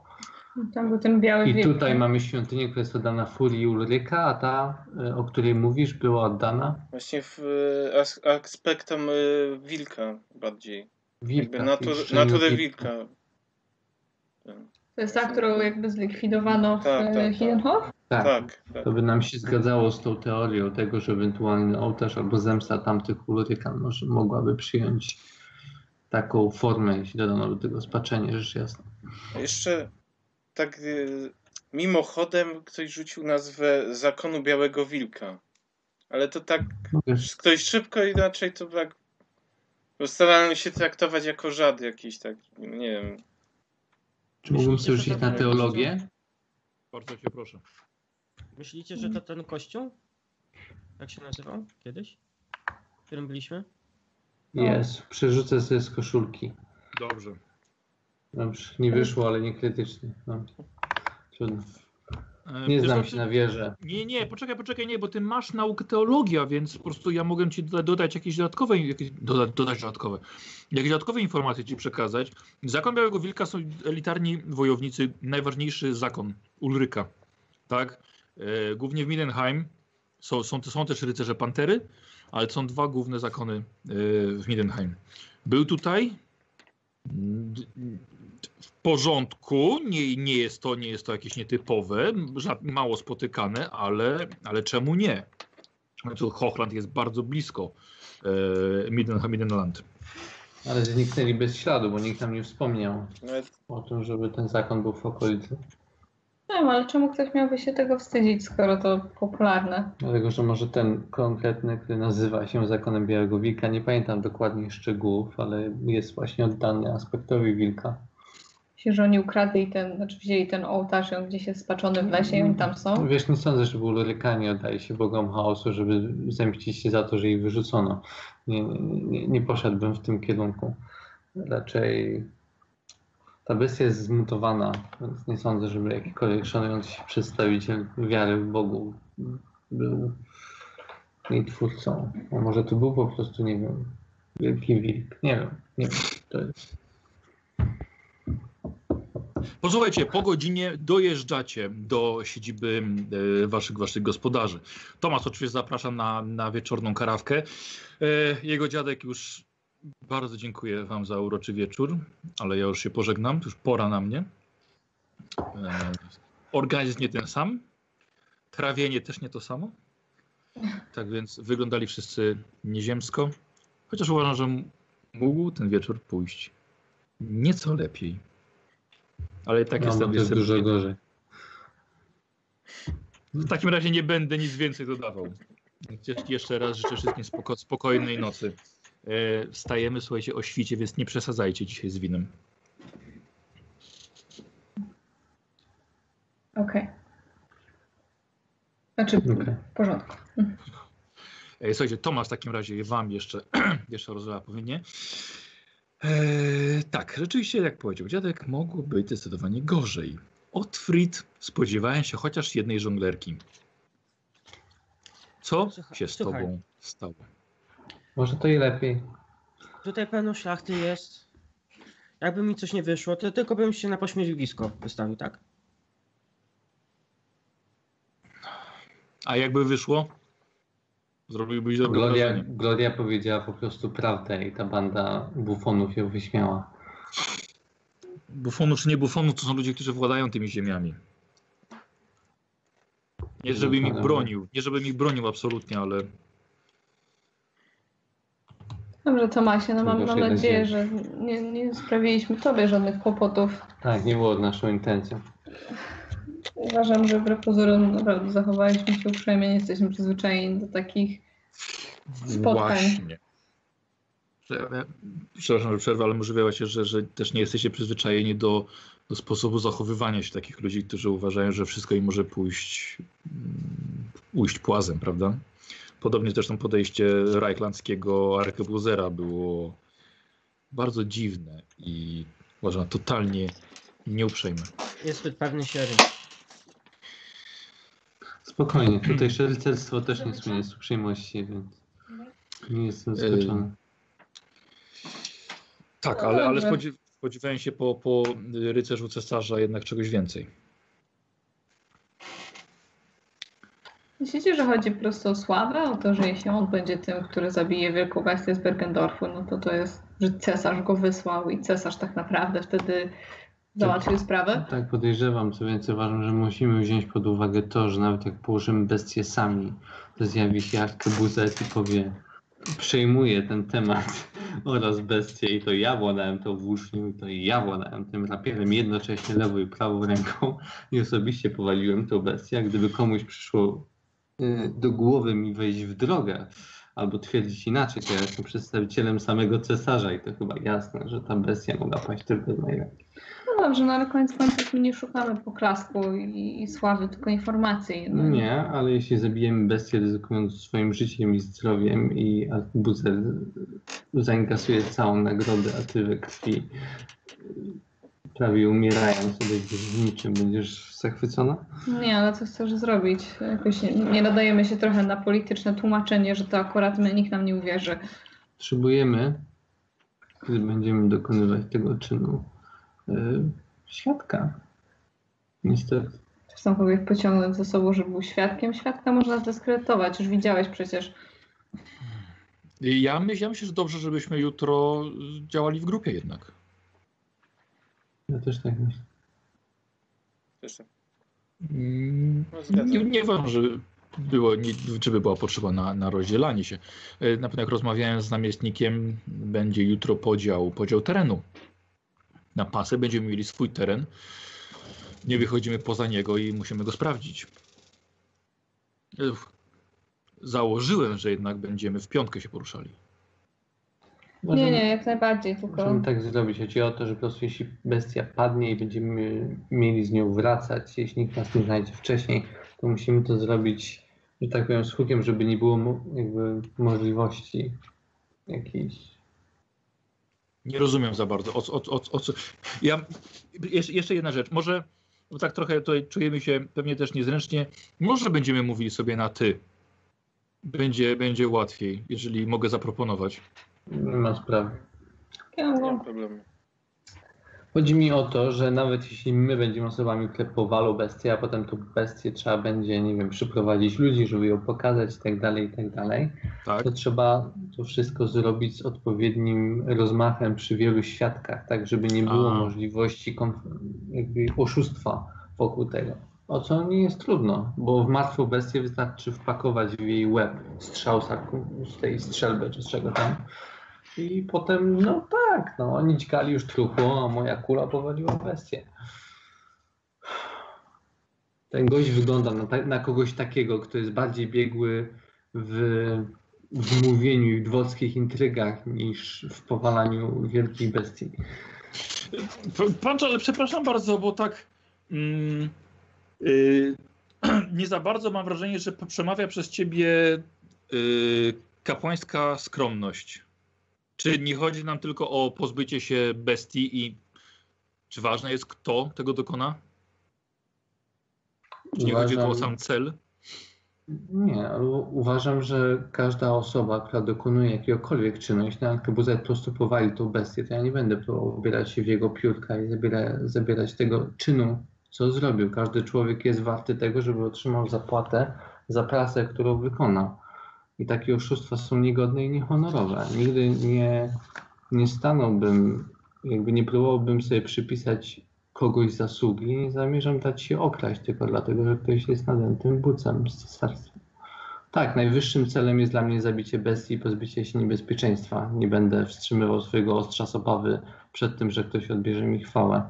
Tam był ten biały I wilk. tutaj mamy świątynię, która jest oddana furii Ulryka, a ta, y, o której mówisz, była oddana Właśnie w y, as, aspektom y, wilka bardziej. wilka. Jakby natur, naturę wilka. wilka. To jest ta, którą jakby zlikwidowano w Tak, tak, tak, tak. Tak, Tak, tak. to by nam się zgadzało z tą teorią tego, że ewentualny ołtarz albo zemsta tamtych Ulryka może, mogłaby przyjąć taką formę, jeśli dodano do tego spaczenie, rzecz jasna. Jeszcze tak y, mimochodem ktoś rzucił nazwę Zakonu Białego Wilka. Ale to tak Mogę ktoś szybko i raczej to tak starałem się traktować jako żad jakiś taki, nie wiem. Czy mógłbym sobie rzucić na teologię? Bardzo cię proszę. Myślicie, że to ten kościół? Jak się nazywał kiedyś? W którym byliśmy? Jest. Przerzucę sobie z koszulki. Dobrze. Dobrze, nie wyszło, ale nie krytycznie. No. Trudno. E, Nie znam się na wierze. Nie, nie, poczekaj, poczekaj, nie, bo ty masz naukę teologia, więc po prostu ja mogę ci doda- dodać jakieś dodatkowe, jakieś, doda, dodać dodatkowe, jakieś dodatkowe informacje ci przekazać. Zakon Białego Wilka są elitarni wojownicy, najważniejszy zakon Ulryka, tak? E, głównie w Mindenheim są, są, są też rycerze Pantery, ale są dwa główne zakony e, w Mindenheim. Był tutaj, w porządku, nie, nie, jest to, nie jest to jakieś nietypowe, mało spotykane, ale, ale czemu nie? W końcu Hochland jest bardzo blisko e. Ale zniknęli bez śladu, bo nikt nam nie wspomniał Nawet o tym, żeby ten zakon był w okolicy. Nie wiem, ale czemu ktoś miałby się tego wstydzić, skoro to popularne? Dlatego, że może ten konkretny, który nazywa się zakonem Białego Wilka, nie pamiętam dokładnie szczegółów, ale jest właśnie oddany aspektowi wilka. Myślę, że oni ukradli ten, znaczy wzięli ten ołtarz, on gdzieś jest spaczony w lesie i oni tam są. Wiesz, nie sądzę, żeby Ulrykanie oddali się bogom chaosu, żeby zemścić się za to, że ich wyrzucono. Nie, nie, nie poszedłbym w tym kierunku. Raczej ta bestia jest zmutowana, więc nie sądzę, żeby jakikolwiek szanujący się przedstawiciel wiary w Bogu był jej twórcą. A może to był po prostu, nie wiem, wielki wilk. Nie wiem, nie wiem. To jest... Posłuchajcie, po godzinie dojeżdżacie do siedziby e, waszych, waszych gospodarzy. Tomasz oczywiście zaprasza na, na wieczorną karawkę. E, jego dziadek już bardzo dziękuję wam za uroczy wieczór, ale ja już się pożegnam, już pora na mnie. E, organizm nie ten sam, trawienie też nie to samo. Tak więc wyglądali wszyscy nieziemsko, chociaż uważam, że mógł ten wieczór pójść nieco lepiej. Ale i tak No, jestem, to jest dużo gorzej. w takim razie nie będę nic więcej dodawał. Jeszcze- Jeszcze raz życzę wszystkim spoko spokojnej nocy. E, wstajemy, słuchajcie, o świcie, więc nie przesadzajcie dzisiaj z winem. Okej. Znaczy, Okej. w porządku. E, słuchajcie, Tomasz w takim razie wam jeszcze, jeszcze rozlewa powinnie. E, tak, rzeczywiście, jak powiedział dziadek, mogło być zdecydowanie gorzej. Otfrid spodziewałem się chociaż jednej żonglerki. Co Słuchaj- się z słuchaj. tobą stało? Może to i lepiej. Tutaj pełno szlachty jest. Jakby mi coś nie wyszło, to tylko bym się na pośmiewisko wystawił, tak? A jakby wyszło? Zrobiłbyś dobre Gloria, wrażenie. Gloria powiedziała po prostu prawdę i ta banda bufonów ją wyśmiała. Bufonu czy nie bufonu, to są ludzie, którzy władają tymi ziemiami. Nie żebym ich bronił, nie żebym ich bronił absolutnie, ale Dobrze, Tomasie, no mam, mam nadzieję. że nie, nie sprawiliśmy tobie żadnych kłopotów. Tak, nie było naszą intencją. Uważam, że wbrew pozorom naprawdę zachowaliśmy się uprzejmie, nie jesteśmy przyzwyczajeni do takich spotkań. właśnie. Że- Przepraszam, że przerwę, ale możliwe się, że, że też nie jesteście przyzwyczajeni do, do sposobu zachowywania się takich ludzi, którzy uważają, że wszystko im może pójść, mm, ujść płazem, prawda? Podobnie zresztą podejście rajklandzkiego arkebuzera było bardzo dziwne i uważam totalnie nieuprzejme. Jest zbyt pewny siebie. Spokojnie, tutejsze rycerstwo też nie słynie z uprzejmości, więc nie jestem zaskoczony. Tak, No ale, ale spodziew spodziewałem się po, po rycerzu cesarza jednak czegoś więcej. Myślicie, że chodzi po prostu o sławę? O to, że jeśli on będzie tym, który zabije wielką bestię z Bergendorfu, no to to jest, że cesarz go wysłał i cesarz tak naprawdę wtedy załatwił sprawę? Tak podejrzewam, co więcej uważam, że musimy wziąć pod uwagę to, że nawet jak położymy bestię sami, to zjawi się arkebuzet i powie przejmuje ten temat oraz bestię i to ja władałem tą włócznią i to ja władałem tym rapierem. Jednocześnie lewą i prawą ręką. I osobiście powaliłem tą bestię, a gdyby komuś przyszło y, do głowy mi wejść w drogę albo twierdzić inaczej, to ja jestem przedstawicielem samego cesarza. I to chyba jasne, że ta bestia mogła paść tylko z mojej ręki. No dobrze, no koniec końców my nie szukamy poklasku i, i sławy, tylko informacji. No. Nie, ale jeśli zabijemy bestię ryzykując swoim życiem i zdrowiem i Arbuzer zainkasuje całą nagrodę, a ty we krwi prawie umierając, odejdziesz z niczym, będziesz zachwycona? Nie, ale co chcesz zrobić? Jakoś nie, nie nadajemy się trochę na polityczne tłumaczenie, że to akurat my, nikt nam nie uwierzy. Potrzebujemy, gdy będziemy dokonywać tego czynu, yy, świadka. Niestety. Tam kogoś pociągnąć ze sobą, żeby był świadkiem? Świadka można zdyskredytować, już widziałeś przecież. Ja, myśl, ja myślę, że dobrze, żebyśmy jutro działali w grupie jednak. Ja też tak myślę. Też. Mm. Nie, nie uważam, że było, nie, czy by była potrzeba na, na rozdzielanie się. E, Na pewno jak rozmawiałem z namiestnikiem, będzie jutro podział, podział terenu. Na pasy będziemy mieli swój teren. Nie wychodzimy poza niego i musimy go sprawdzić. Założyłem, że jednak będziemy w piątkę się poruszali. Nie, nie, jak najbardziej, tylko Możemy tak zrobić. Chodzi o to, że po prostu jeśli bestia padnie i będziemy mieli z nią wracać, jeśli nikt nas nie znajdzie wcześniej, to musimy to zrobić, że tak powiem, z hukiem, żeby nie było jakby możliwości jakiejś. Nie rozumiem za bardzo. O, co- o, o, o co. Ja, jeszcze, jedna rzecz. Może, bo tak trochę tutaj czujemy się pewnie też niezręcznie, może będziemy mówili sobie na ty. Będzie, będzie łatwiej, jeżeli mogę zaproponować. Nie ma sprawy. Nie ma mam problemu. Chodzi mi o to, że nawet jeśli my będziemy osobami, które powalą bestię, a potem tą bestię trzeba będzie, nie wiem, przyprowadzić ludzi, żeby ją pokazać i tak dalej, i tak dalej, Tak? to trzeba to wszystko zrobić z odpowiednim rozmachem przy wielu świadkach, tak żeby nie było możliwości oszustwa wokół tego. O co nie jest trudno, bo w martwą bestię wystarczy wpakować w jej łeb strzał z tej strzelby czy z czego tam. I potem, no tak, no oni dźgali już truchło, a moja kula powaliła bestię. Ten gość wygląda na, na kogoś takiego, kto jest bardziej biegły w, w mówieniu i w dworskich intrygach niż w powalaniu wielkich bestii. Pan, ale przepraszam bardzo, bo tak mm, y, nie za bardzo mam wrażenie, że przemawia przez ciebie y, kapłańska skromność. Czy nie chodzi nam tylko o pozbycie się bestii i czy ważne jest, kto tego dokona? Czy nie chodzi tylko o sam cel? Nie, ale uważam, że każda osoba, która dokonuje jakiegokolwiek czynu, jeśli na Arkebuzę po prostu powali tą bestię, to ja nie będę próbował ubierać się w jego piórka i zabiera, zabierać tego czynu, co zrobił. Każdy człowiek jest warty tego, żeby otrzymał zapłatę za pracę, którą wykonał. I takie oszustwa są niegodne i niehonorowe. Nigdy nie, nie stanąłbym, jakby nie próbowałbym sobie przypisać kogoś zasługi, nie zamierzam dać się okraść tylko dlatego, że ktoś jest nadętym bucem z cesarstwa. Tak, najwyższym celem jest dla mnie zabicie bestii i pozbycie się niebezpieczeństwa. Nie będę wstrzymywał swojego ostrza z obawy przed tym, że ktoś odbierze mi chwałę.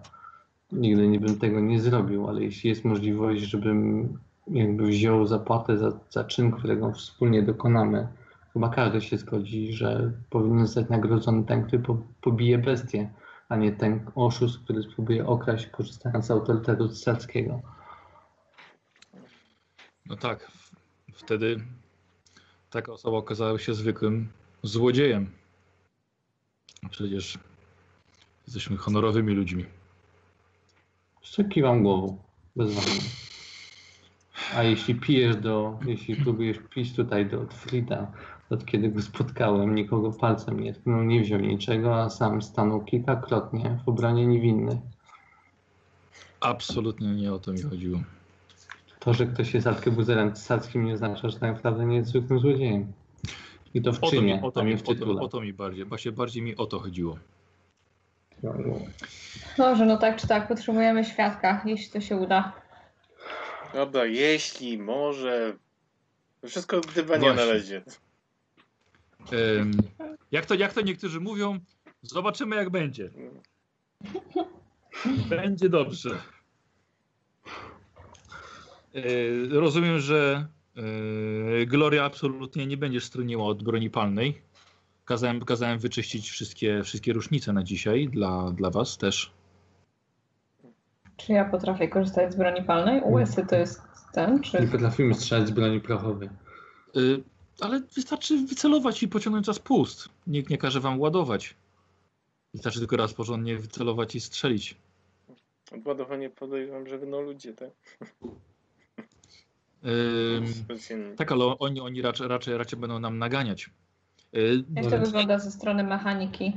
Nigdy nie bym tego nie zrobił, ale jeśli jest możliwość, żebym jakby wziął zapłatę za, za czyn, którego wspólnie dokonamy, chyba każdy się zgodzi, że powinien zostać nagrodzony ten, który po, pobije bestię a nie ten oszust, który spróbuje okraść, korzystając z autorytetu cesarskiego. No tak. Wtedy taka osoba okazała się zwykłym złodziejem. Przecież jesteśmy honorowymi ludźmi. Jeszcze kiwam głową, bez wahania. A jeśli pijesz do, jeśli próbujesz pić tutaj do Frida, od kiedy go spotkałem, nikogo palcem nie tknął, nie wziął niczego, a sam stanął kilkakrotnie w obronie niewinnych. Absolutnie nie o to mi chodziło. To, że ktoś jest arkebuzerem cesarskim nie oznacza, że tak naprawdę nie jest zwykłym złodziejem. I to w O to, mi, czynie, o, to a mi, nie o, w to, tytule. o to mi bardziej, właśnie bardziej mi o to chodziło. Dobrze, no tak czy tak, potrzebujemy świadka, jeśli to się uda. Dobra, jeśli, może. Wszystko gdybania na razie. Jak, to, jak to niektórzy mówią, zobaczymy jak będzie. Będzie dobrze. E, rozumiem, że e, Gloria absolutnie nie będziesz stroniła od broni palnej. Kazałem, kazałem wyczyścić wszystkie, wszystkie różnice na dzisiaj dla, dla was też. Czy ja potrafię korzystać z broni palnej? USy to jest ten, Nie czy... potrafimy strzelać z broni prochowej. E, ale wystarczy wycelować i pociągnąć za spust. Nikt nie każe wam ładować. Wystarczy tylko raz porządnie wycelować i strzelić. Odładowanie podejrzewam, że będą ludzie, tak? Specjalnie. tak, ale oni, oni raczej, raczej, raczej będą nam naganiać. Yy, Jak to wygląda ze strony mechaniki?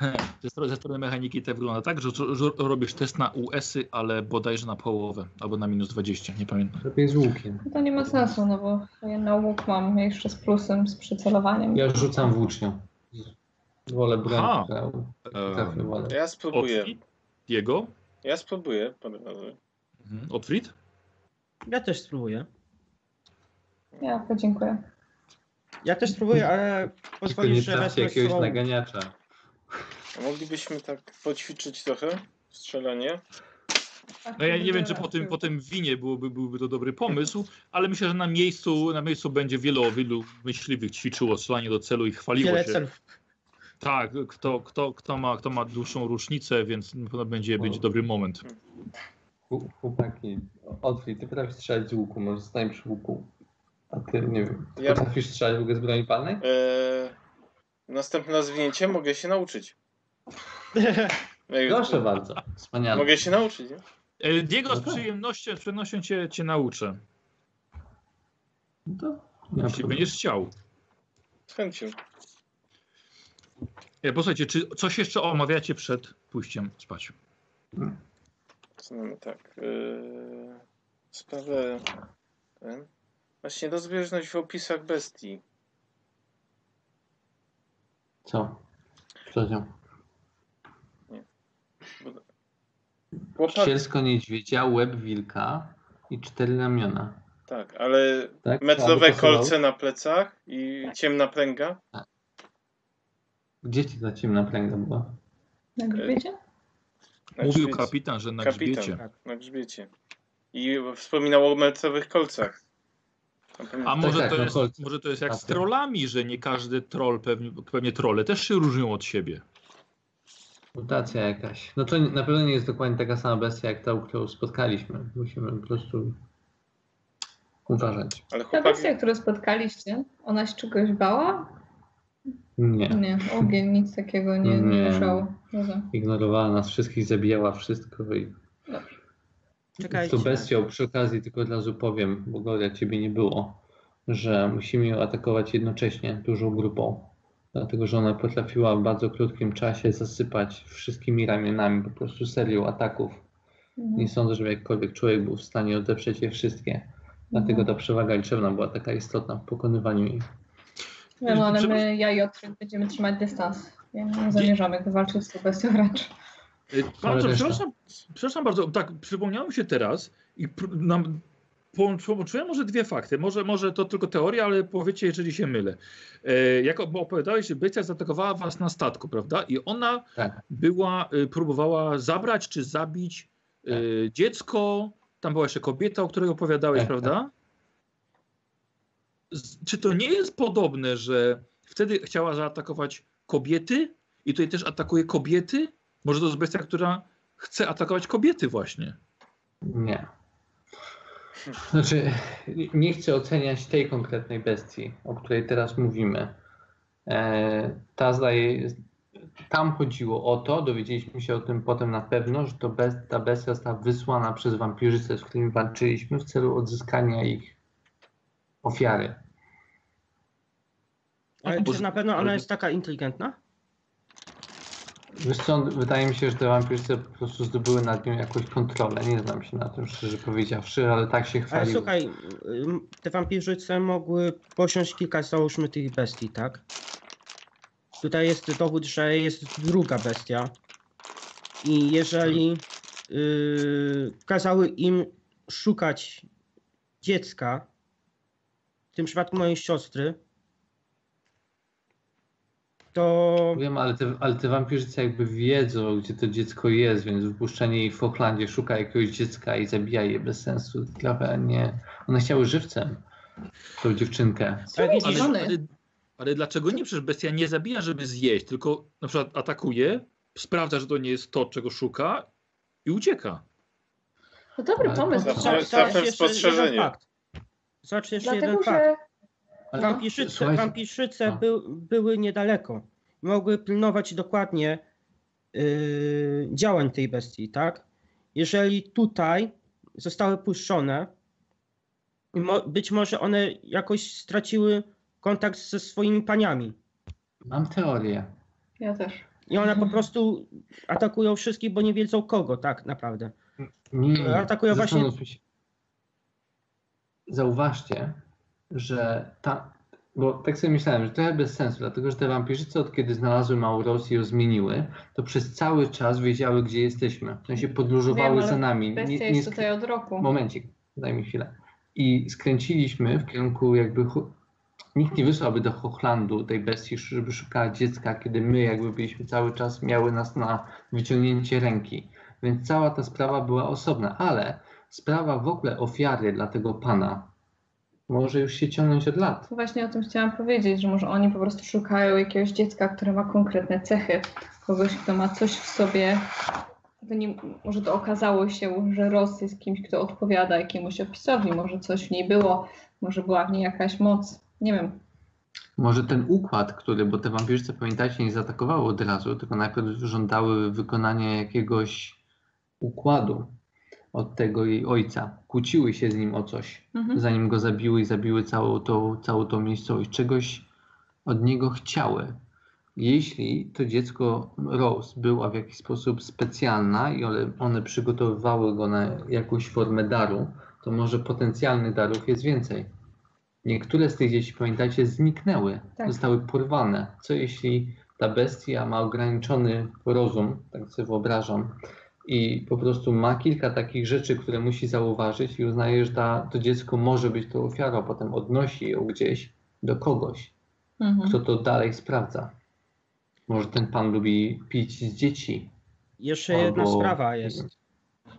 ze, strony, ze strony mechaniki to wygląda tak, że, że robisz test na US-y, ale bodajże na połowę albo na minus 20, nie pamiętam. Lepiej z łukiem. No To nie ma sensu, no bo ja na łuk mam jeszcze z plusem, z przycelowaniem. Ja rzucam włócznią. Wolę broń, potrafię wolę. Ja spróbuję. Ocni? Diego? Ja spróbuję parę razy. Mhm. Otfrid? Ja też spróbuję. Ja podziękuję. Ja też spróbuję, ale pozwolisz, że wezmę jakiegoś naganiacza. A moglibyśmy tak poćwiczyć trochę strzelanie? No ja nie wiem, czy po tym, po tym winie byłoby, byłby to dobry pomysł, ale myślę, że na miejscu, na miejscu będzie wielu, wielu myśliwych ćwiczyło strzelanie do celu i chwaliło Wiele się. celów. Tak, kto, kto, kto, ma, kto ma dłuższą rusznicę, więc pewno będzie, będzie dobry moment. Chł- Chłopaki, Otwij, ty potrafisz strzelać z łuku, może zostań przy łuku. A ty, nie wiem, ty Ja- potrafisz strzelać w ogóle z broni palnej? Eee, następne rozwinięcie mogę się nauczyć. Proszę bardzo, wspaniale. Mogę się nauczyć, nie? E, Diego, z No tak. przyjemnością, z przyjemnością cię, cię nauczę, No to jeśli problemu. będziesz chciał. Z chęcią. E, Posłuchajcie, czy coś jeszcze omawiacie przed pójściem spać? Co mamy tak? Eee, sprawę. Ten. Właśnie rozbieżność w opisach bestii. Co? Co się? Chłopak, Ścielsko niedźwiedzia, łeb wilka i cztery ramiona. tak, ale Tak? metrowe kolce na plecach i ciemna pręga. Gdzie ci ta ciemna pręga była? Na grzbiecie? Na Mówił grzbiecie. kapitan, że na Kapitan. grzbiecie. Na grzbiecie. I wspominał o metrowych kolcach. A może, tak, to no jest, może to jest jak Tak, z tak. trollami, że nie każdy troll, pewnie, pewnie trolle też się różnią od siebie. Mutacja jakaś. No to na pewno nie jest dokładnie taka sama bestia jak ta, którą spotkaliśmy. Musimy po prostu uważać. Ale Ta chłopak, bestia, którą spotkaliście, ona się czegoś bała? Nie. Nie, ogień, nic takiego nie, nie Nie. ruszało. Dobra. Ignorowała nas wszystkich, zabijała wszystko i Czekajcie. z tą bestią przy okazji tylko od razu powiem, bo Gloria ciebie nie było, że musimy ją atakować jednocześnie dużą grupą. Dlatego, że ona potrafiła w bardzo krótkim czasie zasypać wszystkimi ramionami po prostu serią ataków. Mhm. Nie sądzę, żeby jakkolwiek człowiek był w stanie odeprzeć je wszystkie. Dlatego ta przewaga liczebna była taka istotna w pokonywaniu ich. Wiem, ale my, ja i Otfrid będziemy trzymać dystans. Ja nie zamierzamy walczyć z tą bestią raczej. Bardzo, przepraszam, przepraszam bardzo, tak, przypomniało mi się teraz i pr- nam połączyłem może dwie fakty. Może, może to tylko teoria, ale powiecie, jeżeli się mylę. E, jak op- opowiadałeś, że bestia zaatakowała was na statku, prawda? I ona Tak. była, y, próbowała zabrać czy zabić y, dziecko. Tam była jeszcze kobieta, o której opowiadałeś, Tak, prawda? Z, czy to nie jest podobne, że wtedy chciała zaatakować kobiety i tutaj też atakuje kobiety? Może to jest bestia, która chce atakować kobiety właśnie. Nie. Znaczy, nie chcę oceniać tej konkretnej bestii, o której teraz mówimy. E, ta zdaje, tam chodziło o to, dowiedzieliśmy się o tym potem na pewno, że to best, ta bestia została wysłana przez wampirzycę, z którymi walczyliśmy w celu odzyskania ich ofiary. Ale Bo- czy na pewno ale- ona jest taka inteligentna? Wiesz co, wydaje mi się, że te wampirzyce po prostu zdobyły nad nią jakąś kontrolę. Nie znam się na tym, szczerze powiedziawszy, ale tak się Ale chwaliły. słuchaj, te wampirzyce mogły posiąść kilka, załóżmy, tych bestii, tak? Tutaj jest dowód, że jest druga bestia. I jeżeli yy, kazały im szukać dziecka, w tym przypadku mojej siostry, to Wiem, ale te, ale te wampirzyce jakby wiedzą, gdzie to dziecko jest, więc wypuszczenie jej w Foklandzie szuka jakiegoś dziecka i zabija je bez sensu. Trochę nie. One chciały żywcem tą dziewczynkę. Ale Ale, Ale, dlaczego nie? Przecież bestia nie zabija, żeby zjeść, tylko na przykład atakuje, sprawdza, że to nie jest to, czego szuka i ucieka. To dobry pomysł. Zawsze- zawsze jeszcze jeden spostrzeżenie. fakt. Zobacz jeszcze jeden Dlatego, fakt. Wampirzyce, No. był, były niedaleko. Mogły pilnować dokładnie yy, działań tej bestii, tak? Jeżeli tutaj zostały puszczone, mo, być może one jakoś straciły kontakt ze swoimi paniami. Mam teorię. ja też. I one po prostu atakują wszystkich, bo nie wiedzą kogo, tak naprawdę. Nie, nie. Atakują właśnie- się. Zauważcie, że ta, bo tak sobie myślałem, że trochę bez sensu, dlatego że te wampirzyce od kiedy znalazły Mauros i ją zmieniły, to przez cały czas wiedziały, gdzie jesteśmy. W sensie podróżowały Wiem, za nami. Bestia Nie- nie jest tutaj od roku. Momencik, daj mi chwilę. I skręciliśmy w kierunku jakby... Nikt nie wysłałby do Hochlandu tej bestii, żeby szukała dziecka, kiedy my jakby byliśmy cały czas, miały nas na wyciągnięcie ręki. Więc cała ta sprawa była osobna, ale sprawa w ogóle ofiary dla tego pana może już się ciągnąć od lat. Właśnie o tym chciałam powiedzieć, że może oni po prostu szukają jakiegoś dziecka, które ma konkretne cechy. Kogoś, kto ma coś w sobie. To nie, może to okazało się, że Ross jest kimś, kto odpowiada jakiemuś opisowi. Może coś w niej było, może była w niej jakaś moc. Nie wiem. Może ten układ, który, bo te wampirzyce, pamiętajcie, nie zaatakowały od razu, tylko najpierw żądały wykonania jakiegoś układu od tego jej ojca. Kłóciły się z nim o coś, Mhm. zanim go zabiły i zabiły całą tą, całą tą miejscowość. Czegoś od niego chciały. Jeśli to dziecko Rose była w jakiś sposób specjalna i one, one przygotowywały go na jakąś formę daru, to może potencjalnych darów jest więcej. Niektóre z tych dzieci, pamiętajcie, zniknęły, Tak. zostały porwane. Co jeśli ta bestia ma ograniczony rozum, tak sobie wyobrażam, i po prostu ma kilka takich rzeczy, które musi zauważyć i uznaje, że ta, to dziecko może być tą ofiarą, potem odnosi ją gdzieś do kogoś, Mhm. kto to dalej sprawdza. Może ten pan lubi pić z dzieci. Jeszcze jedna Albo- sprawa jest.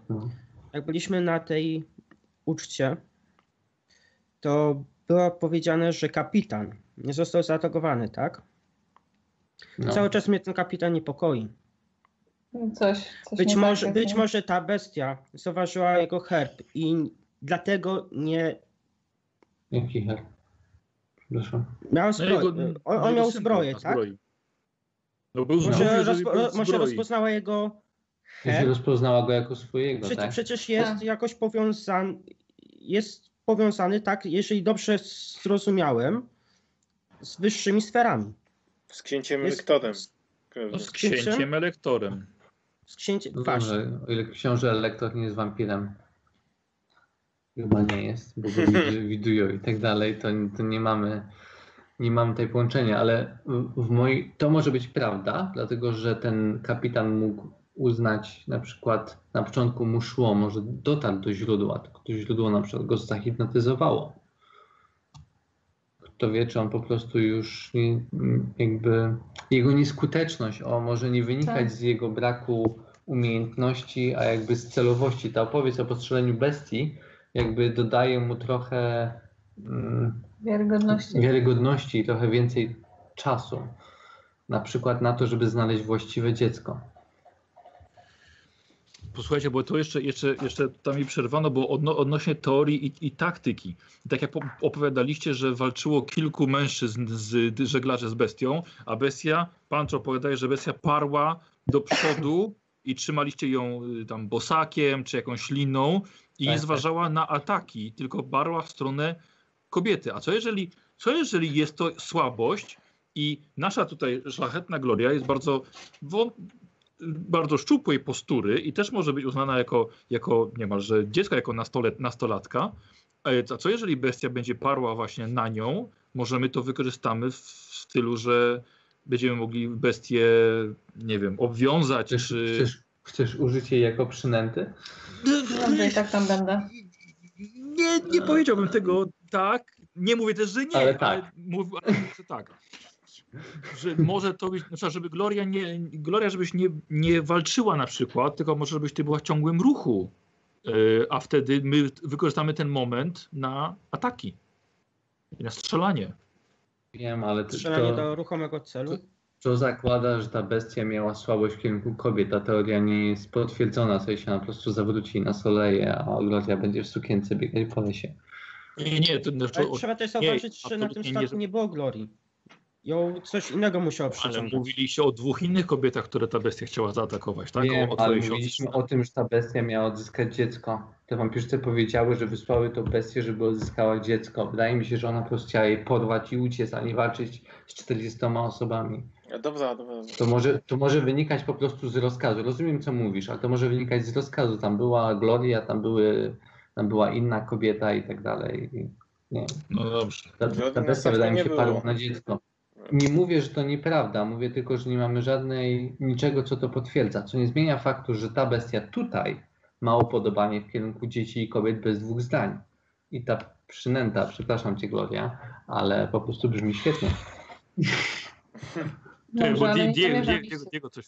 No. Jak byliśmy na tej uczcie, to było powiedziane, że kapitan nie został zaatakowany, tak? No. Cały czas mnie ten kapitan niepokoi. Coś, coś Być nie może, tak, być nie? może ta bestia zauważyła jego herb i dlatego nie Jaki her? Przepraszam. miał No jego- on, on jego miał zbroję, tak? zbroi. No był Może, rozpo, był w może rozpoznała jego herb. rozpoznała go jako swojego, Przecież, tak? przecież jest Tak. jakoś powiązany, jest powiązany, tak, jeżeli dobrze zrozumiałem, z wyższymi sferami. Z księciem Jest- Lektorem. No, z księciem? księciem elektorem. Z księciem. No Właśnie. dobrze, o ile książę elektor nie jest wampirem. Chyba nie jest, bo go widu- widują i tak dalej, to, to nie mamy nie mamy tutaj połączenia, ale w, w mojej, to może być prawda, dlatego że ten kapitan mógł uznać na przykład na początku mu szło, może dotarł do źródła, tylko to źródło na przykład go zahipnotyzowało. Kto wie, czy on po prostu już nie, jakby jego nieskuteczność, o może nie wynikać Tak. z jego braku umiejętności, a jakby z celowości. Ta opowieść o postrzeleniu bestii jakby dodaje mu trochę mm, Wiarygodności. wiarygodności i trochę więcej czasu. Na przykład na to, żeby znaleźć właściwe dziecko. Posłuchajcie, bo to jeszcze, jeszcze, jeszcze tam mi przerwano, bo odno, odnośnie teorii i, i taktyki. Tak jak po- opowiadaliście, że walczyło kilku mężczyzn z żeglarzy z bestią, a bestia, Pancho opowiadaje, że bestia parła do przodu i trzymaliście ją y, tam bosakiem czy jakąś liną i Tak, tak. zważała na ataki, tylko barła w stronę kobiety. A co jeżeli, co jeżeli jest to słabość i nasza tutaj szlachetna Gloria jest bardzo bardzo szczupłej postury i też może być uznana jako, jako niemalże dziecko, jako nastolet, nastolatka. E, A co jeżeli bestia będzie parła właśnie na nią? Może my to wykorzystamy w stylu, że będziemy mogli bestię, nie wiem, obwiązać, Chcesz, czy... chcesz, chcesz użyć jej jako przynęty? Dobrze, i tak tam będę. Nie, nie powiedziałbym tego tak. Nie mówię też, że nie, Ale tak. mów, ale mówię, że tak. Że może to być, znaczy, żeby Gloria nie, Gloria, żebyś nie, nie walczyła na przykład, tylko może żebyś ty była w ciągłym ruchu, Yy, a wtedy my wykorzystamy ten moment na ataki i na strzelanie. Wiem, ale to, Strzelanie to, do ruchomego celu. to zakłada, że ta bestia miała słabość w kierunku kobiet. Ta teoria nie jest potwierdzona, co jeśli ona po prostu zawróci na soleje, a Gloria będzie w sukience biegać po lesie. Nie, nie, to znaczy, Ale trzeba też zauważyć, że na tym statku nie było Glorii. Ją coś innego musiało ale przyciągnąć. mówiliście o dwóch innych kobietach, które ta bestia chciała zaatakować, tak? Wiem, o, o ale mówiliśmy o tym, że ta bestia miała odzyskać dziecko. Te wampirzyce powiedziały, że wysłały tą bestię, żeby odzyskała dziecko. Wydaje mi się, że ona po prostu chciała jej porwać i uciec, a nie walczyć z 40 osobami. Dobra, dobra. dobra. To może, to może wynikać po prostu z rozkazu. Rozumiem, co mówisz, ale to może wynikać z rozkazu. Tam była Gloria, tam, były, tam była inna kobieta i tak dalej. Nie. No dobrze. Ta, ta bestia wydaje mi się parła na dziecko. Nie mówię, że to nieprawda, mówię tylko, że nie mamy żadnej, niczego, co to potwierdza. Co nie zmienia faktu, że ta bestia tutaj ma upodobanie w kierunku dzieci i kobiet bez dwóch zdań. I ta przynęta, przepraszam cię Gloria, ale po prostu brzmi świetnie. Dobrze, bo nie Diego, Diego. Diego coś.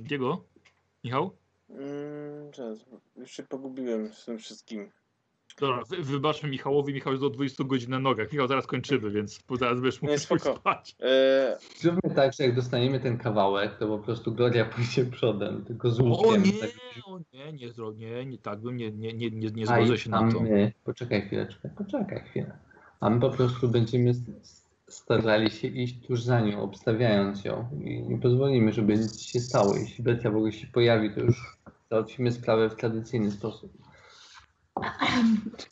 Diego? Michał? Mm, bo już się pogubiłem z tym wszystkim. Dobra, wy, wybaczmy Michałowi, Michał jest do 20 godzin na nogach. Michał, zaraz kończymy, więc zaraz będziesz mógł spoko. spać. E, Zróbmy tak, że jak dostaniemy ten kawałek, to po prostu Gloria pójdzie przodem, tylko z O łukiem. nie, tak, o nie, nie, nie, nie tak bym, nie, nie, nie, nie, nie zgodzę się na to. my, poczekaj chwileczkę, poczekaj chwilę. A my po prostu będziemy starali się iść tuż za nią, obstawiając ją i nie pozwolimy, żeby nic się stało. Jeśli bestia w ogóle się pojawi, to już załatwimy sprawę w tradycyjny sposób.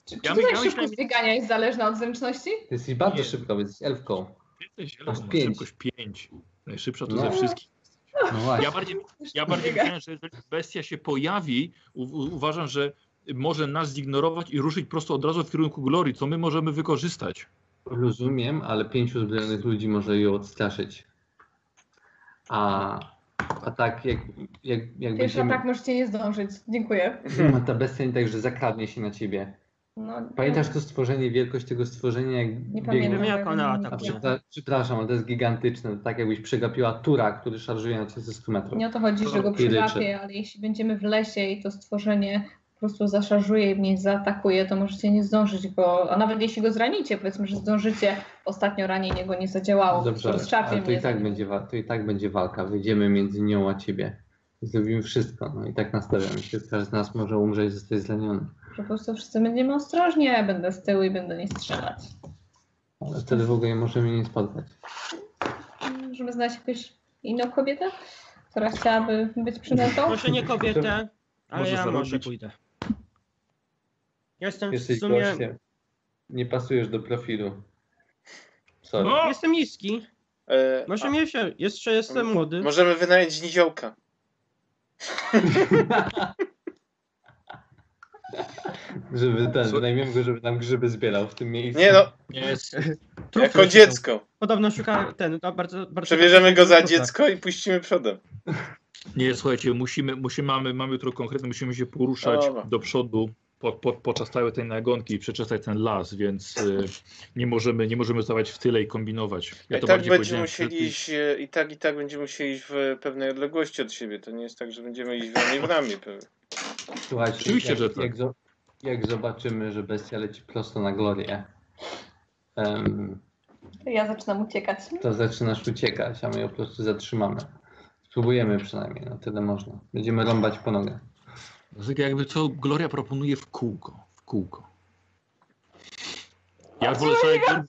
Czy Ja ja szybkość biegania jest zależna od zręczności? Ty jesteś bardzo Nie. szybko, więc jesteś elfką. Jesteś Masz zielony, pięć. szybkość 5. Najszybsza to No. ze wszystkich. No. Ja bardziej, ja bardziej myślałem, że jeżeli bestia się pojawi, u, u, uważam, że może nas zignorować i ruszyć prosto od razu w kierunku Glorii, co my możemy wykorzystać. Rozumiem, ale pięciu zbrojonych ludzi może ją odstraszyć. A, a tak jak, jak, jak Pierwszy będziemy... atak możecie nie zdążyć. Dziękuję. A ta bestia nie tak, że zakradnie się na ciebie. No, Pamiętasz to stworzenie, wielkość tego stworzenia, jak Nie pamiętam. wiem, jak ona atakuje. przepra- przepraszam, ale to jest gigantyczne. To tak jakbyś przegapiła tura, który szarżuje na cię ze 100 metrów. Nie o to chodzi, że go przyłapie, ale jeśli będziemy w lesie i to stworzenie po prostu zaszarżuje i mnie zaatakuje, to możecie nie zdążyć go, a nawet jeśli go zranicie, powiedzmy, że zdążycie, ostatnio ranienie go nie zadziałało, Dobrze, ale to i, tak będzie, to i tak będzie walka. Wyjdziemy między nią a ciebie. Zrobimy wszystko. No i tak nastawiamy się. Każdy z nas może umrzeć i zostać zraniony. Po prostu wszyscy będziemy ostrożni, a ja będę z tyłu i będę nie strzelać. Ale wtedy w ogóle możemy nie spotkać. Możemy znaleźć jakąś inną kobietę, która chciałaby być przynętą? Może nie kobietę, ale Może ja może pójdę. Ja Jestem w Jesteś sumie... gościem. Nie pasujesz do profilu. Sorry. O! Jestem niski. e, Może a, mnie się... Jeszcze jestem młody. możemy wynająć niziołka. Żeby ten, Co? wynajmiemy go, żeby tam grzyby zbierał w tym miejscu. Nie no, Jest. Jako dziecko. Podobno szuka ten, to bardzo... bardzo Przebierzemy go za dziecko i puścimy przodem. Nie, słuchajcie, musimy, musimy mamy, mamy jutro konkretnie, musimy się poruszać Dobra. do przodu po, po, podczas całej tej nagonki i przeczesać ten las, więc y, nie, możemy, nie możemy zostawać w tyle i kombinować. Ja I to tak będziemy musieli przed- iść, e, i tak i tak będziemy musieli iść w pewnej odległości od siebie. To nie jest tak, że będziemy iść w ramię w ramię. pewnie. Słuchajcie, Oczywiście, jak, że tak. jak, zo- jak zobaczymy, że bestia leci prosto na glorię, em, To ja zaczynam uciekać. to zaczynasz uciekać, a my ją po prostu zatrzymamy. Spróbujemy przynajmniej, no tyle można. Będziemy rąbać po nogę. Tak jakby co Gloria proponuje w kółko. W kółko. Ja wolę do,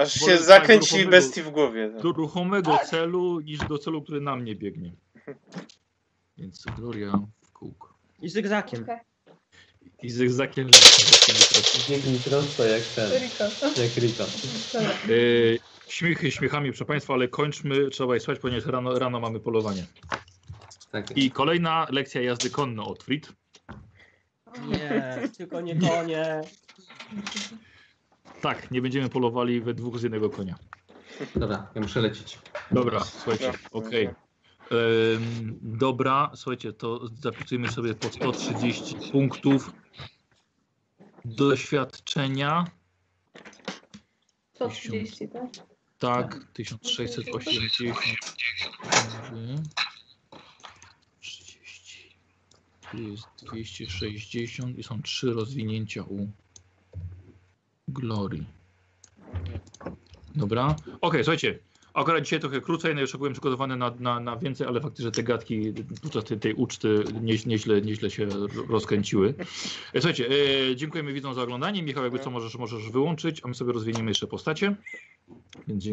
Aż się tak zakręci bestii w głowie. do ruchomego celu niż do celu, który na mnie biegnie. Więc Gloria w kółko. I zygzakiem. Okej. I zygzakiem lecę. Biegnij prosto jak ten, Rico. jak Rico. Dobra. Yy, śmiechy śmiechami, proszę Państwa, ale kończmy, trzeba je słuchać, ponieważ rano, rano mamy polowanie. Tak, I kolejna lekcja jazdy konno Otfrid. Nie, tylko nie konie. Tak, nie będziemy polowali we dwóch z jednego konia. Dobra, ja muszę lecieć. Dobra, słuchajcie, okej. Ym, Dobra, słuchajcie, to zapisujemy sobie po 130 punktów doświadczenia. 130, tak? Tak, 1680. 30. Tu jest 260 i są trzy rozwinięcia u Glory. Dobra. Okej, słuchajcie. Akurat dzisiaj trochę krócej, no już byłem przygotowany na, na, na więcej, ale faktycznie te gadki podczas tej, tej uczty nie, nieźle, nieźle się ro- rozkręciły. E, Słuchajcie, e, dziękujemy widzom za oglądanie. Michał, jakby co możesz, możesz wyłączyć, a my sobie rozwiniemy jeszcze postacie. Więc dziękuję.